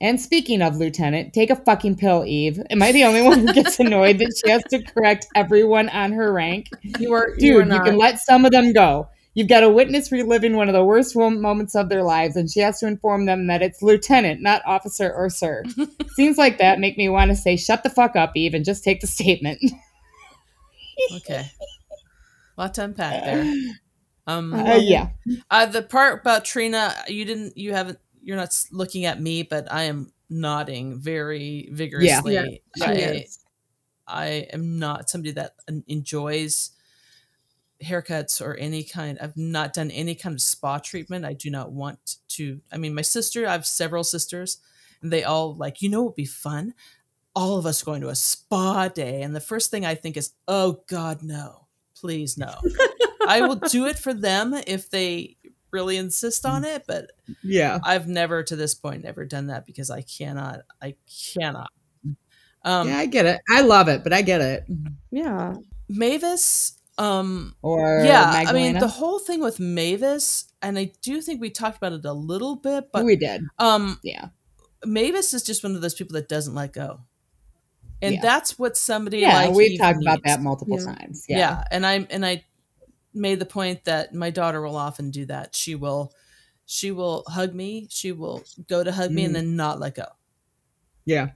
And speaking of Lieutenant, take a fucking pill, Eve. Am I the only one who gets annoyed that she has to correct everyone on her rank? You are, Dude, you, you, are not. can let some of them go. You've got a witness reliving one of the worst moments of their lives, and she has to inform them that it's lieutenant, not officer or sir. Scenes like that make me want to say, shut the fuck up, Eve, and just take the statement. Okay. Lot to unpack there. Um, Uh, yeah. uh, the part about Trina, you didn't, you haven't, you're not looking at me, but I am nodding very vigorously. Yeah, she I, is. I am not somebody that enjoys haircuts or any kind. I've not done any kind of spa treatment. I do not want to. I mean, my sister, I have several sisters, and they all like, you know, what would be fun? All of us going to a spa day. And the first thing I think is, oh God, no, please no. I will do it for them if they really insist on it, but Yeah. I've never to this point never done that because I cannot. I cannot. Um, yeah, I get it. I love it, but I get it. yeah. Mavis. Um, Or yeah, I mean the whole thing with Mavis, and I do think we talked about it a little bit, but we did. um, Yeah. Mavis is just one of those people that doesn't let go, and Yeah. that's what somebody Yeah, like we've Eve talked about needs. that multiple Yeah. times. Yeah. Yeah. and I and I made the point that my daughter will often do that. She will, she will hug me. She will go to hug me and Mm. then not let go. Yeah.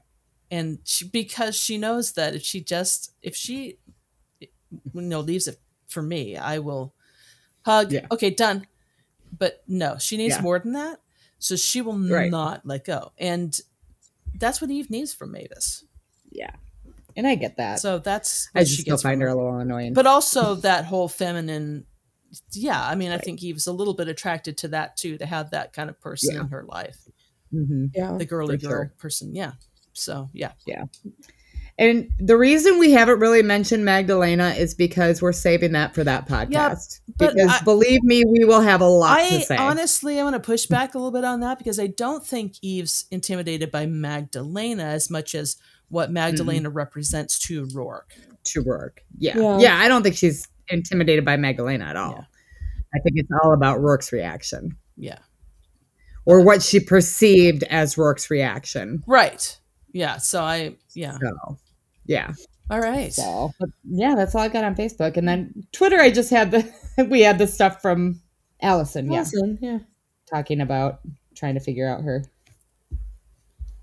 and she, because she knows that if she just if she you know leaves it for me i will hug Yeah. okay done but no she needs Yeah. more than that so she will Right. not let go and that's what eve needs from mavis Yeah. And I get that. so that's I just she still gets find her a little annoying. but also that whole feminine yeah i mean i think eve's a little bit attracted to that too to have that kind of person Yeah. in her life hmm Yeah. the girly girl sure. person yeah so yeah. yeah And the reason we haven't really mentioned Magdalena is because we're saving that for that podcast. but because I- believe me, we will have a lot to say. honestly, I want to push back a little bit on that because I don't think Eve's intimidated by Magdalena as much as what mm-hmm. Magdalena represents to Roarke. to Roarke. Yeah. Yeah. yeah. I don't think she's intimidated by Magdalena at all. Yeah. I think it's all about Roarke's reaction Yeah. or what she perceived as Roarke's reaction. Right. Yeah. So I, yeah. So, yeah. All right. So, yeah, that's all I got on Facebook. And then Twitter, I just had the, we had the stuff from Allison. Yeah. Yeah. Talking about trying to figure out her,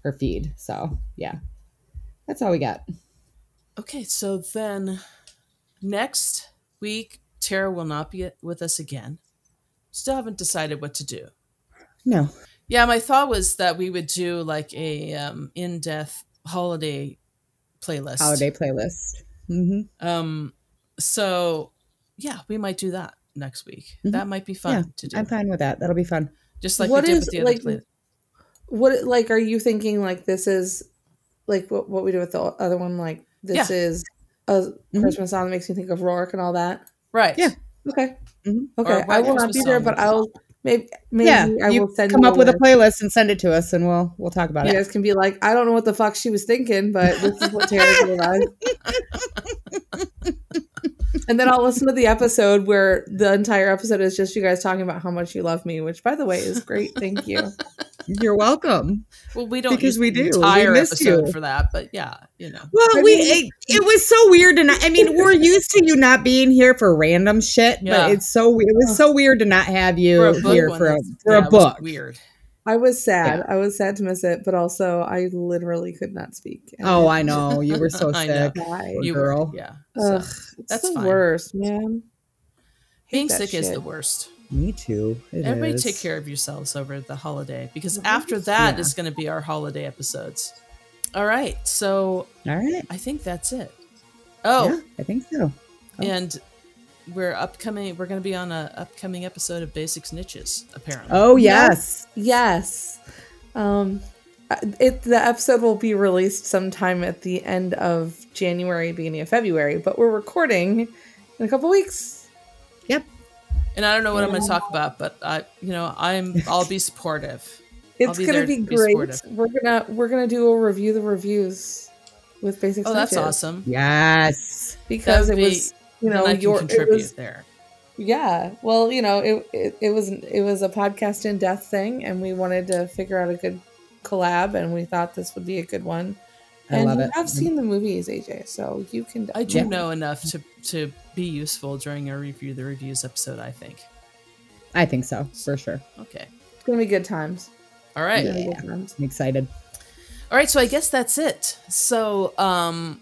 her feed. So, yeah. That's all we got. Okay. So then next week, Tara will not be with us again. Still haven't decided what to do. No. Yeah. My thought was that we would do like a um, in depth holiday playlist. Holiday playlist. Mm-hmm. Um, so yeah, we might do that next week. Mhm. That might be fun Yeah, to do. I'm fine with that. That'll be fun. Just like What we did with the other like, play- What like are you thinking? Like this is like what what we did with the other one. Like this Yeah. is a Mhm. Christmas song that makes me think of Roarke and all that. Right. Yeah. Okay. Mhm. Okay. I will not be there, but I'll maybe maybe yeah, I you will send come up with a playlist and send it to us, and we'll we'll talk about You it. You guys can be like, I don't know what the fuck she was thinking, but this is what Tara realized. and then I'll listen to the episode where the entire episode is just you guys talking about how much you love me, which by the way is great. Thank you. You're welcome. Well, we don't Because we do. We entire miss episode you. for that, but yeah, you know. Well, I we mean- it, it was so weird, and I, I mean, we're used to you not being here for random shit, Yeah. but it's so it was so weird to not have you For here for a for yeah, a it was book. Weird. I was sad. I was sad to miss it, but also I literally could not speak. And Oh, I I know you were so I know. sick. You girl. were, yeah. So, Ugh, it's that's the fine. worst, man. Being that sick is the worst. Me too. It Everybody is. take care of yourselves over the holiday because after that Yeah. is going to be our holiday episodes. All right. So All right. I think that's it. Oh, Yeah, I think so. Oh. and we're upcoming. We're going to be on a upcoming episode of Basics Niches. Apparently. Oh Yes. yes. Yes. Um uh, it the episode will be released sometime at the end of January, beginning of February, but we're recording in a couple weeks. Yep. And I don't know what I'm going to talk about, but I, you know, I'm. I'll be supportive. It's be gonna be to be great. supportive. we're gonna we're gonna do a review the reviews with basic Oh, that's awesome. Yes. because That it would was be- you know then your it contribute was there. yeah well you know it, it it was it was a podcast in death thing and we wanted to figure out a good collab and we thought this would be a good one I and love you it. have seen the movies AJ so you can I do Yeah. know enough to to be useful during our review the reviews episode. I think. I think so for sure. Okay. it's gonna be good times All right. It's gonna be good times. I'm excited. All right, so I guess that's it. So, um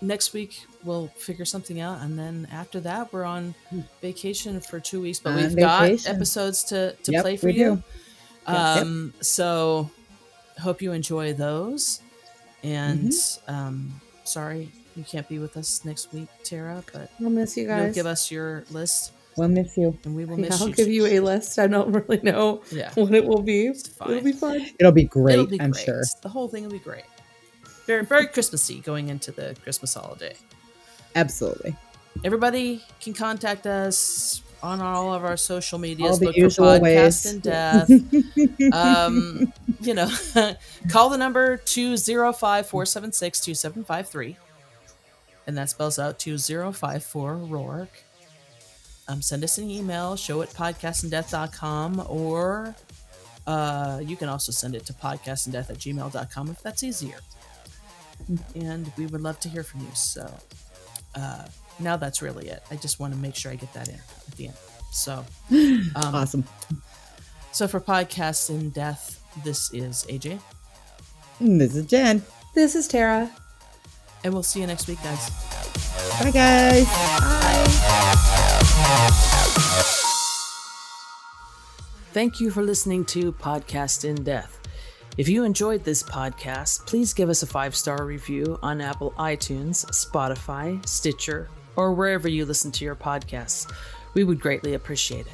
next week we'll figure something out and then after that we're on vacation for 2 weeks, but On we've got episodes to to Yep, play for you. do. Yep, yep. Um so hope you enjoy those. And Mm-hmm. um sorry you can't be with us next week, Tara, but we'll miss you you'll guys give us your list We'll miss you. and we will Yeah, miss I'll you. give you a list I don't really know Yeah. what it will be it'll be fun It'll be great. It'll be I'm great. sure. The whole thing will be great. Very, very Christmassy going into the Christmas holiday. Absolutely. Everybody can contact us on all of our social the Look for usual Podcast ways. and Death. um, you know, call the number 205-476-2753. And that spells out 2054 Roarke. Um, send us an email, show at podcastindeath.com, or uh, you can also send it to podcastanddeath at gmail.com if that's easier. And we would love to hear from you. So uh, now that's really it. I just want to make sure I get that in at the end. So, um, Awesome. so for Podcast in Death, this is AJ, And This is Jen. this is Tara and we'll see you next week, guys. Bye, guys. Bye. Thank you for listening to Podcast in Death. If you enjoyed this podcast, please give us a five star review on Apple iTunes, Spotify, Stitcher, or wherever you listen to your podcasts. We would greatly appreciate it.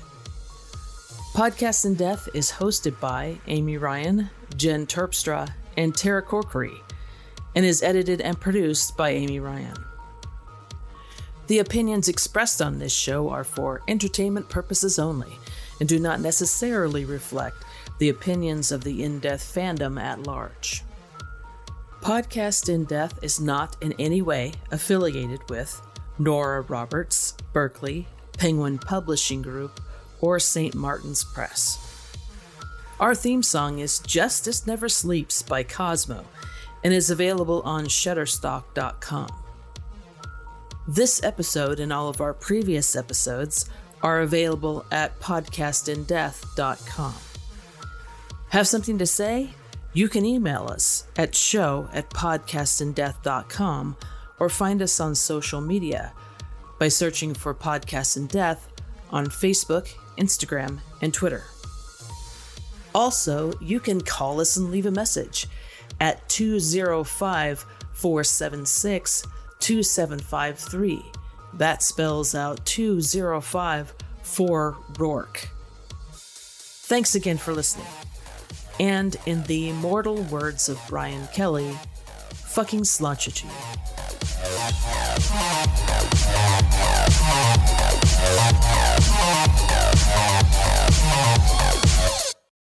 Podcast in Death is hosted by Amy Ryan, Jen Terpstra, and Tara Corkery, and is edited and produced by Amy Ryan. The opinions expressed on this show are for entertainment purposes only and do not necessarily reflect the opinions of the In Death fandom at large. Podcast In Death is not in any way affiliated with Nora Roberts, Berkley, Penguin Publishing Group, or St. Martin's Press. Our theme song is Justice Never Sleeps by Cosmo and is available on Shutterstock.com. This episode and all of our previous episodes are available at podcastindeath.com. Have something to say? You can email us at show at podcastindeath.com or find us on social media by searching for Podcast in Death on Facebook, Instagram, and Twitter. Also, you can call us and leave a message at 205 476 2753 That spells out 205 for Roarke. Thanks again for listening. And in the immortal words of Brian Kelly, fucking slouchity.